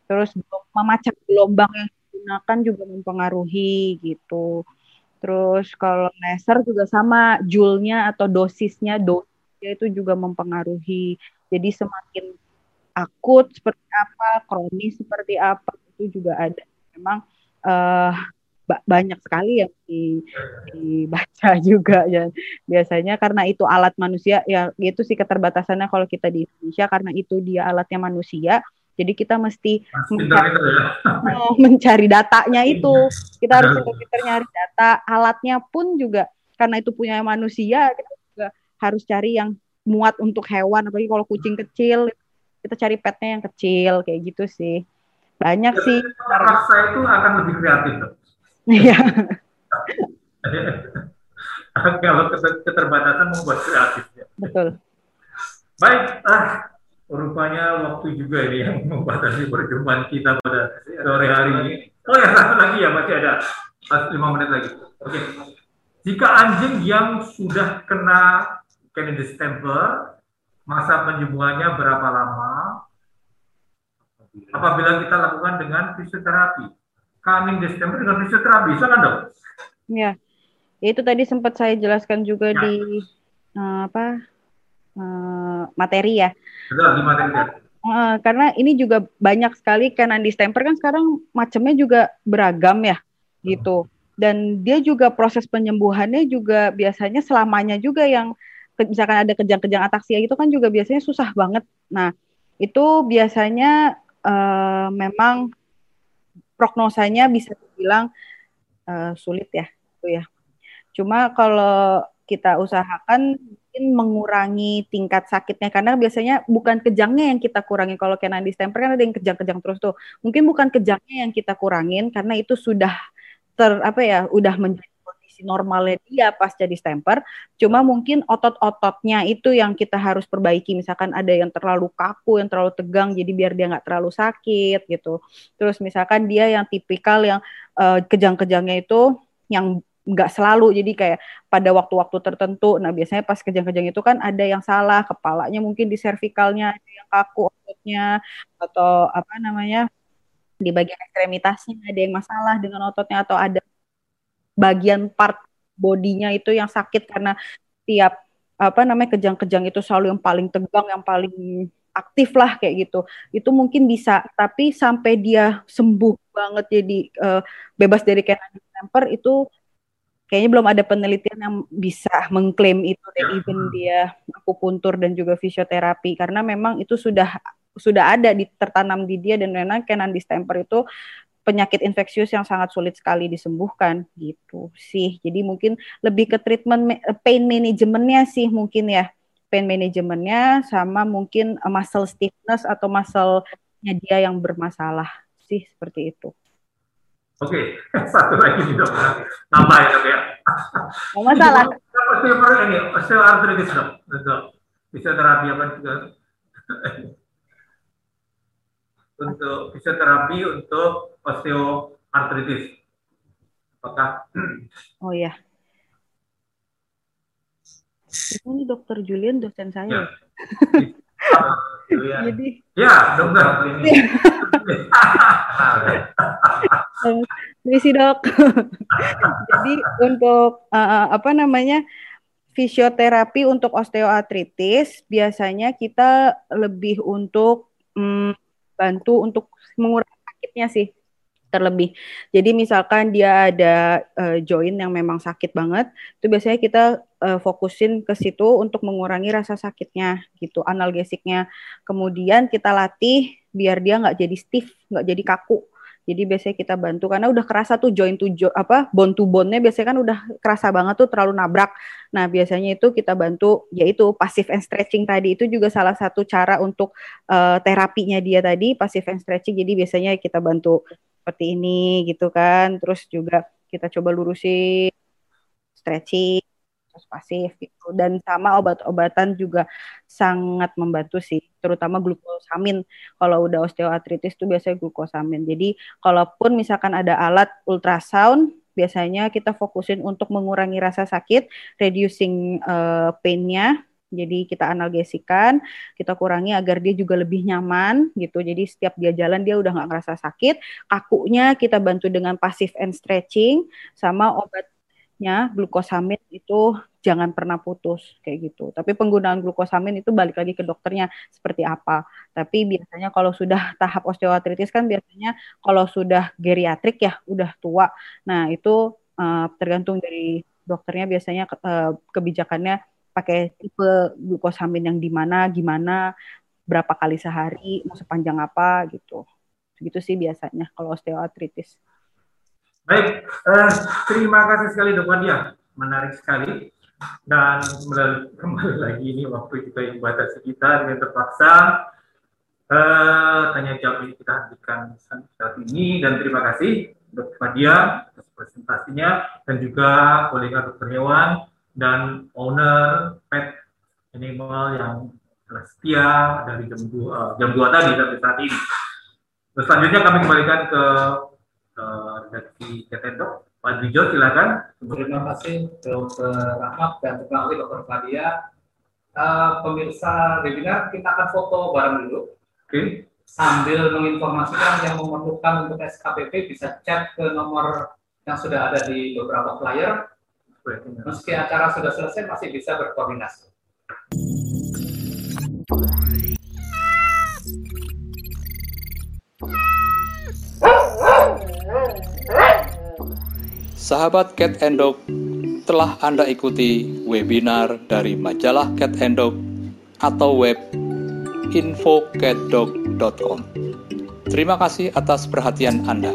Terus memacak gelombang yang digunakan juga mempengaruhi gitu. Terus kalau laser juga sama julnya atau dosisnya dosisnya itu juga mempengaruhi. Jadi semakin akut seperti apa kronis seperti apa itu juga ada. Memang uh, banyak sekali yang di, dibaca (laughs) juga. Ya biasanya karena itu alat manusia ya itu sih keterbatasannya kalau kita di Indonesia. Karena itu dia alatnya manusia jadi kita mesti mencari, ya. Oh, mencari datanya (laughs) itu. Kita harus pintar nyari data. Alatnya pun juga karena itu punya manusia kita juga harus cari yang muat untuk hewan. Apalagi kalau kucing kecil kita cari petnya yang kecil kayak gitu sih banyak Jadi, sih rasa itu akan lebih kreatif Iya. (laughs) Kalau keterbatasan membuat kreatif. Ya. Betul. Baik, ah, rupanya waktu juga ini yang membatasi perjumpaan kita pada sore hari ini. Oh ya, satu lagi ya, masih ada lima menit lagi. Oke. Okay. Jika anjing yang sudah kena Kennedy stempler, masa penyembuhannya berapa lama? Apabila kita lakukan dengan fisioterapi, coming Desember dengan fisioterapi, kan dok? Ya, itu tadi sempat saya jelaskan juga ya. di uh, apa uh, materi ya. Betul di materi ya. Uh, karena ini juga banyak sekali kanan distemper kan sekarang macamnya juga beragam ya gitu dan dia juga proses penyembuhannya juga biasanya selamanya juga yang misalkan ada kejang-kejang ataksia itu kan juga biasanya susah banget. Nah itu biasanya uh, memang prognosanya bisa dibilang uh, sulit ya, itu ya. Cuma kalau kita usahakan mungkin mengurangi tingkat sakitnya karena biasanya bukan kejangnya yang kita kurangi. Kalau kena distemper kan ada yang kejang-kejang terus tuh. Mungkin bukan kejangnya yang kita kurangin karena itu sudah ter apa ya udah menjadi kondisi normalnya dia pas jadi stemper. Cuma mungkin otot-ototnya itu yang kita harus perbaiki. Misalkan ada yang terlalu kaku, yang terlalu tegang, jadi biar dia nggak terlalu sakit gitu. Terus misalkan dia yang tipikal yang uh, kejang-kejangnya itu yang nggak selalu jadi kayak pada waktu-waktu tertentu nah biasanya pas kejang-kejang itu kan ada yang salah kepalanya mungkin di servikalnya ada yang kaku ototnya atau apa namanya di bagian ekstremitasnya ada yang masalah dengan ototnya atau ada bagian part bodinya itu yang sakit karena tiap apa namanya kejang-kejang itu selalu yang paling tegang, yang paling aktif lah kayak gitu. Itu mungkin bisa, tapi sampai dia sembuh banget jadi uh, bebas dari cancer temper itu kayaknya belum ada penelitian yang bisa mengklaim itu deh even dia akupuntur dan juga fisioterapi karena memang itu sudah sudah ada di tertanam di dia dan memang Canon distemper itu penyakit infeksius yang sangat sulit sekali disembuhkan gitu sih. Jadi mungkin lebih ke treatment pain manajemennya sih mungkin ya. Pain manajemennya sama mungkin uh, muscle stiffness atau muscle-nya dia yang bermasalah sih seperti itu. Oke, (laughs) satu lagi nih dok, nambah ya dok ya. Nggak masalah. (laughs) Osteoporosis ini, osteoartritis dok, dok. terapi apa juga? (laughs) untuk fisioterapi untuk osteoartritis. Apakah? Oh ya. Ini dokter Julian dosen saya. Ya. (laughs) Jadi Ya, dokter. Misi dok. Jadi untuk uh, apa namanya fisioterapi untuk osteoartritis biasanya kita lebih untuk um, bantu untuk mengurangi sakitnya sih terlebih. Jadi misalkan dia ada uh, joint yang memang sakit banget, itu biasanya kita uh, fokusin ke situ untuk mengurangi rasa sakitnya gitu, analgesiknya. Kemudian kita latih biar dia nggak jadi stiff, nggak jadi kaku. Jadi biasanya kita bantu karena udah kerasa tuh joint to jo apa bone to bone-nya biasanya kan udah kerasa banget tuh terlalu nabrak. Nah, biasanya itu kita bantu yaitu passive and stretching tadi itu juga salah satu cara untuk uh, terapinya dia tadi passive and stretching. Jadi biasanya kita bantu seperti ini gitu kan. Terus juga kita coba lurusin stretching terus pasif gitu dan sama obat-obatan juga sangat membantu sih terutama glukosamin kalau udah osteoartritis itu biasanya glukosamin jadi kalaupun misalkan ada alat ultrasound biasanya kita fokusin untuk mengurangi rasa sakit reducing uh, pain-nya jadi kita analgesikan, kita kurangi agar dia juga lebih nyaman gitu. Jadi setiap dia jalan dia udah nggak ngerasa sakit. Kakunya kita bantu dengan passive and stretching sama obatnya glukosamin itu jangan pernah putus kayak gitu. Tapi penggunaan glukosamin itu balik lagi ke dokternya seperti apa. Tapi biasanya kalau sudah (laughs) tahap osteoartritis kan biasanya kalau sudah geriatrik ya udah tua. Nah, itu uh, tergantung dari dokternya biasanya uh, kebijakannya pakai tipe glukosamin yang di mana, gimana, berapa kali sehari, mau sepanjang apa gitu. Begitu sih biasanya kalau osteoartritis. Baik, uh, terima kasih sekali dok Nadia, menarik sekali. Dan kembali lagi ini waktu kita yang batasi kita dengan terpaksa uh, tanya jawab ini kita hentikan saat ini dan terima kasih dok Nadia atas presentasinya dan juga kolega dokter hewan dan owner pet animal yang setia dari jam 2, uh, jam 2 tadi sampai saat ini. Selanjutnya kami kembalikan ke uh, redaksi Ketendok. Pak Drijo silakan. Terima kasih Dr. Rahmat dan terima kasih Dr. Fadia. Uh, pemirsa webinar kita akan foto bareng dulu. Oke. Okay. Sambil menginformasikan yang memerlukan untuk SKPP bisa chat ke nomor yang sudah ada di beberapa flyer Meski acara sudah selesai, masih bisa berkoordinasi. Sahabat Cat and Dog, telah Anda ikuti webinar dari majalah Cat and Dog atau web infocatdog.com. Terima kasih atas perhatian Anda.